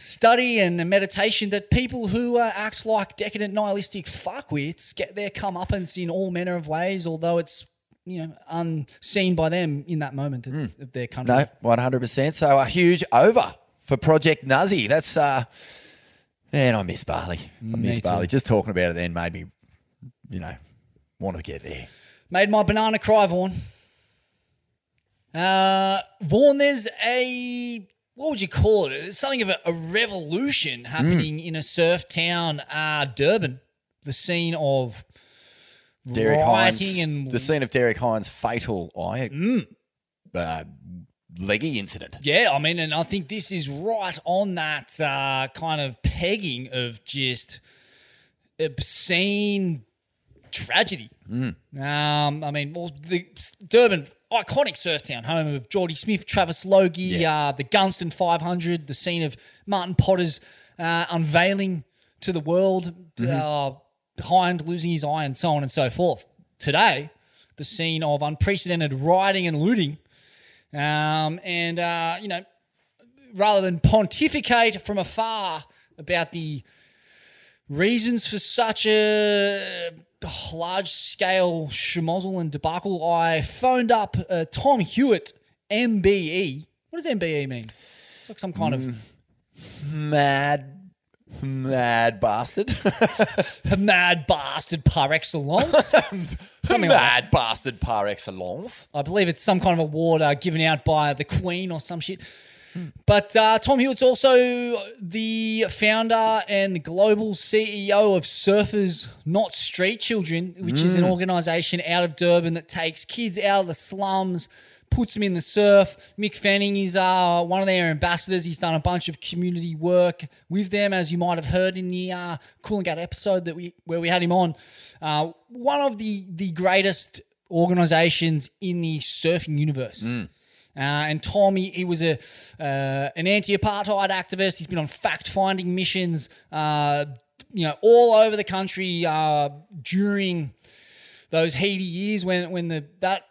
study and meditation that people who uh, act like decadent nihilistic fuckwits get their comeuppance in all manner of ways, although it's you know unseen by them in that moment of, of their country. No, one hundred percent. So a huge over for Project Nasi. That's uh, man, I miss Bali. I Me miss too. Bali. Just talking about it then made me, you know, want to get there. Made my banana cry, Vaughan. Uh, Vaughan, there's a what would you call it? It's something of a, a revolution happening in a surf town, uh, Durban, the scene of Derek rioting Hynd, and the scene of Derek Hynd's fatal eye uh, leggy incident. Yeah, I mean, and I think this is right on that uh, kind of pegging of just obscene tragedy. Mm. Um, I mean, well, the Durban, iconic surf town, home of Jordy Smith, Travis Logie, uh, the Gunston 500, the scene of Martin Potter's uh, unveiling to the world uh, behind losing his eye and so on and so forth. Today, the scene of unprecedented rioting and looting, um, and uh, you know, rather than pontificate from afar about the reasons for such a large scale schmozzle and debacle, I phoned up uh, Tom Hewitt, MBE. What does MBE mean? It's like some kind of Mad, mad bastard. mad bastard par excellence. Something like mad bastard par excellence. I believe it's some kind of award uh, given out by the Queen or some shit. But uh, Tom Hewitt's also the founder and global CEO of Surfers Not Street Children, which is an Mm. organization out of Durban that takes kids out of the slums, puts them in the surf. Mick Fanning is uh, one of their ambassadors. He's done a bunch of community work with them, as you might have heard in the uh, Coolangatta episode that we where we had him on. Uh, one of the the greatest organizations in the surfing universe. Uh, and Tom, he, he was a uh, an anti-apartheid activist. He's been on fact-finding missions, uh, you know, all over the country uh, during those heady years when when the that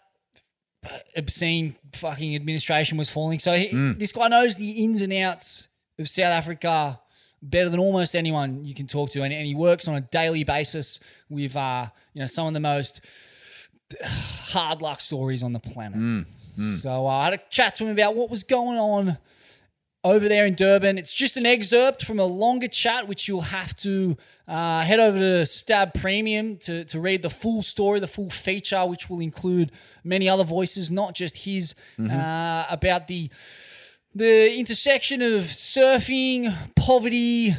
obscene fucking administration was falling. So he, Mm. this guy knows the ins and outs of South Africa better than almost anyone you can talk to, and, and he works on a daily basis with uh, you know some of the most hard luck stories on the planet. Mm, So uh, I had a chat to him about what was going on over there in Durban. It's just an excerpt from a longer chat, which you'll have to uh, head over to Stab Premium to, to read the full story, the full feature, which will include many other voices, not just his, Mhm. uh, about the the intersection of surfing, poverty,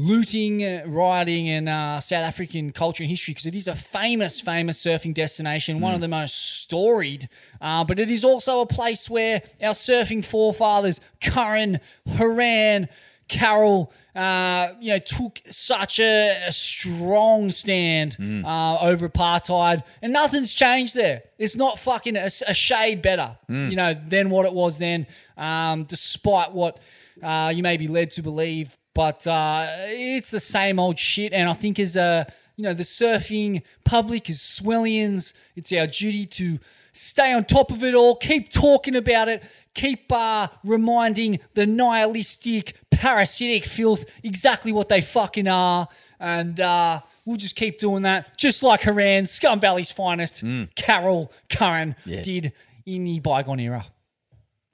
looting, uh, rioting, and uh, South African culture and history because it is a famous, famous surfing destination, one of the most storied. Uh, but it is also a place where our surfing forefathers, Curren, Horan, Carroll, uh, you know, took such a, a strong stand uh, over apartheid, and nothing's changed there. It's not fucking a, a shade better, Mm. you know, than what it was then, um, despite what uh, you may be led to believe. But uh, it's the same old shit, and I think as a you know the surfing public as Swellians, it's our duty to stay on top of it all, keep talking about it, keep uh, reminding the nihilistic, parasitic filth exactly what they fucking are, and uh, we'll just keep doing that, just like Horan, Scum Valley's finest, Carroll Curren Yeah. did in the bygone era.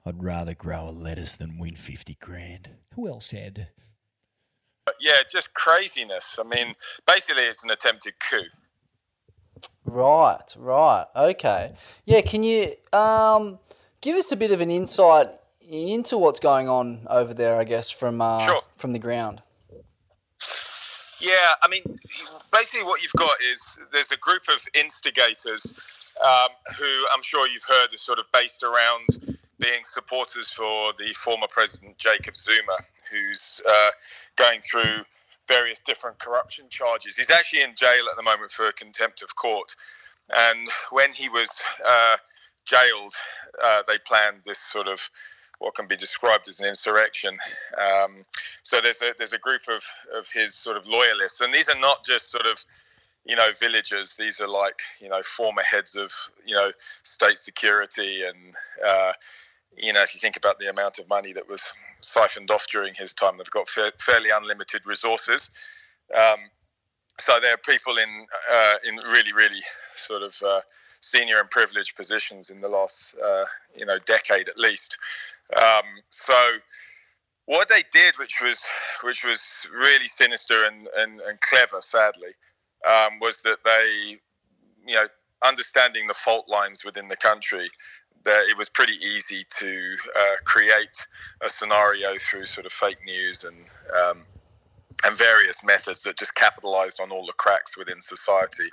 I'd rather grow a lettuce than win 50 grand. Who else said? Yeah, just craziness. I mean, basically, it's an attempted coup. Right, right. Okay. Yeah, can you um, give us a bit of an insight into what's going on over there, I guess, from uh, Sure. from the ground? Yeah, I mean, basically, what you've got is there's a group of instigators um, who I'm sure you've heard is sort of based around being supporters for the former president Jacob Zuma, who's uh, going through various different corruption charges. He's actually in jail at the moment for contempt of court. And when he was uh, jailed, uh, they planned this sort of what can be described as an insurrection. Um, so there's a there's a group of of his sort of loyalists, and these are not just sort of you know villagers. These are like you know former heads of you know state security, and uh, you know if you think about the amount of money that was siphoned off during his time, they've got fa- fairly unlimited resources. Um, so there are people in uh, in really really sort of uh, senior and privileged positions in the last uh, you know decade at least. Um, so what they did, which was which was really sinister and, and, and clever, sadly, um, was that they, you know, understanding the fault lines within the country, that it was pretty easy to uh, create a scenario through sort of fake news and um, and various methods that just capitalized on all the cracks within society.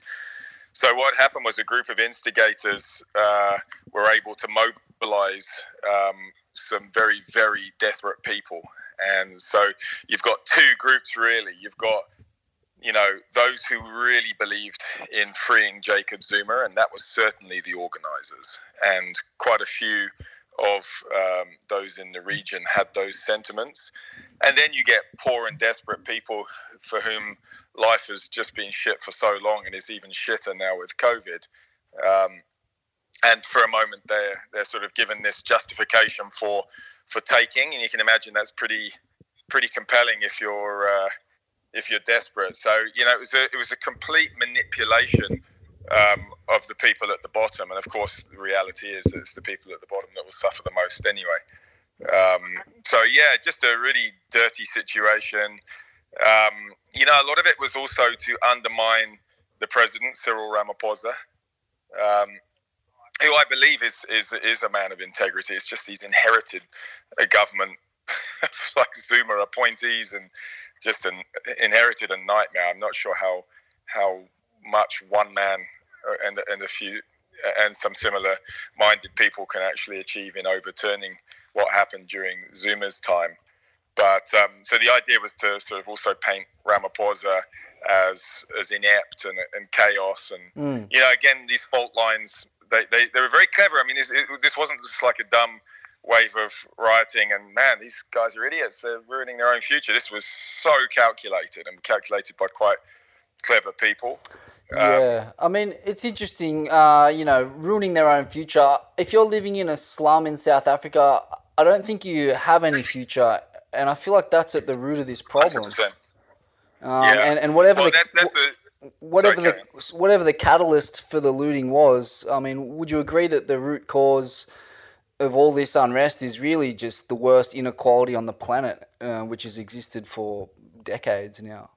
So what happened was a group of instigators uh, were able to mobilize um, some very, very desperate people. And so you've got two groups really. You've got, you know, those who really believed in freeing Jacob Zuma, and that was certainly the organizers. And quite a few of um, those in the region had those sentiments. and then you get poor and desperate people for whom life has just been shit for so long and is even shitter now with COVID. Um, and for a moment, they're they're sort of given this justification for for taking, and you can imagine that's pretty pretty compelling if you're uh, if you're desperate. So you know, it was a it was a complete manipulation um, of the people at the bottom, and of course, the reality is it's the people at the bottom that will suffer the most anyway. Um, so yeah, just a really dirty situation. Um, you know, a lot of it was also to undermine the president, Cyril Ramaphosa, um, who I believe is, is is a man of integrity. It's just he's inherited a government like Zuma appointees and just an inherited a nightmare. I'm not sure how how much one man uh, and and a few and some similar minded people can actually achieve in overturning what happened during Zuma's time. But um, so the idea was to sort of also paint Ramaphosa as as inept and, and chaos, and Mm. you know, again, these fault lines they, they, they were very clever. I mean, this, it, this wasn't just like a dumb wave of rioting, and man, these guys are idiots. They're ruining their own future. This was so calculated and calculated by quite clever people. Um, Yeah, I mean, it's interesting, uh, you know, ruining their own future. If you're living in a slum in South Africa, I don't think you have any future. And I feel like that's at the root of this problem. 100%. Um, Yeah. and, and whatever Well, the, that, a whatever sorry, the whatever the catalyst for the looting was, I mean, would you agree that the root cause of all this unrest is really just the worst inequality on the planet, uh, which has existed for decades now?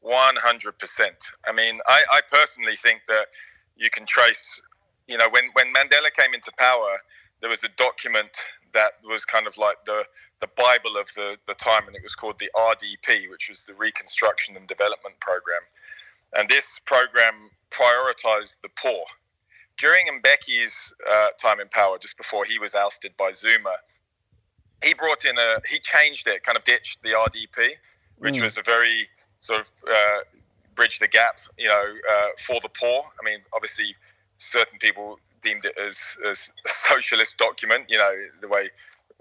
One hundred percent. I mean, I, I personally think that you can trace. You know, when when Mandela came into power, there was a document that was kind of like the the Bible of the the time, and it was called the RDP, which was the Reconstruction and Development Program. And this program prioritized the poor. During Mbeki's uh, time in power, just before he was ousted by Zuma, he brought in a he changed it, kind of ditched the RDP, which Mm. was a very sort of uh, bridge the gap, you know, uh, for the poor. I mean, obviously, certain people deemed it as as a socialist document, you know, the way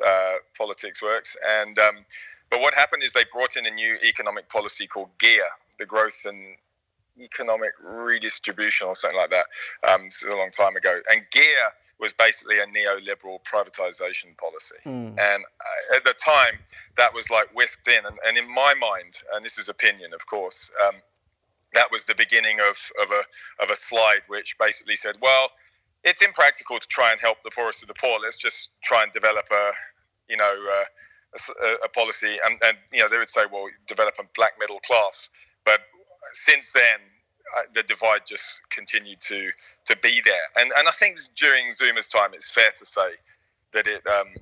uh, politics works. And um, but what happened is they brought in a new economic policy called GEAR, the Growth and Economic Redistribution, or something like that. Um, a long time ago. And GEAR was basically a neoliberal privatization policy. Mm. And uh, at the time, that was like whisked in. And, and in my mind, and this is opinion, of course, um, that was the beginning of, of, a, of a slide which basically said, well, it's impractical to try and help the poorest of the poor. Let's just try and develop a, you know, uh, a a, a policy. And, and, you know, they would say, well, develop a black middle class. But since then, uh, the divide just continued to to be there. And and I think during Zuma's time, it's fair to say that it um,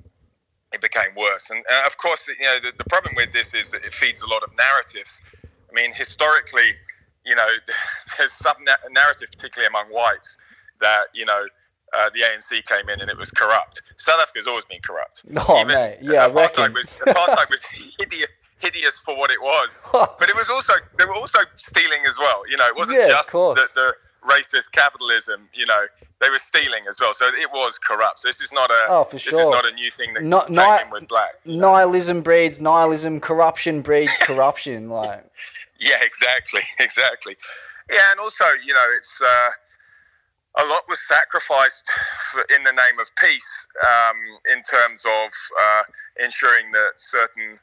it became worse. And uh, of course, you know, the, the problem with this is that it feeds a lot of narratives. I mean, historically, you know, there's some na- narrative, particularly among whites, that you know. Uh, the ANC came in and it was corrupt. South Africa's always been corrupt. Oh, mate, yeah, apartheid was apartheid was hideous, hideous for what it was, but it was also they were also stealing as well. You know, it wasn't Yeah, just the, the racist capitalism. You know, they were stealing as well. So it was corrupt. So this is not a Oh, for sure. this is not a new thing that Not- came in with black. Nihilism breeds nihilism, corruption breeds corruption. Like, Yeah, exactly, exactly. Yeah, and also, you know, it's uh, a lot was sacrificed for, in the name of peace um, in terms of uh, ensuring that certain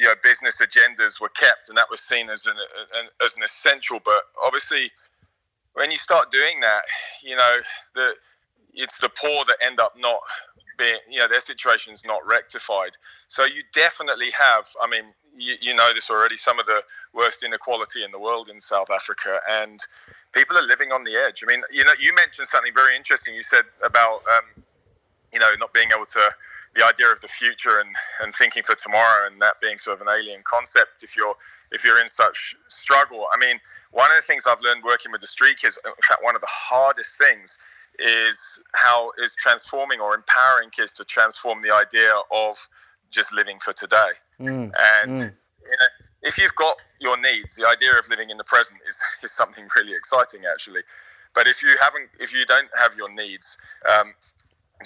you know business agendas were kept, and that was seen as an, an as an essential. But obviously, when you start doing that, you know, the it's the poor that end up not being, you know, their situation's not rectified. So you definitely have, I mean, you, you know this already, some of the worst inequality in the world in South Africa, and people are living on the edge. I mean, you know, you mentioned something very interesting. You said about, um, you know, not being able to, the idea of the future and, and thinking for tomorrow, and that being sort of an alien concept. If you're if you're in such struggle, I mean, one of the things I've learned working with the street kids, in fact, one of the hardest things is how is transforming or empowering kids to transform the idea of just living for today. mm, And mm. you know, if you've got your needs, the idea of living in the present is, is something really exciting, actually. But if you haven't, if you don't have your needs um,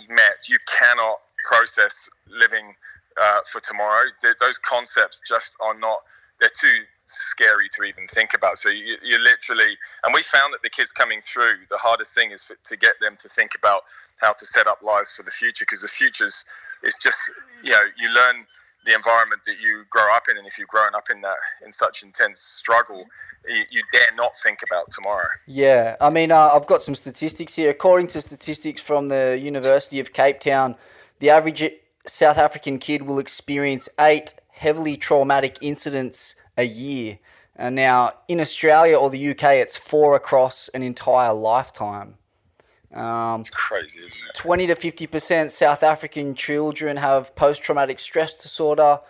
met, you cannot process living uh, for tomorrow. Th- those concepts just are not. They're too scary to even think about. So you, you literally, and we found that the kids coming through, the hardest thing is for, to get them to think about how to set up lives for the future because the future's is just you know you learn the environment that you grow up in, and if you've grown up in that in such intense struggle, you, you dare not think about tomorrow. Yeah, I mean, uh, I've got some statistics here. According to statistics from the University of Cape Town, the average South African kid will experience eight heavily traumatic incidents a year. And now in Australia or the UK, it's four across an entire lifetime. Um, it's crazy, isn't it? 20 to 50% South African children have post traumatic stress disorder,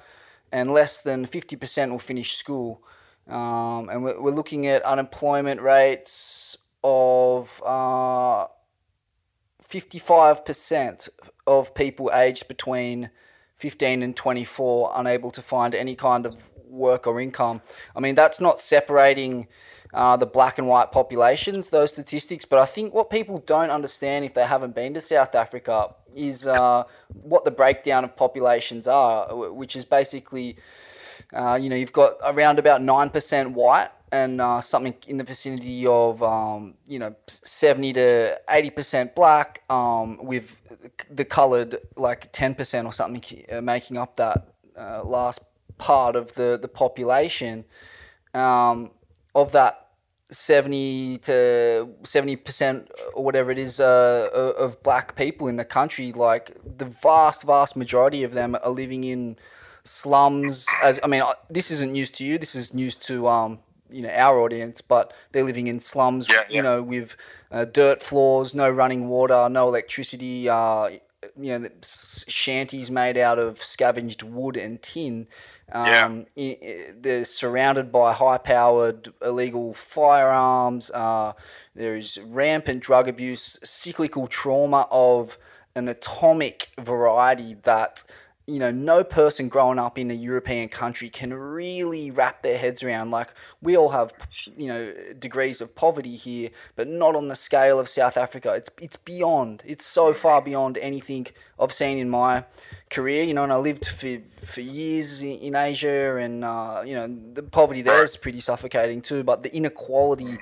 and less than 50% will finish school. Um, and we're, we're looking at unemployment rates of uh, 55% of people aged between 15 and 24 unable to find any kind of work or income. I mean, that's not separating uh, the black and white populations, those statistics, but I think what people don't understand if they haven't been to South Africa is uh, what the breakdown of populations are, which is basically, uh, you know, you've got around about 9% white and uh, something in the vicinity of um, you know 70 to 80 percent black, um, with the coloured like 10 percent or something uh, making up that uh, last part of the the population. Um, of that 70 to 70 percent or whatever it is of black people in the country, like the vast vast majority of them are living in slums. As I mean, this isn't news to you. This is news to um, you know our audience, but they're living in slums, Yeah, you know, with uh, dirt floors, no running water, no electricity. Uh, you know, shanties made out of scavenged wood and tin. Um, Yeah. they're surrounded by high-powered illegal firearms. Uh, there is rampant drug abuse, cyclical trauma of an atomic variety that you know no person growing up in a European country can really wrap their heads around. Like we all have, you know, degrees of poverty here, but not on the scale of South Africa. It's it's beyond. It's so far beyond anything I've seen in my career. You know, and I lived for for years in, in Asia, and uh, you know the poverty there is pretty suffocating too. But the inequality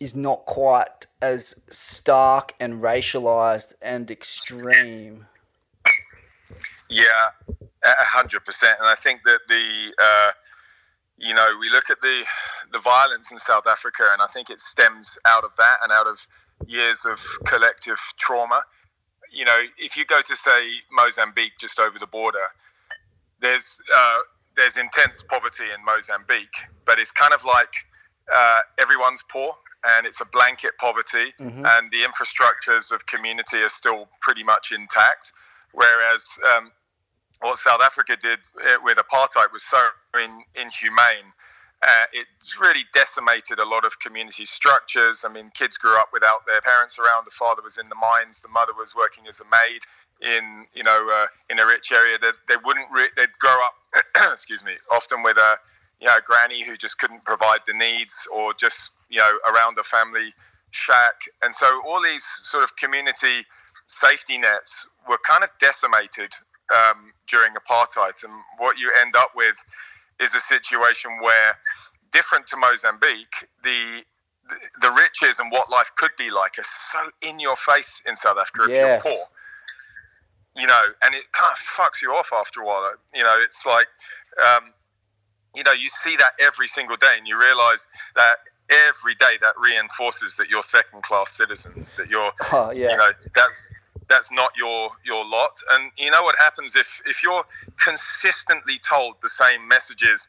is not quite as stark and racialized and extreme. Yeah, a hundred percent. And I think that the, uh, you know, we look at the the violence in South Africa, and I think it stems out of that and out of years of collective trauma. You know, if you go to say Mozambique, just over the border, there's uh, there's intense poverty in Mozambique, but it's kind of like uh, everyone's poor. And it's a blanket poverty, Mhm. and the infrastructures of community are still pretty much intact. Whereas um, what South Africa did uh, with apartheid was so in, inhumane. Uh, it really decimated a lot of community structures. I mean, kids grew up without their parents around. The father was in the mines. The mother was working as a maid in, you know, uh, in a rich area. That they, wouldn't. Re- they'd grow up, excuse me, often with a, you know, a granny who just couldn't provide the needs, or just, you know, around a family shack. And so all these sort of community safety nets were kind of decimated um, during apartheid. And what you end up with is a situation where, different to Mozambique, the the riches and what life could be like are so in your face in South Africa if Yes. you're poor. You know, and it kind of fucks you off after a while. You know, it's like, um, you know, you see that every single day, and you realize that every day that reinforces that you're second class citizen, that you're, Oh, yeah. you know, that's that's not your your lot. And you know what happens if if you're consistently told the same messages,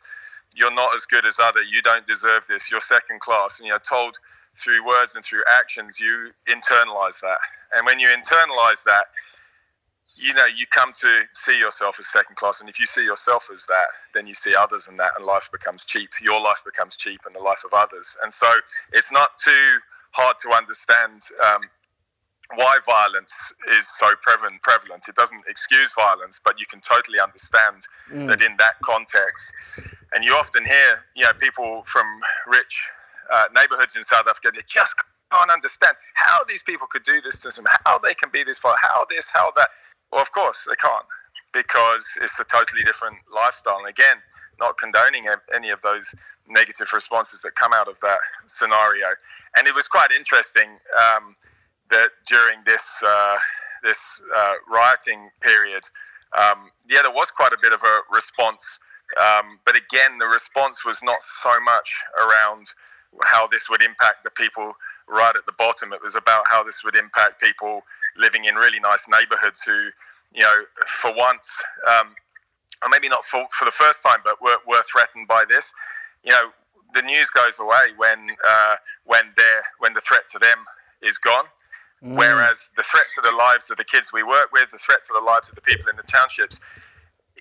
you're not as good as other, you don't deserve this, you're second class, and you're told through words and through actions, you internalize that. And when you internalize that, you know, you come to see yourself as second class. And if you see yourself as that, then you see others in that, and life becomes cheap. Your life becomes cheap, and the life of others. And so it's not too hard to understand um, why violence is so prevalent. Prevalent. It doesn't excuse violence, but you can totally understand Mm. that in that context. And you often hear, you know, people from rich uh, neighborhoods in South Africa. They just can't understand how these people could do this to them, how they can be this far, how this, how that. Well, of course they can't. because it's a totally different lifestyle. And again, not condoning any of those negative responses that come out of that scenario. And it was quite interesting um, that during this uh, this uh, rioting period, um, yeah, there was quite a bit of a response. Um, but again, the response was not so much around how this would impact the people right at the bottom. It was about how this would impact people living in really nice neighborhoods who, you know, for once, um, or maybe not for, for the first time, but were, were threatened by this. You know, the news goes away when uh, when they when the threat to them is gone. Mm. Whereas the threat to the lives of the kids we work with, the threat to the lives of the people in the townships,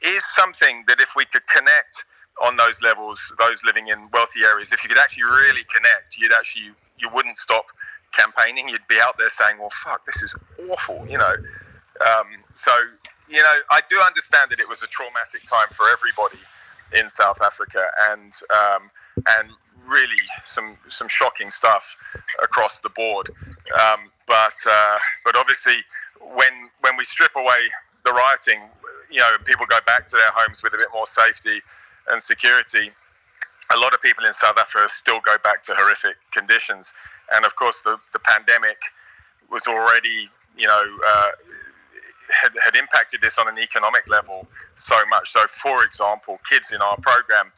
is something that if we could connect on those levels, those living in wealthy areas, if you could actually really connect, you'd actually you wouldn't stop campaigning. You'd be out there saying, "Well, fuck, this is awful," you know. Um, so you know, I do understand that it was a traumatic time for everybody in South Africa, and um, and really some some shocking stuff across the board. Um, but uh, but obviously, when when we strip away the rioting, you know, people go back to their homes with a bit more safety and security. A lot of people in South Africa still go back to horrific conditions, and of course, the the pandemic was already you know uh, had, had impacted this on an economic level so much. So, for example, kids in our program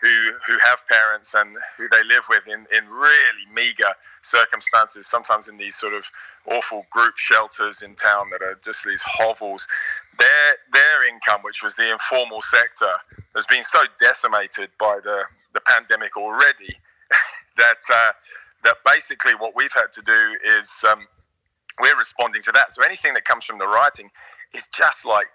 who who have parents and who they live with in, in really meager circumstances, sometimes in these sort of awful group shelters in town that are just these hovels, their their income, which was the informal sector, has been so decimated by the, the pandemic already that uh, that basically what we've had to do is um, we're responding to that. So anything that comes from the writing is just like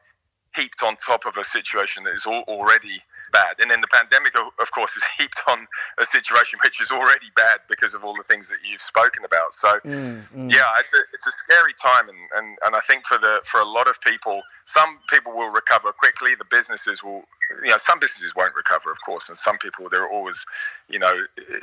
heaped on top of a situation that is already bad. And then the pandemic, of course, is heaped on a situation which is already bad because of all the things that you've spoken about. So, mm, mm. yeah, it's a, it's a scary time. And, and, and I think for, the, for a lot of people, some people will recover quickly. The businesses will, you know, some businesses won't recover, of course. And some people, there are always, you know,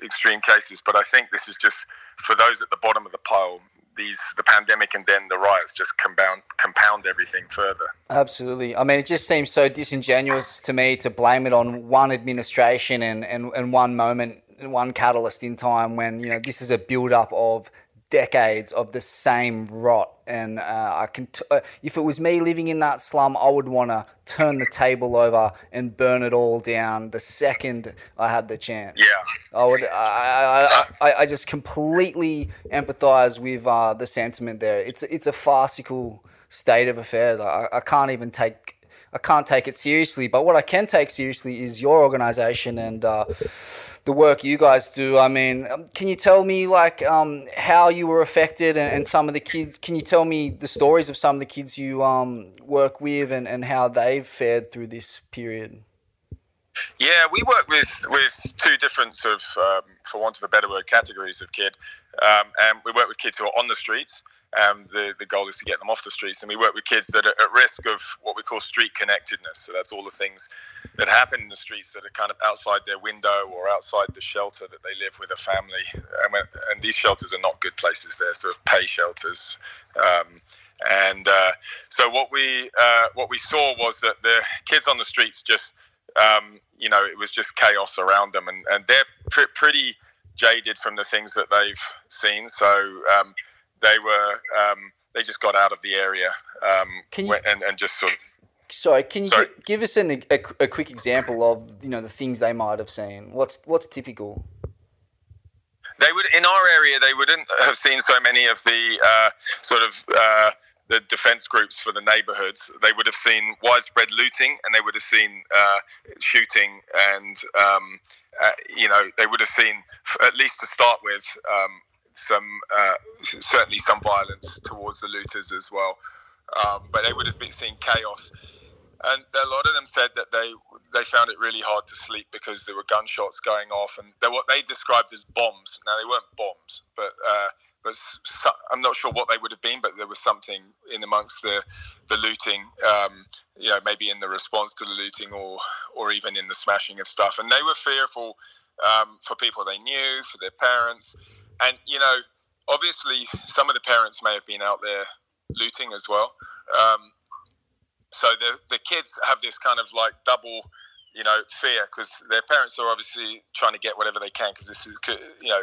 extreme cases. But I think this is just for those at the bottom of the pile, these the pandemic and then the riots just compound compound everything further. Absolutely. I mean, it just seems so disingenuous to me to blame it on one administration and and, and one moment, one catalyst in time when you know this is a build up of decades of the same rot. And uh, I can, t- uh, if it was me living in that slum, I would want to turn the table over and burn it all down the second I had the chance. Yeah, I would. I, I, I, I just completely empathise with uh, the sentiment there. It's it's a farcical state of affairs. I, I can't even take. I can't take it seriously, but what I can take seriously is your organisation and uh, the work you guys do. I mean, um, can you tell me like um, how you were affected and, and, some of the kids? Can you tell me the stories of some of the kids you um, work with and, and how they've fared through this period? Yeah, we work with with two different sort of, um, for want of a better word, categories of kid. Um, and we work with kids who are on the streets, um, the, the goal is to get them off the streets. And we work with kids that are at risk of what we call street connectedness. So that's all the things that happen in the streets that are kind of outside their window or outside the shelter that they live with a family. And, and these shelters are not good places. They're sort of pay shelters. Um, and uh, so what we uh, what we saw was that the kids on the streets just um, you know it was just chaos around them, and, and they're pr- pretty jaded from the things that they've seen. So um, they were um, they just got out of the area um, you, and, and just sort of. Sorry, can you sorry. give us an, a, a quick example of you know the things they might have seen? What's what's typical? They would in our area. They wouldn't have seen so many of the uh, sort of. Uh, the defense groups for the neighborhoods, they would have seen widespread looting and they would have seen uh, shooting and, um, uh, you know, they would have seen, at least to start with, um, some uh, certainly some violence towards the looters as well. Um, but they would have been seeing chaos, and a lot of them said that they they found it really hard to sleep because there were gunshots going off, and they what they described as bombs. Now they weren't bombs, but uh, but I'm not sure what they would have been, but there was something in amongst the the looting, um, you know, maybe in the response to the looting, or or even in the smashing of stuff, and they were fearful um, for people they knew, for their parents. And you know, obviously, some of the parents may have been out there looting as well. Um, so the the kids have this kind of like double you know, fear because their parents are obviously trying to get whatever they can because this is, you know,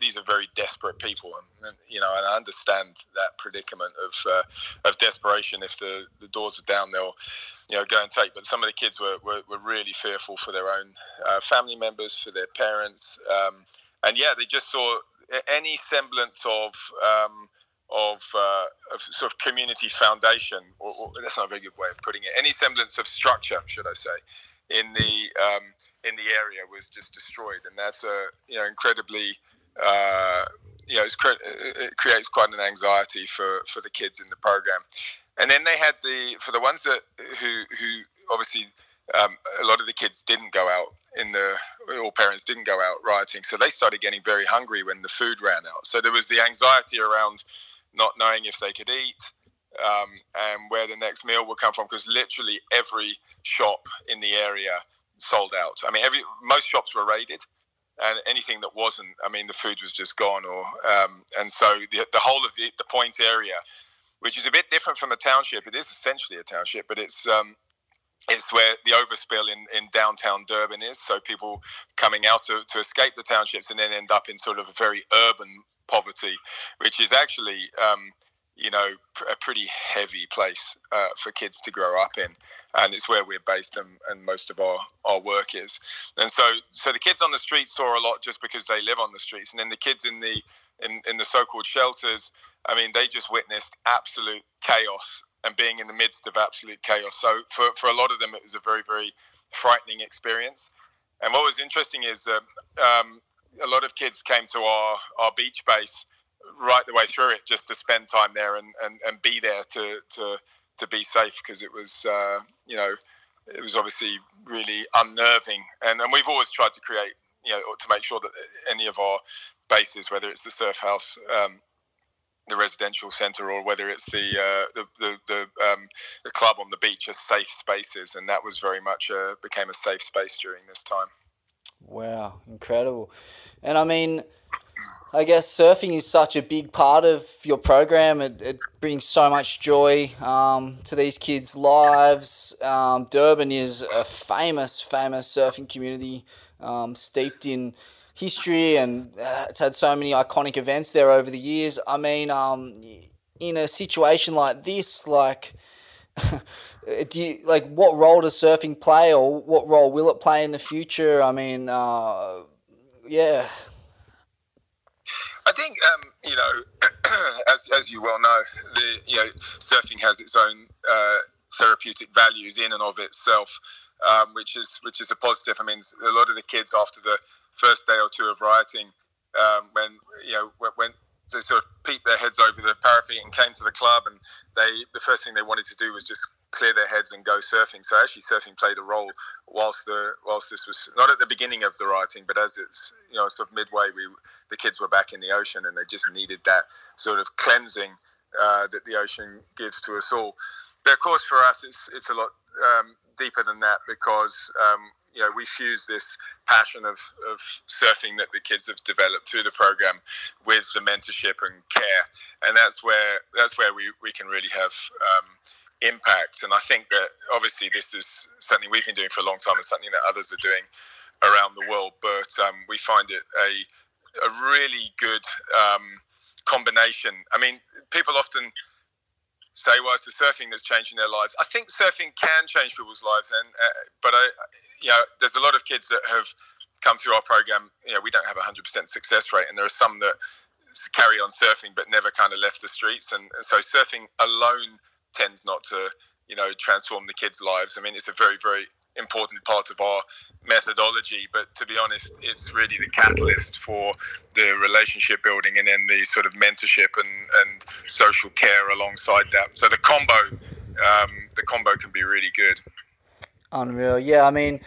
these are very desperate people, and, and, you know, and I understand that predicament of uh, of desperation. If the, the doors are down, they'll, you know, go and take. But some of the kids were, were, were really fearful for their own uh, family members, for their parents, um, and yeah, they just saw any semblance of. Um, of, uh, of, sort of community foundation, or, or, that's not a very good way of putting it. Any semblance of structure, should I say, in the um, in the area was just destroyed, and that's a you know incredibly uh, you know it creates quite an anxiety for for the kids in the program. And then they had the for the ones that who who obviously um, a lot of the kids didn't go out in the all parents didn't go out rioting, so they started getting very hungry when the food ran out. So there was the anxiety around not knowing if they could eat um, and where the next meal will come from because literally every shop in the area sold out. I mean, every most shops were raided, and anything that wasn't, I mean, the food was just gone. Or um, and so the the whole of the the point area, which is a bit different from a township. It is essentially a township, but it's um, it's where the overspill in, in downtown Durban is. So people coming out to, to escape the townships and then end up in sort of a very urban poverty, which is actually um, you know, a pretty heavy place uh, for kids to grow up in, and it's where we're based and, and most of our, our work is. And so, so the kids on the streets saw a lot just because they live on the streets, and then the kids in the in, in the so-called shelters, I mean, they just witnessed absolute chaos and being in the midst of absolute chaos. So for for a lot of them, it was a very very frightening experience. And what was interesting is that um, a lot of kids came to our our beach base right the way through it just to spend time there and, and, and be there to, to, to be safe because it was, uh, you know, it was obviously really unnerving. And, and we've always tried to create, you know, to make sure that any of our bases, whether it's the surf house, um, the residential centre, or whether it's the uh, the the, the, um, the, club on the beach, are safe spaces, and that was very much a, became a safe space during this time. Wow, incredible! And I mean, I guess surfing is such a big part of your program. It, it brings so much joy um, to these kids' lives. Um, Durban is a famous, famous surfing community um, steeped in history and uh, it's had so many iconic events there over the years. I mean, um, in a situation like this, like, do you like what role does surfing play, or what role will it play in the future? I mean, uh, yeah. I think um, you know, as as you well know, the you know, surfing has its own uh, therapeutic values in and of itself, um, which is which is a positive. I mean, a lot of the kids after the first day or two of rioting, um, when you know when they sort of peeped their heads over the parapet and came to the club, and they the first thing they wanted to do was just clear their heads and go surfing. So actually, surfing played a role whilst the whilst this was not at the beginning of the writing, but as it's you know sort of midway, we the kids were back in the ocean and they just needed that sort of cleansing uh, that the ocean gives to us all. But of course, for us, it's it's a lot um, deeper than that because um, you know we fuse this passion of, of surfing that the kids have developed through the program with the mentorship and care, and that's where that's where we, we can really have um, impact. And I think that obviously this is something we've been doing for a long time and something that others are doing around the world. But um, we find it a, a really good um, combination. I mean, people often say, "Well, it's the surfing that's changing their lives." I think surfing can change people's lives, and uh, but I, you know, there's a lot of kids that have come through our program. You know, we don't have a hundred percent success rate, and there are some that carry on surfing but never kind of left the streets, and, and so surfing alone tends not to, you know, transform the kids' lives. I mean, it's a very, very important part of our methodology, but to be honest, it's really the catalyst for the relationship building and then the sort of mentorship and, and social care alongside that. So the combo, um, the combo can be really good. Unreal, yeah. I mean,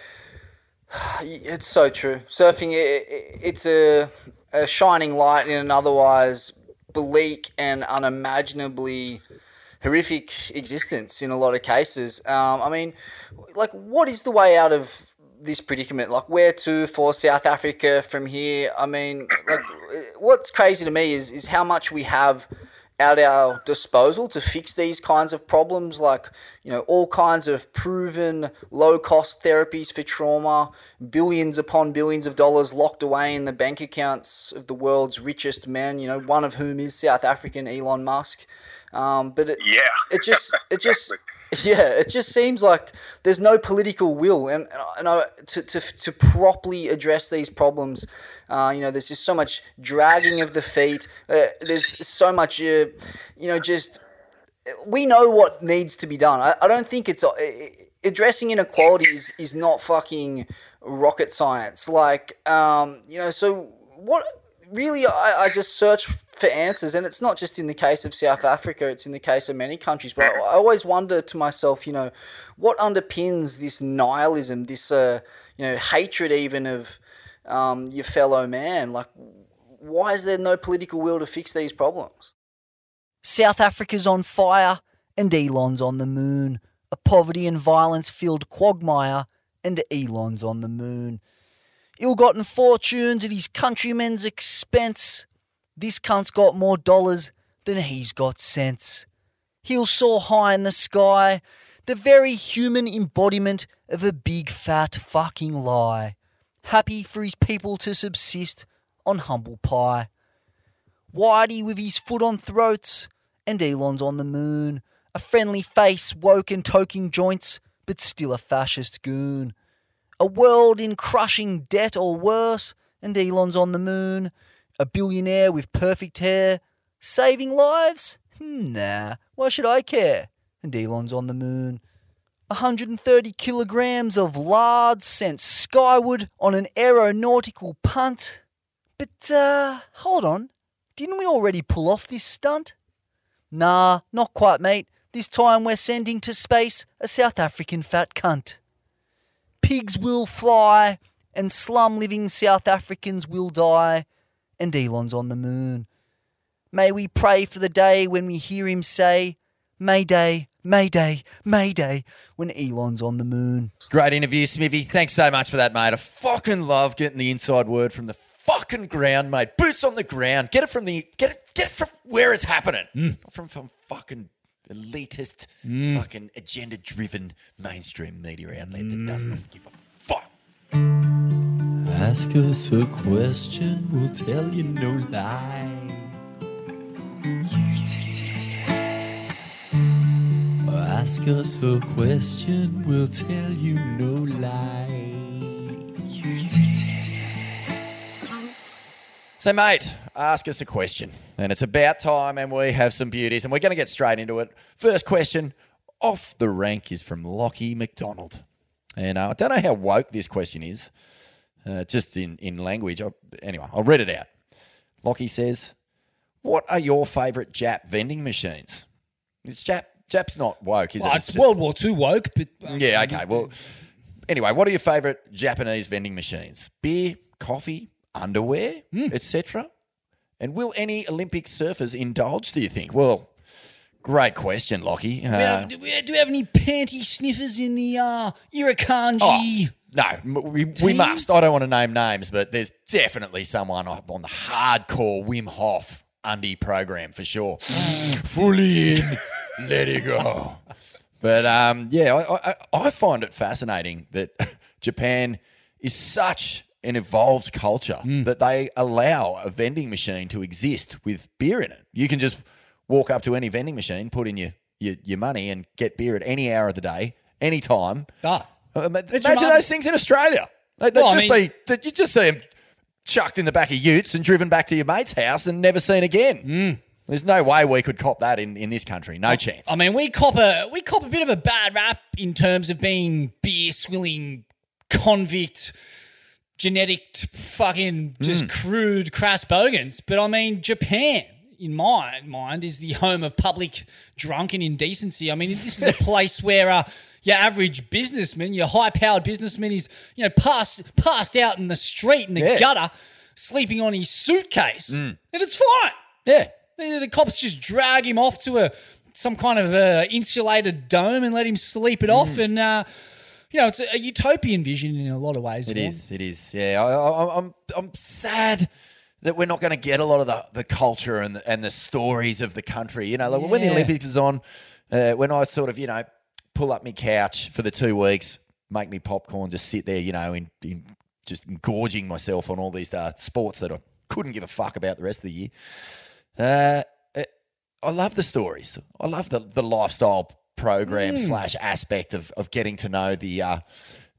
it's so true. Surfing, it's a, a shining light in an otherwise bleak and unimaginably horrific existence in a lot of cases. Um, I mean, like, what is the way out of this predicament? Like, where to for South Africa from here? I mean, like, what's crazy to me is is how much we have at our disposal to fix these kinds of problems, like you know all kinds of proven low-cost therapies for trauma, billions upon billions of dollars locked away in the bank accounts of the world's richest men. You know, one of whom is South African Elon Musk. Um, but it, Yeah, it just it just yeah, it just seems like there's no political will, and and I, to, to to properly address these problems. Uh, you know, there's just so much dragging of the feet. Uh, there's so much, uh, you know, just we know what needs to be done. I, I don't think it's uh, addressing inequality is, is not fucking rocket science. Like, um, you know, so what really I, I just search for answers, and it's not just in the case of South Africa; it's in the case of many countries. But I, I always wonder to myself, you know, what underpins this nihilism, this uh, you know hatred even of um, your fellow man? Like, why is there no political will to fix these problems? South Africa's on fire and Elon's on the moon. A poverty and violence filled quagmire and Elon's on the moon. Ill gotten fortunes at his countrymen's expense. This cunt's got more dollars than he's got sense. He'll soar high in the sky, the very human embodiment of a big fat fucking lie. Happy for his people to subsist on humble pie. Whitey with his foot on throats, and Elon's on the moon. A friendly face, woke and toking joints, but still a fascist goon. A world in crushing debt or worse, and Elon's on the moon. A billionaire with perfect hair. Saving lives? Nah, why should I care? And Elon's on the moon. 130 kilograms of lard sent skyward on an aeronautical punt. But, uh, hold on. Didn't we already pull off this stunt? Nah, not quite, mate. This time we're sending to space a South African fat cunt. Pigs will fly, and slum living South Africans will die, and Elon's on the moon. May we pray for the day when we hear him say, Mayday, Mayday, Mayday, when Elon's on the moon. Great interview, Smithy. Thanks so much for that, mate. I fucking love getting the inside word from the fucking ground, mate. Boots on the ground. Get it from the get it get it from where it's happening. Mm. Not from some fucking elitist, mm. fucking agenda driven mainstream media outlet that does not mm. give a fuck. Ask us a question, we'll tell you no lie. Ask us a question, we'll tell you no lie. So, mate, ask us a question. And it's about time, and we have some beauties, and we're going to get straight into it. First question off the rank is from Lockie McDonald. And uh, I don't know how woke this question is, uh, just in, in language. I, anyway, I'll read it out. Lockie says, What are your favourite Jap vending machines? It's Jap. Jap's not woke, is Well, it? it's World War II woke, but um, Yeah, okay. Well, anyway, what are your favourite Japanese vending machines? Beer, coffee, underwear, Hmm. etc. And will any Olympic surfers indulge? Do you think? Well, great question, Lockie. Do we, Uh, have, do, we, do we have any panty sniffers in the uh, Irukandji? Oh, no, we, we must. I don't want to name names, but there's definitely someone on the hardcore Wim Hof undie program for sure. Fully in, let it go. But um, yeah, I, I, I find it fascinating that Japan is such an evolved culture that they allow a vending machine to exist with beer in it. You can just walk up to any vending machine, put in your, your, your money, and get beer at any hour of the day, any time. Ah. Uh, Imagine remarkable. those things in Australia. They, would Well, I just mean- be, that you just see them chucked in the back of utes and driven back to your mate's house and never seen again. Mm. There's no way we could cop that in, in this country. No chance. I mean, we cop a we cop a bit of a bad rap in terms of being beer swilling, convict, genetic, fucking just Mm. crude, crass bogans. But I mean, Japan, in my mind, is the home of public drunken indecency. I mean, this is a place where uh, your average businessman, your high-powered businessman, is you know passed passed out in the street in the Yeah. gutter, sleeping on his suitcase, Mm. and it's fine. Yeah. The, the cops just drag him off to a some kind of uh, insulated dome and let him sleep it Mm. off. And uh, you know, it's a, a utopian vision in a lot of ways. It Vaughan. is. It is. Yeah. I, I, I'm. I'm sad that we're not going to get a lot of the, the culture and the, and the stories of the country. You know, like when the Olympics is on, uh, when I sort of, you know, pull up my couch for the two weeks, make me popcorn, just sit there, you know, in, in just gorging myself on all these uh, sports that I couldn't give a fuck about the rest of the year. Uh, uh, I love the stories. I love the, the lifestyle program Mm. slash aspect of, of getting to know the, uh,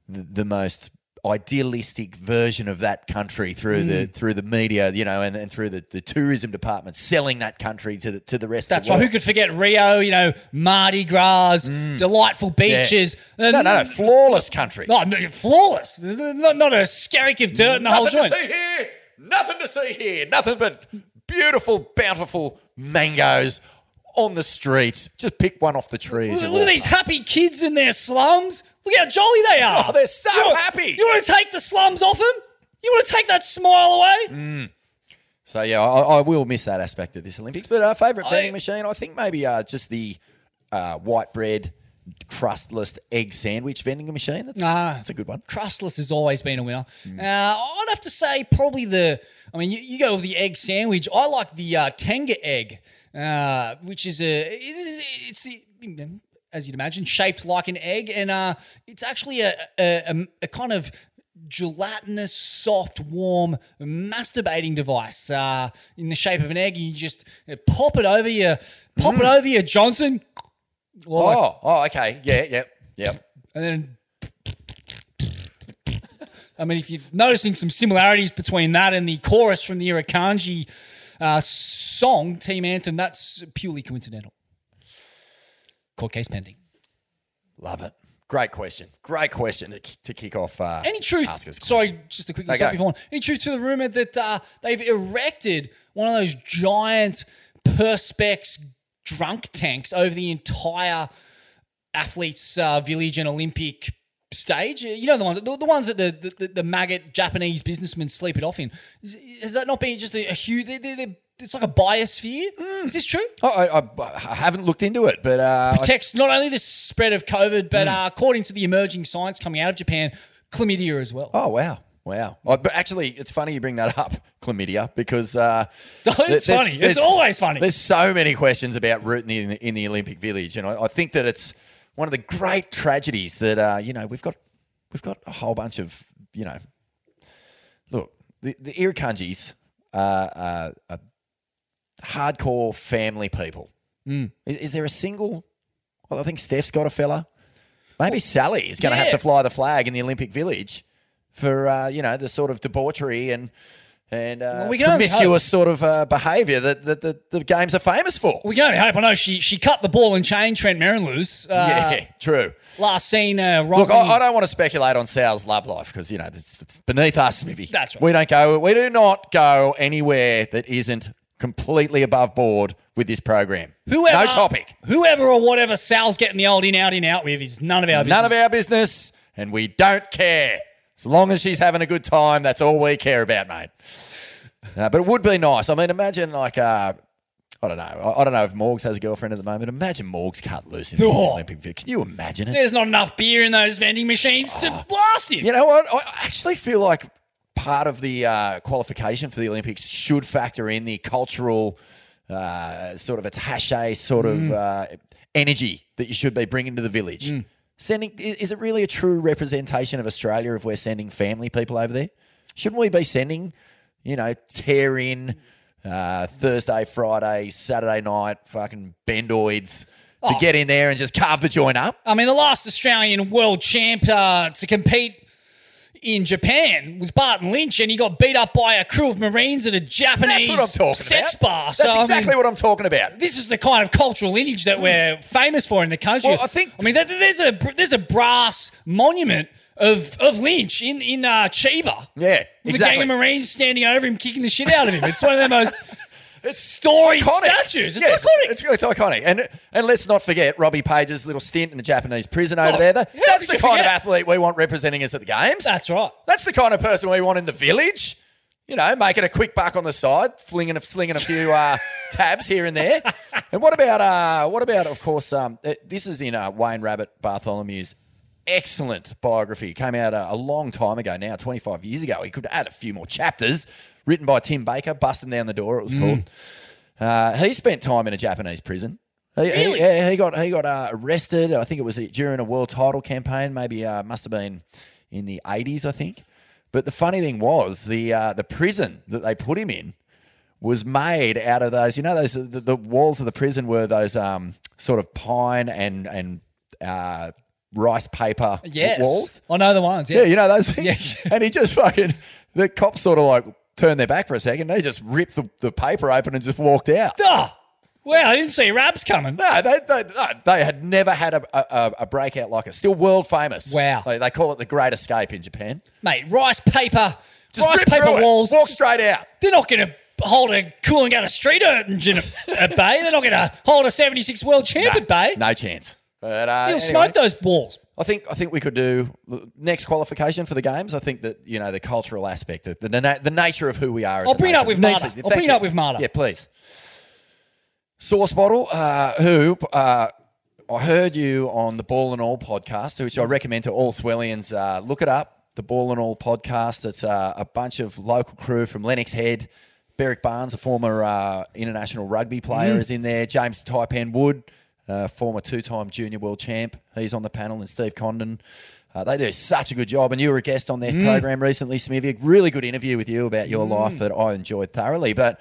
the the most idealistic version of that country through the Mm. through the media, you know, and, and through the, the tourism department selling that country to the to the rest That's of the right. Who could forget Rio? You know, Mardi Gras, delightful beaches. Mm. No, no, no, flawless country. No, flawless. There's not, not a skerrick of dirt in the whole joint. Nothing to see here. Nothing to see here. Nothing but beautiful, bountiful mangoes on the streets. Just pick one off the trees. Look, look at these happy kids in their slums. Look how jolly they are. Oh, they're so You want- happy. You want to take the slums off them? You want to take that smile away? Mm. So yeah, I, I will miss that aspect of this Olympics. But our favorite vending machine, I think maybe uh, just the uh, white bread crustless egg sandwich vending machine. That's, Nah. that's a good one. Crustless has always been a winner. Mm. Uh, I'd have to say probably the. I mean, you, you go with the egg sandwich. I like the uh, Tenga egg, uh, which is a. It's, it's the. As you'd imagine, shaped like an egg, and uh, it's actually a, a, a, kind of gelatinous, soft, warm masturbating device uh, in the shape of an egg. You just uh, pop it over your, pop it Mm. over your Johnson. Or like- Oh, oh, okay. Yeah, yep, yep. and then, I mean, if you're noticing some similarities between that and the chorus from the Irukandji uh, song, Team Anthem, that's purely coincidental. Court case pending. Love it. Great question. Great question to, to kick off. Uh, Any truth? Ask us Sorry, just to quickly Okay. stop you. Any truth to the rumor that uh, they've erected one of those giant perspex drunk tanks over the entire athletes' uh, village and Olympic stage? You know the ones, the, the ones that the, the the maggot Japanese businessmen sleep it off in. Is, has that not been just a, a huge? They, they, they, it's like a biosphere. Is this true? Oh, I, I, I haven't looked into it, but uh, Protects not only the spread of COVID, but Mm. uh, according to the emerging science coming out of Japan, chlamydia as well. Oh wow, wow! Oh, but actually, it's funny you bring that up, chlamydia, because uh, It's funny. It's always funny. There's so many questions about rooting in, in the Olympic Village, and I, I think that it's one of the great tragedies that uh, you know we've got we've got a whole bunch of you know look the the Irukandjis are, are, are hardcore family people. Mm. Is, is there a single? Well, I think Steph's got a fella. Maybe Sally is going to yeah. have to fly the flag in the Olympic Village for uh, you know the sort of debauchery and and uh, Well, promiscuous sort of uh, behaviour that, that, that the games are famous for. We can only hope. I know she she cut the ball and chain Trent Merrin loose. Uh, yeah, true. Last seen uh, Look, I, I don't want to speculate on Sal's love life because you know it's, it's beneath us, Smithy. That's right. We don't go. We do not go anywhere that isn't completely above board with this program. whoever, no topic. Whoever or whatever Sal's getting the old in out in out with is none of our business. None of our business, and we don't care. As long as she's having a good time, that's all we care about, mate. Uh, but it would be nice. I mean, imagine like uh, I don't know. I, I don't know if Morgs has a girlfriend at the moment. Imagine Morgs cut loose in the Oh. Olympic. Vic. Can you imagine it? There's not enough beer in those vending machines to blast him. You know what? I actually feel like part of the uh, qualification for the Olympics should factor in the cultural uh, sort of attache sort of Mm. uh, energy that you should be bringing to the village. Sending is it really a true representation of Australia if we're sending family people over there? Shouldn't we be sending, you know, tear in uh, Thursday, Friday, Saturday night, fucking bendoids to Oh. get in there and just carve the joint up? I mean, the last Australian world champ uh, to compete in Japan was Barton Lynch, and he got beat up by a crew of Marines at a Japanese That's what I'm talking sex about. bar. That's So, I mean, exactly what I'm talking about. This is the kind of cultural lineage that we're famous for in the country. Well, I think- I mean, there's a there's a brass monument of of Lynch in in uh, Chiba. Yeah, with exactly. a gang of Marines standing over him, kicking the shit out of him. It's one of the most storied iconic. statues. It's iconic. It's, it's iconic. And and let's not forget Robbie Page's little stint in a Japanese prison over Oh, there. That- how that's the kind of athlete we want representing us at the games. That's right. That's the kind of person we want in the village. You know, making a quick buck on the side, flinging a, slinging a few uh, tabs here and there. And what about uh, what about of course um, uh, this is in uh, Wayne Rabbit Bartholomew's excellent biography. Came out uh, a long time ago now, 25 years ago. He could add a few more chapters. Written by Tim Baker, busting down the door. It was Mm. called. Uh, he spent time in a Japanese prison. He, he- yeah, he got he got uh, arrested. I think it was during a world title campaign. Maybe uh, must have been in the eighties, I think. But the funny thing was the uh, the prison that they put him in was made out of those. You know, those the, the walls of the prison were those um, sort of pine and and uh, rice paper Yes. walls. I know the ones. Yeah, you know those things. And he just fucking the cops sort of like turned their back for a second. They just ripped the, the paper open and just walked out. Duh. Wow, I didn't see raps coming. No, they, they, they had never had a, a, a breakout like it. Still world famous. Wow. They, they call it the Great Escape in Japan. Mate, rice paper, Just rice paper walls. Walk straight out. They're not going to hold a Coolangatta street engine at bay. They're not going to hold a 76 world champ at bay. No chance. But, uh, You'll anyway, smoke those walls. I think I think we could do next qualification for the games. I think that you know the cultural aspect, the the, na- the nature of who we are. I'll bring it up with Marta. I'll bring it up with Marta. Yeah, please. Source bottle, uh, who uh, I heard you on the Ball and All podcast, which I recommend to all Swellians. Uh, look it up, the Ball and All podcast. It's uh, a bunch of local crew from Lennox Head. Berrick Barnes, a former uh, international rugby player, Mhm. is in there. James Taipan Wood, uh, former two-time junior world champ, he's on the panel, and Steve Condon. Uh, they do such a good job, and you were a guest on their Mm. program recently, Smithy. Really good interview with you about your Mm. life that I enjoyed thoroughly. But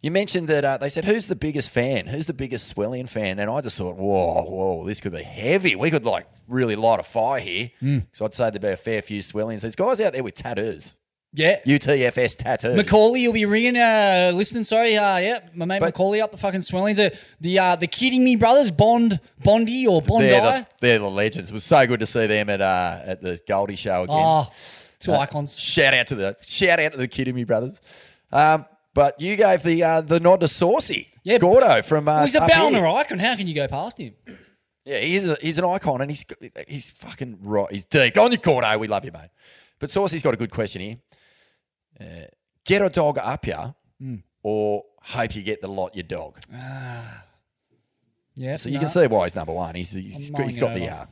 you mentioned that uh, they said, "Who's the biggest fan? Who's the biggest Swellian fan?" And I just thought, "Whoa, whoa, this could be heavy. We could like really light a fire here." Mm. So I'd say there'd be a fair few Swellians. There's guys out there with tattoos. Yeah. UTFS tattoos. Macaulay, you'll be ringing, uh, listening. Sorry, uh, yeah, my mate Macaulay up the fucking Swellians. Uh, the uh, the kidding me brothers, Bond, Bondy or Bondi. They're the, they're the legends. It was so good to see them at uh, at the Goldie show again. Oh, two Uh, icons. Shout out to the shout out to the Kidding Me brothers. Um, but you gave the uh, the nod to Saucy. Yeah, Gordo from uh, well, he's a up Ballina icon. How can you go past him? Yeah, he's a, he's an icon, and he's he's fucking right. He's deep. On, you Gordo. We love you, mate. But Saucy's got a good question here. Uh, get a dog up ya, Mm. or hope you get the lot your dog. Yeah. So you can see why he's number one. He's he's, I'm got, he's mulling got the uh,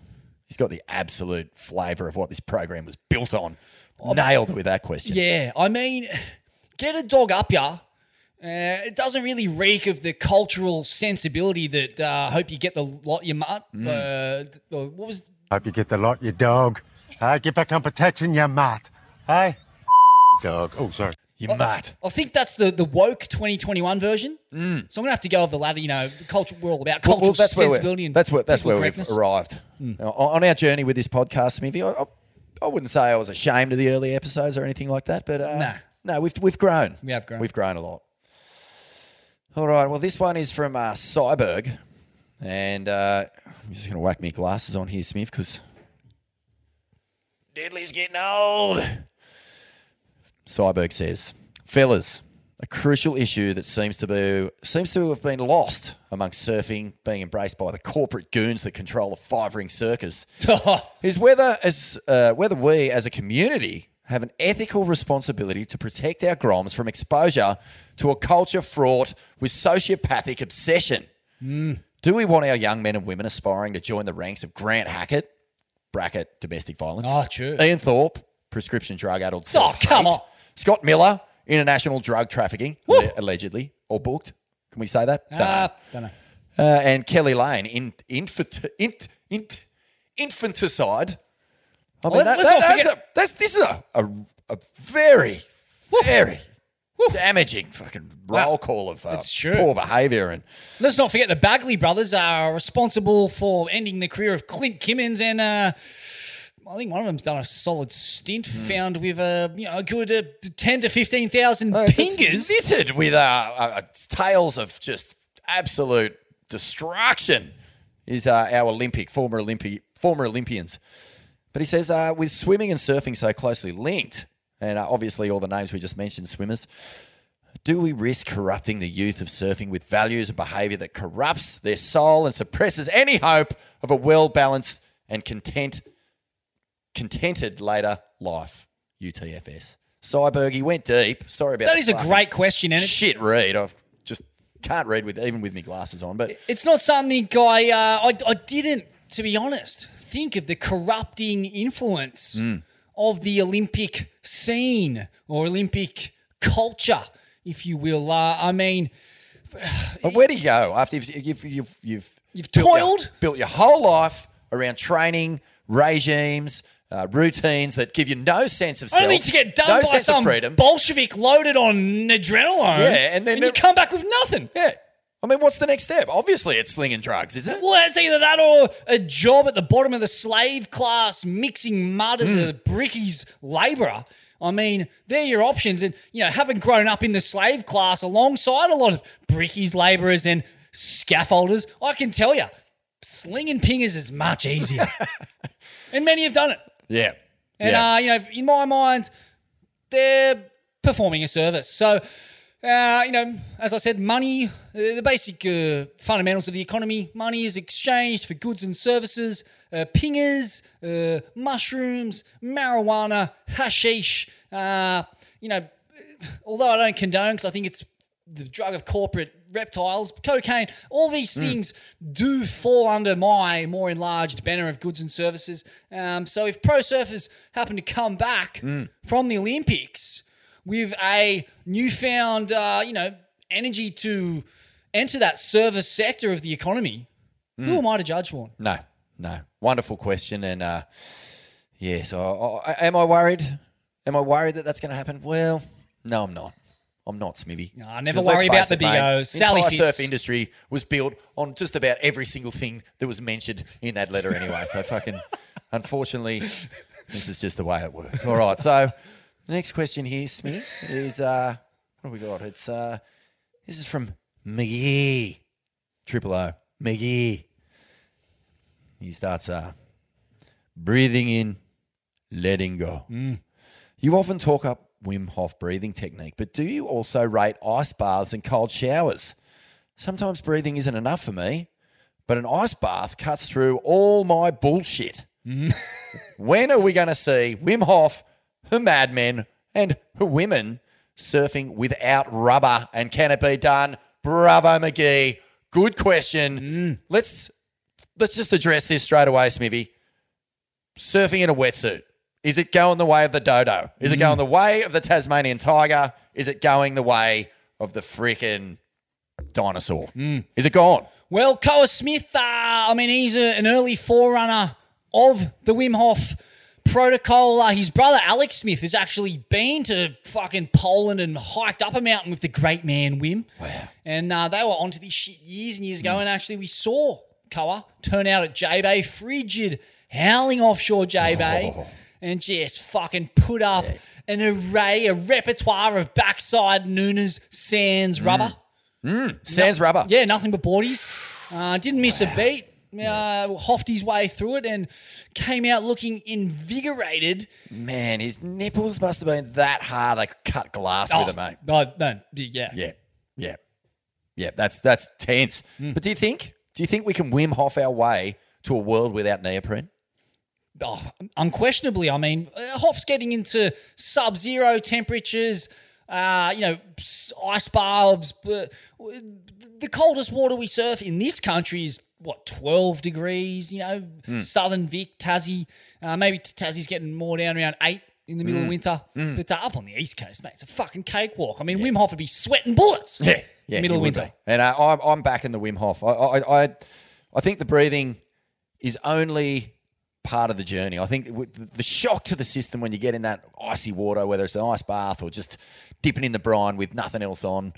he's got the absolute flavour of what this program was built on. I'm- Nailed with that question. Yeah, I mean, get a dog up ya. Uh, it doesn't really reek of the cultural sensibility that uh, hope you get the lot your mutt. Mm. Uh, th- what was Hope you get the lot, you dog. Hey, get back on protecting your mat. Hey, dog. Oh, sorry. You mutt. I think that's the, the woke 2021 version. So I'm gonna have to go over the ladder. You know, the culture. We're all about Well, cultural well, that's where sensibility we're, and That's where, that's where we've arrived Mm. Now, on on our journey with this podcast, Smithy. I, I, I wouldn't say I was ashamed of the early episodes or anything like that, but uh, Nah. no, we've we've grown. We have grown. We've grown a lot. All right. Well, this one is from uh, Cyberg, and uh, I'm just going to whack me glasses on here, Smith, because Deadly's getting old. Cyberg says, fellas, a crucial issue that seems to be seems to have been lost amongst surfing being embraced by the corporate goons that control the five ring circus is whether as uh, whether we as a community have an ethical responsibility to protect our groms from exposure to a culture fraught with sociopathic obsession. Do we want our young men and women aspiring to join the ranks of Grant Hackett, bracket domestic violence? Oh, true. Ian Thorpe, prescription drug addled Oh, come on. Scott Miller, international drug trafficking, alle- allegedly, or booked. Can we say that? Don't know. Ah, don't know. Uh, and Keli Lane, in, infant, int, int, infanticide. I mean, Well, that- that- that's a, that's, this is a, a, a very, very damaging fucking roll call of uh, poor behaviour. And Let's not forget the Bagley brothers are responsible for ending the career of Clint Kimmins and uh, I think one of them's done a solid stint, Hmm. found with a you know a good uh, ten to fifteen thousand Uh, it's- it's pingers. littered with uh, uh, tales of just absolute destruction. Is uh, our Olympic former Olympic former Olympians, but he says uh, with swimming and surfing so closely linked, and uh, obviously all the names we just mentioned, swimmers. Do we risk corrupting the youth of surfing with values and behaviour that corrupts their soul and suppresses any hope of a well balanced and content, contented later life? UTFS. Cyberg, he went deep. Sorry about That the is a great question, and shit read. I just can't read with even with my glasses on. But It's not something I, uh, I I didn't, to be honest, think of the corrupting influence Mm. of the Olympic scene or Olympic culture, if you will. Uh, I mean, But where do you go after you've you've you've you've, You've built your- toiled? built your whole life around training regimes, uh, routines that give you no sense of self, only to get done no by sense some of freedom. Bolshevik loaded on adrenaline. Yeah, and then you come back with nothing. Yeah. I mean, what's the next step? Obviously, it's slinging drugs, isn't it? Well, it's either that or a job at the bottom of the slave class mixing mud as Hmm. a brickies labourer. I mean, they're your options. And, you know, having grown up in the slave class alongside a lot of brickies labourers and scaffolders, I can tell you, slinging pingers is much easier. and many have done it. Yeah. And, yeah. uh, you know, in my mind, they're performing a service. So, uh, you know, as I said, money, uh, the basic uh, fundamentals of the economy, money is exchanged for goods and services, uh, pingers, uh, mushrooms, marijuana, hashish. Uh, you know, although I don't condone because I think it's the drug of corporate reptiles, cocaine, all these things do fall under my more enlarged banner of goods and services. Um, so if pro surfers happen to come back from the Olympics with a newfound, uh, you know, energy to enter that service sector of the economy, who am I to judge for? No, no. Wonderful question. And uh, yes, I, I, am I worried? Am I worried that that's going to happen? Well, no, I'm not. I'm not, Smithy. I never worry about the big. The Sally entire Fitz. surf industry was built on just about every single thing that was mentioned in that letter anyway. So fucking, unfortunately, this is just the way it works. All right. So the next question here, Smith, is uh, what have we got? It's uh, this is from McGee, Triple O, McGee. He starts uh, breathing in, letting go. You often talk up Wim Hof breathing technique, but do you also rate ice baths and cold showers? Sometimes breathing isn't enough for me, but an ice bath cuts through all my bullshit. when are we going to see Wim Hof, her madmen, and her women surfing without rubber? And can it be done? Bravo, McGee. Good question. Mm. Let's let's just address this straight away, Smithy. Surfing in a wetsuit. Is it going the way of the dodo? Is it going the way of the Tasmanian tiger? Is it going the way of the freaking dinosaur? Is it gone? Well, Koa Smith, uh, I mean, he's a, an early forerunner of the Wim Hof protocol. Uh, his brother Alex Smith has actually been to fucking Poland and hiked up a mountain with the great man Wim. Wow. And uh, they were onto this shit years and years ago. And actually, we saw Koa turn out at J Bay, frigid, howling offshore J Bay, and just fucking put up an array, a repertoire of backside Nunes Sands rubber. Sans rubber. Yeah, nothing but boardies. Uh, didn't miss a beat. Uh, hoffed his way through it and came out looking invigorated. Man, his nipples must have been that hard they could cut glass with them, mate. Oh, no, yeah. Yeah, yeah, yeah. That's that's tense. But do you think? Do you think we can Wim Hof our way to a world without neoprene? Oh, unquestionably, I mean, uh, Hoff's getting into sub-zero temperatures. Uh, you know, ice baths. But the coldest water we surf in this country is what twelve degrees. You know, Hmm. southern Vic, Tassie. Uh, maybe Tassie's getting more down around eight in the middle of Hmm. winter. But uh, up on the east coast, mate, it's a fucking cakewalk. I mean, Wim Hof would be sweating bullets. Yeah, yeah. middle of winter. be. And uh, I'm I'm back in the Wim Hof. I, I I I think the breathing is only part of the journey. I think the- shock to the system when you get in that icy water, whether it's an ice bath or just dipping in the brine with nothing else on.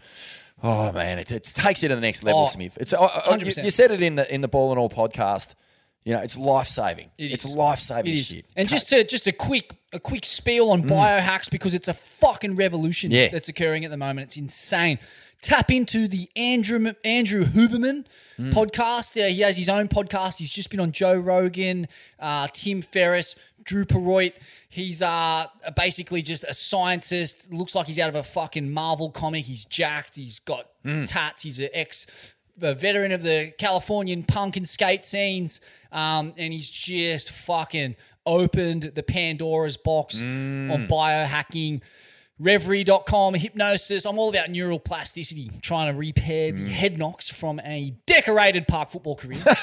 Oh man, it, it takes you to the next level, Oh, Smith. It's you, 100%. you said it in the in the Ball and All podcast. You know, it's life saving. It It's life saving It shit. And just to just a quick a quick spiel on mm. biohacks because it's a fucking revolution Yeah. that's occurring at the moment. It's insane. Tap into the Andrew Andrew Huberman podcast. Uh, he has his own podcast. He's just been on Joe Rogan, uh, Tim Ferriss, Drew Perroit. He's uh, basically just a scientist. Looks like he's out of a fucking Marvel comic. He's jacked. He's got tats. He's an ex a veteran of the Californian punk and skate scenes, um, and he's just fucking opened the Pandora's box on biohacking. Reveri.com, hypnosis. I'm all about neural plasticity, trying to repair the head knocks from a decorated park football career.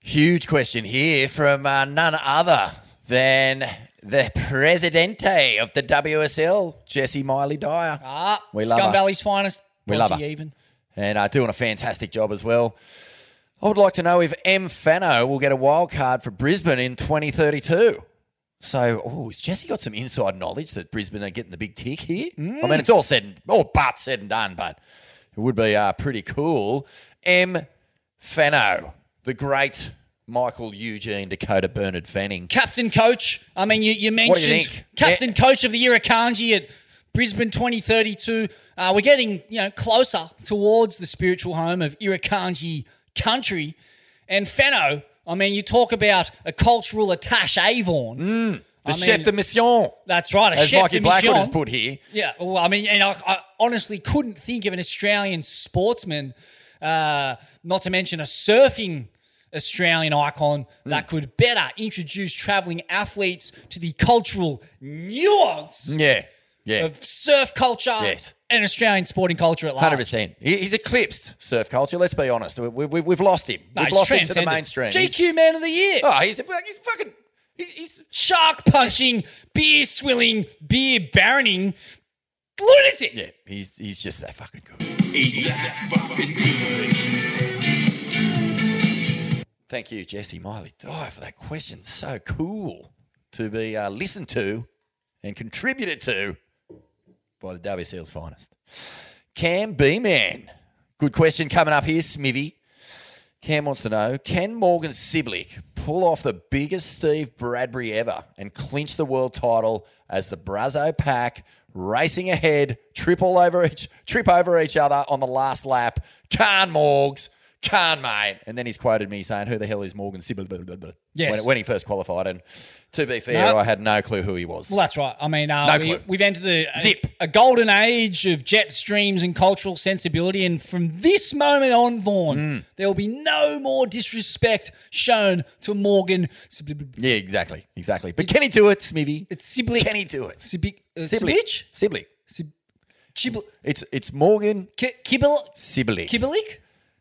Huge question here from uh, none other than the presidente of the WSL, Jessi Miley Dyer. Ah, We love Scum her. Valley's finest. We love her. even. and uh, doing a fantastic job as well. I would like to know if M. Fano will get a wild card for Brisbane in 2032. So, oh, has Jessi got some inside knowledge that Brisbane are getting the big tick here? I mean, it's all said, and, all but said and done, but it would be uh, pretty cool. M. Fano, the great Michael Eugene Dakota Bernard Fanning. Captain coach. I mean, you, you mentioned you captain coach of the Irukandji at Brisbane 2032. Uh, we're getting you know closer towards the spiritual home of Irukandji country. And Feno, I mean, you talk about a cultural attache Avon. Mm, The I chef de mission. That's right, a As chef Mikey de Blackwood mission. has put here. Yeah, well, I mean, and I, I honestly couldn't think of an Australian sportsman, uh, not to mention a surfing Australian icon, Hmm. that could better introduce traveling athletes to the cultural nuance Yeah, yeah. of surf culture Yes. and Australian sporting culture at large. Hundred percent. He's eclipsed surf culture. Let's be honest. We, we, we've lost him. No, We've he's lost him to the transcended. mainstream. He's- GQ Man of the Year. Oh, he's, he's fucking. He's shark punching, beer swilling, beer baroning lunatic. Yeah, he's he's just that fucking good. He's that fucking good. Thank you, Jessi Miley Dyer, for that question. So cool to be uh, listened to and contributed to by the WSL's finest. Cam B Man. Good question coming up here, Smithy. Cam wants to know Can Morgan Cibilic pull off the biggest Steve Bradbury ever and clinch the world title as the Brazo pack racing ahead, trip all over each trip over each other on the last lap? Can Morgs, can mate. And then he's quoted me saying, Who the hell is Morgan Cibilic? Yes. When, when he first qualified. And to be fair, No. I had no clue who he was. Well, that's right. I mean, uh, No we, clue. we've entered the Zip. a golden age of jet streams and cultural sensibility, and from this moment on, Vaughan, Mm. there will be no more disrespect shown to Morgan. Yeah, exactly. Exactly. But can he do it, Smithy? It's Siblick. Can he do it? Siblick. Uh, Siblick. Siblick? Siblick. Chibl- It's it's Morgan Ki- Kibble. Siblick. Kibbelik?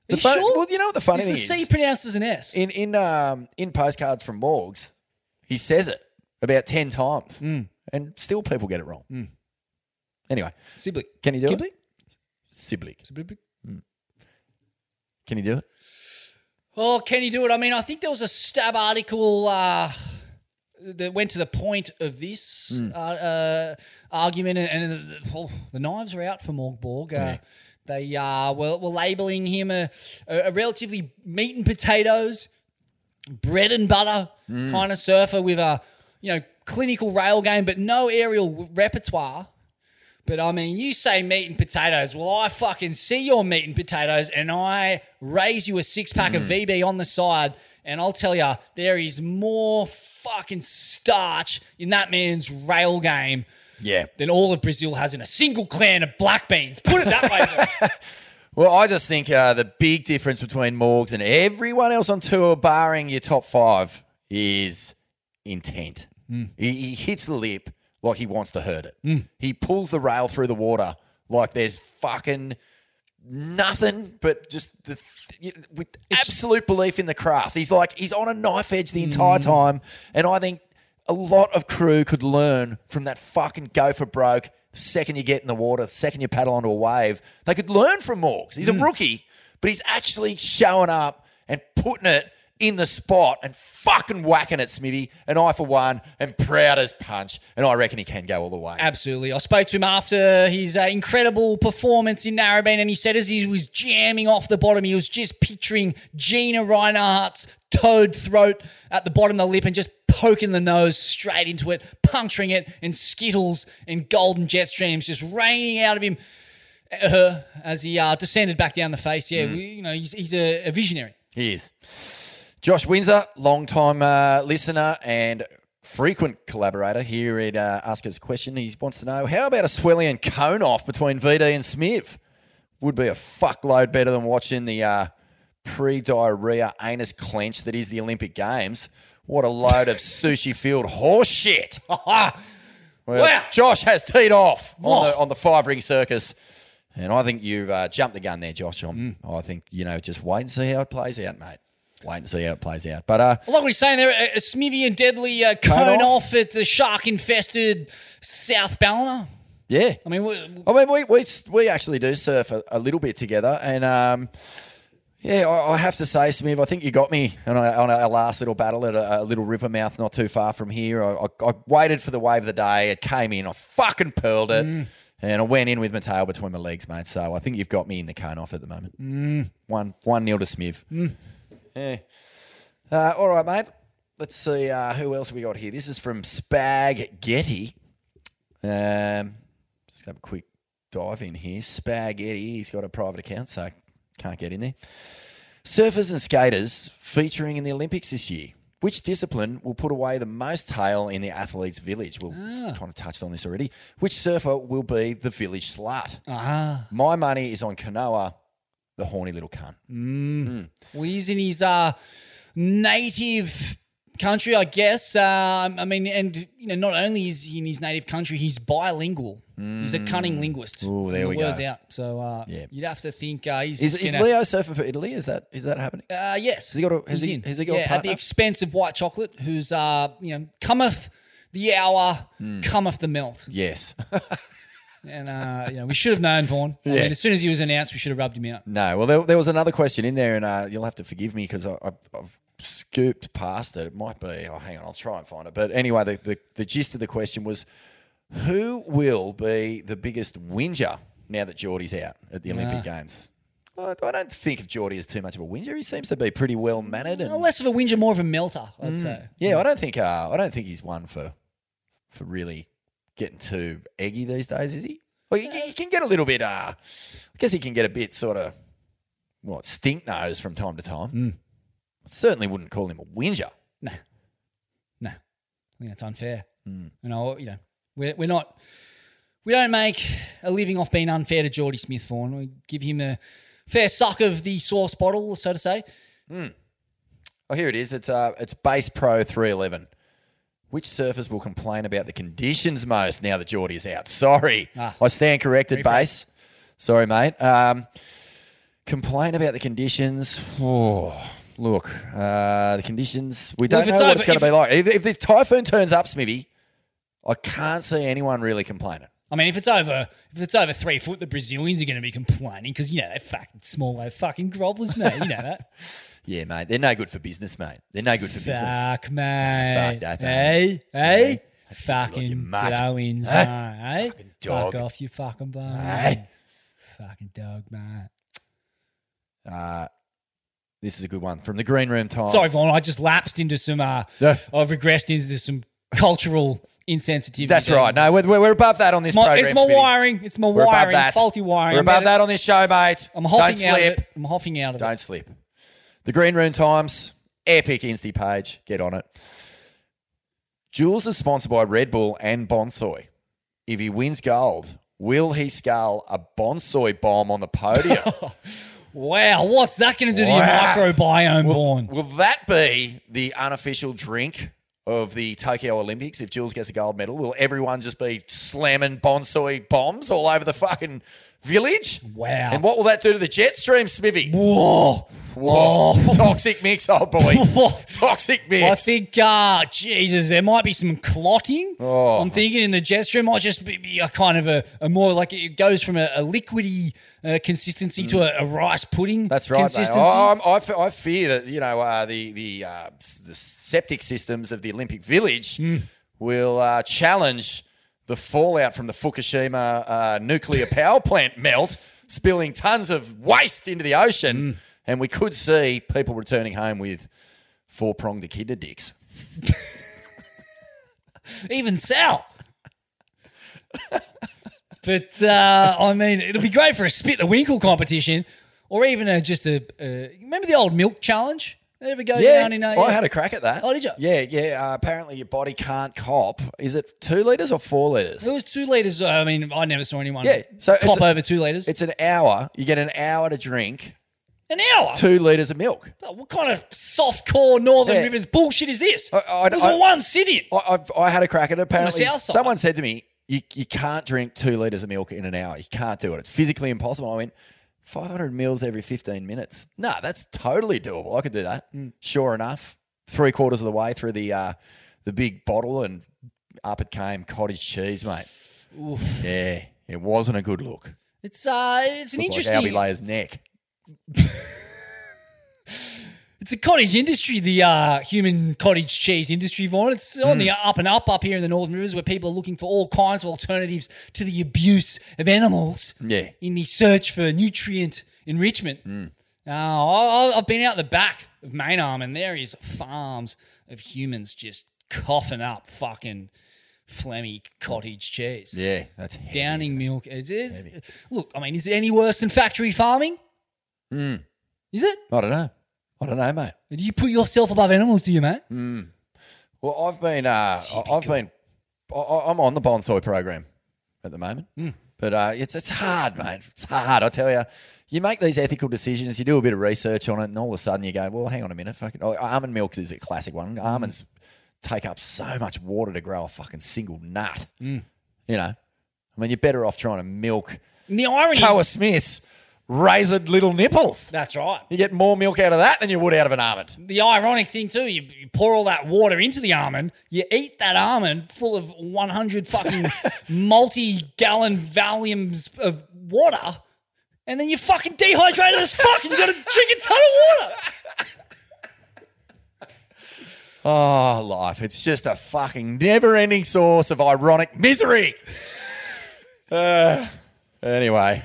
The fun- sure? Well, you know what the funny is thing the is? C pronounced as an S? In in um in postcards from Morgs, he says it about ten times, Mm. and still people get it wrong. Mm. Anyway, Siblick. Can you do Kiblick? it? Siblick. Siblick. Can you do it? Oh, can you do it? I mean, I think there was a stab article uh, that went to the point of this Mm. uh, uh, argument, and, and the, oh, the knives are out for Morg Borg. Uh, They uh, were, were labeling him a, a, a relatively meat and potatoes, bread and butter Mm. kind of surfer with a you know clinical rail game, but no aerial repertoire. But I mean, you say meat and potatoes. Well, I fucking see your meat and potatoes, and I raise you a six pack of Mm. VB on the side, and I'll tell you, there is more fucking starch in that man's rail game Yeah. than all of Brazil has in a single clan of black beans. Put it that way. Well, I just think uh, the big difference between Morgs and everyone else on tour, barring your top five, is intent. Mm. He, he hits the lip like he wants to hurt it. Mm. He pulls the rail through the water like there's fucking nothing but just the with absolute belief in the craft. He's like he's on a knife edge the entire Mm. time, and I think a lot of crew could learn from that fucking go for broke. The second you get in the water, the second you paddle onto a wave, they could learn from Morgs. He's a Mm. rookie, but he's actually showing up and putting it in the spot and fucking whacking it, Smithy. And I, for one, am proud as punch, and I reckon he can go all the way. Absolutely. I spoke to him after his uh, incredible performance in Narrabeen, and he said as he was jamming off the bottom, he was just picturing Gina Rinehart's toad throat at the bottom of the lip and just poking the nose straight into it, puncturing it, and skittles and golden jet streams just raining out of him uh, as he uh, descended back down the face. Yeah, Mm. we, you know, he's, he's a, a visionary. He is. Josh Windsor, long-time uh, listener and frequent collaborator here at uh, Ask Us a Question. He wants to know, how about a Swellian cone off between VD and Smith? Would be a fuckload better than watching the uh, pre-diarrhea anus clench that is the Olympic Games. What a load of sushi filled horse shit. well, Wow. Josh has teed off on the, on the five ring circus. And I think you've uh, jumped the gun there, Josh. I'm, I think, you know, just wait and see how it plays out, mate. Wait and see how it plays out. But uh, like what he's saying there. A, Smithy and Deadly uh, cone, off. off. at the shark infested South Ballina. yeah, I mean, we, I mean, we we, we actually do surf a, a little bit together, and um, yeah, I, I have to say, Smith, I think you got me on, our- on our last little battle at a, a little river mouth not too far from here. I, I, I waited for the wave of the day. It came in. I fucking pearled it. Mm. And I went in with my tail between my legs, mate. So I think you've got me in the cone off at the moment. Mm. One one nil to Smith. Mm. Yeah. Uh, all right, mate. Let's see uh, who else we got here. This is from Spaghetti. Um, just have a quick dive in here. Spaghetti. He's got a private account, so can't get in there. Surfers and skaters featuring in the Olympics this year. Which discipline will put away the most tail in the athletes' village? We've Ah. kind of touched on this already. Which surfer will be the village slut? Ah. My money is on Kanoa, the horny little cunt. Mm. Well, he's in his uh, native country, I guess. Um, I mean, and you know, not only is he in his native country, he's bilingual. He's a cunning linguist. Oh, there we the word's go. out. So uh, Yeah. you'd have to think uh, he's Is, is gonna- Leo surfing for Italy? Is that is that happening? Uh, yes. Has he got a- has He's he- in. has he got a yeah, at the expense of white chocolate, who's uh, you know, cometh the hour, Hmm. cometh the melt. Yes. And uh, you know, we should have known Vaughan. I Yeah. mean, as soon as he was announced, we should have rubbed him out. No, well, there, there was another question in there, and uh, you'll have to forgive me because I've scooped past it. It might be. Oh, hang on, I'll try and find it. But anyway, the, the, the gist of the question was who will be the biggest whinger now that Jordy's out at the Olympic Ah. Games? I, I don't think of Jordy as too much of a whinger. He seems to be pretty well mannered. And less of a whinger, more of a melter, I'd Mm. say. Yeah, I don't think uh, I don't think he's one for for really getting too eggy these days, is he? Well, he, he can get a little bit. Uh, I guess he can get a bit sort of what stink nose from time to time. Mm. Certainly wouldn't call him a whinger. Nah, nah. I think that's unfair. Mm. You know, you know, we're, we're not. We don't make a living off being unfair to Jordy Smith Vaughan. We give him a fair suck of the sauce bottle, so to say. Oh, here it is. It's uh, it's Base Pro three eleven. Which surfers will complain about the conditions most now that Jordy is out? Sorry, Ah. I stand corrected. Refresh. Base. Sorry, mate. Um, complain about the conditions. Oh, look, uh, the conditions. We don't know what over- it's going to be like. If, if the typhoon turns up, Smithy, I can't see anyone really complaining. I mean, if it's over, if it's over three foot, the Brazilians are going to be complaining because you know they're fucking small, they're fucking grovellers, mate. You know that. Yeah, mate. They're no good for business, mate. They're no good for business. Fuck, mate. Fuck that, Hey, mate. hey. Fucking mutt. throw-ins, Huh? mate. Hey? dog. Fuck off, you fucking bum. Hey. Fucking dog, mate. Uh, this is a good one from the Green Room Times. Sorry, Vaughan. I just lapsed into some. Uh, Yeah. I've regressed into some cultural insensitivity. That's there. right. No, we're, we're above that on this It's my, program. it's my wiring. It's my We're above wiring. that. Faulty wiring. We're above that on this show, mate. I'm Don't hopping out of it. I'm hopping out of Don't it. slip. The Green Room Times, epic Insta page. Get on it. Jules is sponsored by Red Bull and Bonsoy. If he wins gold, will he scale a Bonsoy bomb on the podium? Wow, what's that going to do to your Wow. microbiome, Vaughan? will that be the unofficial drink of the Tokyo Olympics if Jules gets a gold medal? Will everyone just be slamming Bonsoy bombs all over the fucking village? Wow. And what will that do to the jet stream, Smithy? Whoa. Whoa. Toxic mix, oh boy. Toxic mix. I think, uh, Jesus, there might be some clotting. Oh. I'm thinking in the jet stream might just be, a kind of a, a more like it goes from a, a liquidy uh, consistency to a, a rice pudding. Mm. That's right, consistency. I'm- I, I fear that you know uh, the the uh, the septic systems of the Olympic Village Hmm. will uh, challenge the fallout from the Fukushima uh, nuclear power plant melt, spilling tons of waste into the ocean, and we could see people returning home with four pronged echidna dicks. Even Sal. but uh, I mean, it'll be great for a spit the winkle competition, or even a, just a. Uh, remember the old milk challenge? Ever go yeah, down in? Uh, I had a crack at that. Oh, did you? Yeah, yeah. Uh, apparently, your body can't cop. Is it two liters or four liters? It was two liters. uh, I mean, I never saw anyone. Yeah, so it's cop a- over two liters. It's an hour. You get an hour to drink An hour. two liters of milk. What kind of soft core Northern Yeah. Rivers bullshit is this? I- it was I- all one city. I, I've, I had a crack at it. Apparently, someone said to me, you, you can't drink two litres of milk in an hour. You can't do it. It's physically impossible. I went, 500 mils every 15 minutes. No, that's totally doable. I could do that. Mm. Sure enough, three quarters of the way through the uh, the big bottle, and up it came cottage cheese, mate. Oof. Yeah, it wasn't a good look. It's uh, it's an Looked interesting. like Albee Layer's neck. It's a cottage industry, the uh, human cottage cheese industry, Vaughan. It's on Mm. the up and up up here in the Northern Rivers where people are looking for all kinds of alternatives to the abuse of animals Yeah. in the search for nutrient enrichment. Mm. Now, I've been out the back of Main Arm and there is farms of humans just coughing up fucking phlegmy cottage cheese. Yeah, that's heavy, Downing milk. Is it, look, I mean, is it any worse than factory farming? Mm. Is it? I don't know. I don't know, mate. Do you put yourself above animals, do you, mate? Mm. Well, I've been, uh, I've been, I- I'm on the bonsai program at the moment, Mm. but uh, it's it's hard, mate. It's hard. I tell you, you make these ethical decisions, you do a bit of research on it, and all of a sudden you go, well, hang on a minute, fucking oh, almond milk is a classic one. Almonds take up so much water to grow a fucking single nut. Mm. You know, I mean, you're better off trying to milk And the irony Koa Smith's razored little nipples. that's right. You get more milk out of that than you would out of an almond. The ironic thing too, you, you pour all that water into the almond, you eat that almond full of 100 fucking multi-gallon volumes of water, and then you're fucking dehydrated as fuck and you gotta drink a ton of water. Oh, life. It's just a fucking never ending source of ironic misery. Uh, anyway.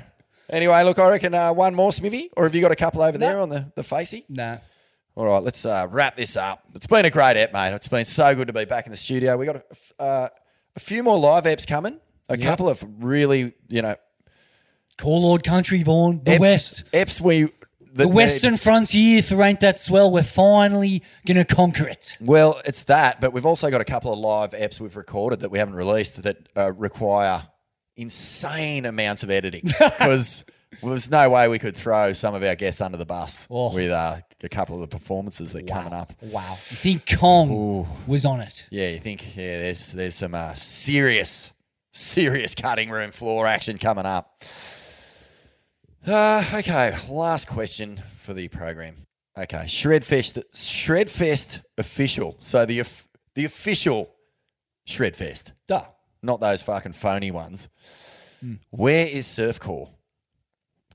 Anyway, look, I reckon uh, one more, Smithy. Or have you got a couple over there on the, the facey? Nah. All right, let's uh, wrap this up. It's been a great ep, mate. It's been so good to be back in the studio. We got a, uh, a few more live eps coming. A Yep. couple of really, you know, Call Lord Country, Vaughan. The Ep- West. eps we The Western frontier for Ain't That Swell. We're finally going to conquer it. Well, it's that, but we've also got a couple of live eps we've recorded that we haven't released that uh, require insane amounts of editing because there's no way we could throw some of our guests under the bus Oh. with uh, a couple of the performances that are coming up. Wow. You think Kong was on it? Yeah, you think yeah, there's there's some uh, serious serious cutting room floor action coming up. Uh, okay, last question for the program. Okay, Shredfest Shredfest official. So the of- the official Shredfest. Duh. Not those fucking phony ones. Hmm. Where is Surfcore?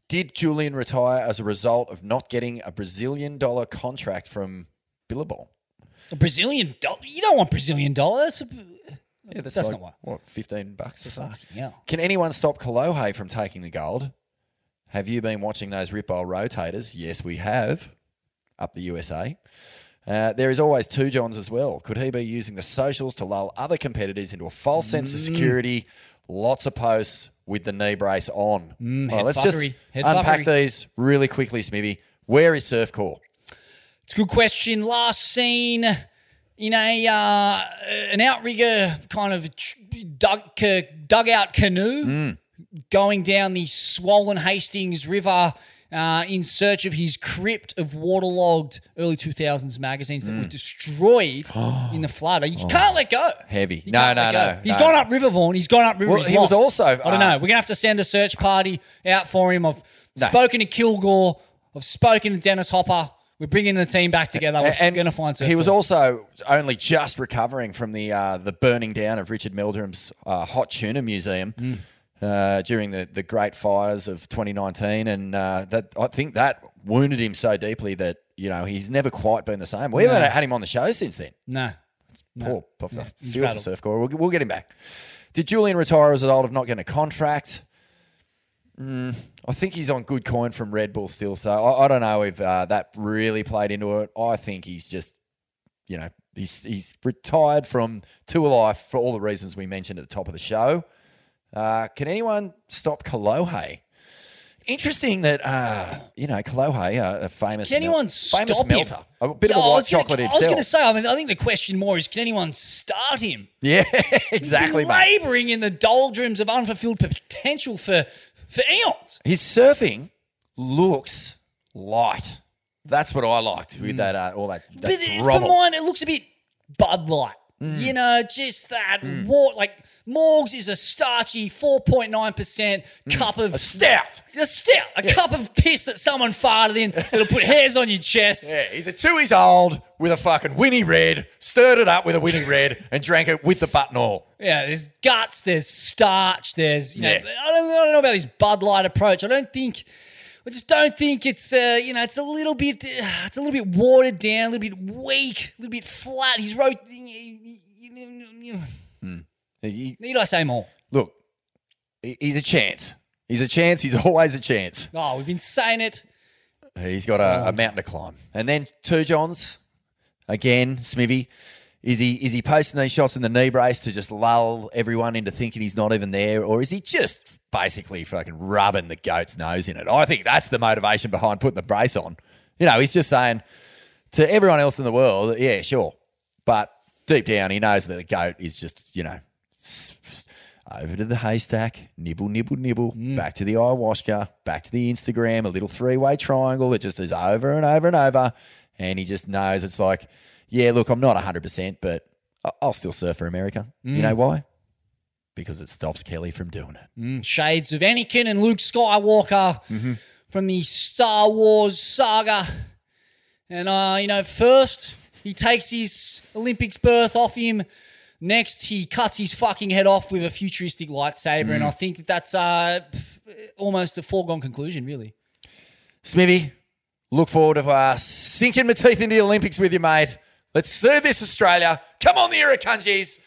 Did Julian retire as a result of not getting a Brazilian dollar contract from Billabong? A Brazilian dollar? You don't want Brazilian dollars. Yeah, that's, That's like, not what. what, 15 bucks or something? Fucking hell. Can anyone stop Kolohe from taking the gold? Have you been watching those Ripple rotators? Yes, we have. Up the USA. Uh, there is always two Johns as well. Could he be using the socials to lull other competitors into a false sense of Mm. security? Lots of posts with the knee brace on. Mm, head let's just head unpack these really quickly, Smithy. Where is Surfcore? It's a good question. Last seen in a uh, an outrigger kind of dug, dugout canoe Mm. going down the swollen Hastings River uh, in search of his crypt of waterlogged early 2000s magazines that Mm. were destroyed in the flood. You can't let go. Heavy. You No, can't no, let no. go. He's no. gone up River Vaughan. He's gone up River. Well, He's he was lost. also, I don't know. uh, We're gonna have to send a search party out for him. I've spoken to Kilgore. I've spoken to Dennis Hopper. We're bringing the team back together. We're going to find. Some he was also only just recovering from the uh, the burning down of Richard Meldrum's uh, hot tuna museum Mm. Uh, during the, the great fires of 2019, and uh, that I think that wounded him so deeply that you know he's never quite been the same. We No. haven't had him on the show since then. No. No. Poor, No. Feel for. Surfcore. We'll, we'll get him back. Did Julian retire as a result of not getting a contract? Mm, I think he's on good coin from Red Bull still. So I, I don't know if uh, that really played into it. I think he's just, you know, he's he's retired from Tour Life for all the reasons we mentioned at the top of the show. Uh, can anyone stop Kolohe? Interesting that uh, you know Kolohe, uh, a famous Can anyone mel- famous stop him? melter, a bit of a I white was gonna- chocolate I was himself. going to say. I mean, I think the question more is, can anyone start him? Yeah, exactly, He's mate. labouring in the doldrums of unfulfilled potential for for eons. His surfing looks light. That's what I liked with that uh, all that, that But uh, for grovel. mine, it looks a bit Bud Light. You know, just that war like Morgs is a starchy 4.9% cup of A stout. A stout. A cup of piss that someone farted in that'll put hairs on your chest. Yeah, he's a two years old with a fucking Winnie Red, stirred it up with a Winnie Red, and drank it with the button all. Yeah, there's guts, there's starch, there's you know, Yeah. I, don't, I don't know about this Bud Light approach. I don't think, I just don't think it's uh, you know, it's a little bit, uh, it's a little bit watered down, a little bit weak, a little bit flat. He's wrote. He- Need I say more? look, he- he's a chance. He's a chance. He's always a chance. Oh, we've been saying it. He's got a, a mountain to climb. And then two Johns, again, Smithy. Is he is he posting these shots in the knee brace to just lull everyone into thinking he's not even there, or is he just basically fucking rubbing the goat's nose in it? I think that's the motivation behind putting the brace on. You know, he's just saying to everyone else in the world, yeah, sure, but deep down he knows that the goat is just you know over to the haystack, nibble, nibble, nibble, back to the ayahuasca, back to the Instagram, a little three way triangle that just is over and over and over. And he just knows it's like, yeah, look, I'm not 100%, but I'll still surf for America. You Mm. know why? Because it stops Kelly from doing it. Mm, shades of Anakin and Luke Skywalker Mm-hmm. from the Star Wars saga. And, uh, you know, first, he takes his Olympics berth off him. Next, he cuts his fucking head off with a futuristic lightsaber. And Mm. I think that that's uh, almost a foregone conclusion, really. Smithy, look forward to uh, sinking my teeth into the Olympics with you, mate. Let's see this, Australia. Come on, the Irukandjis.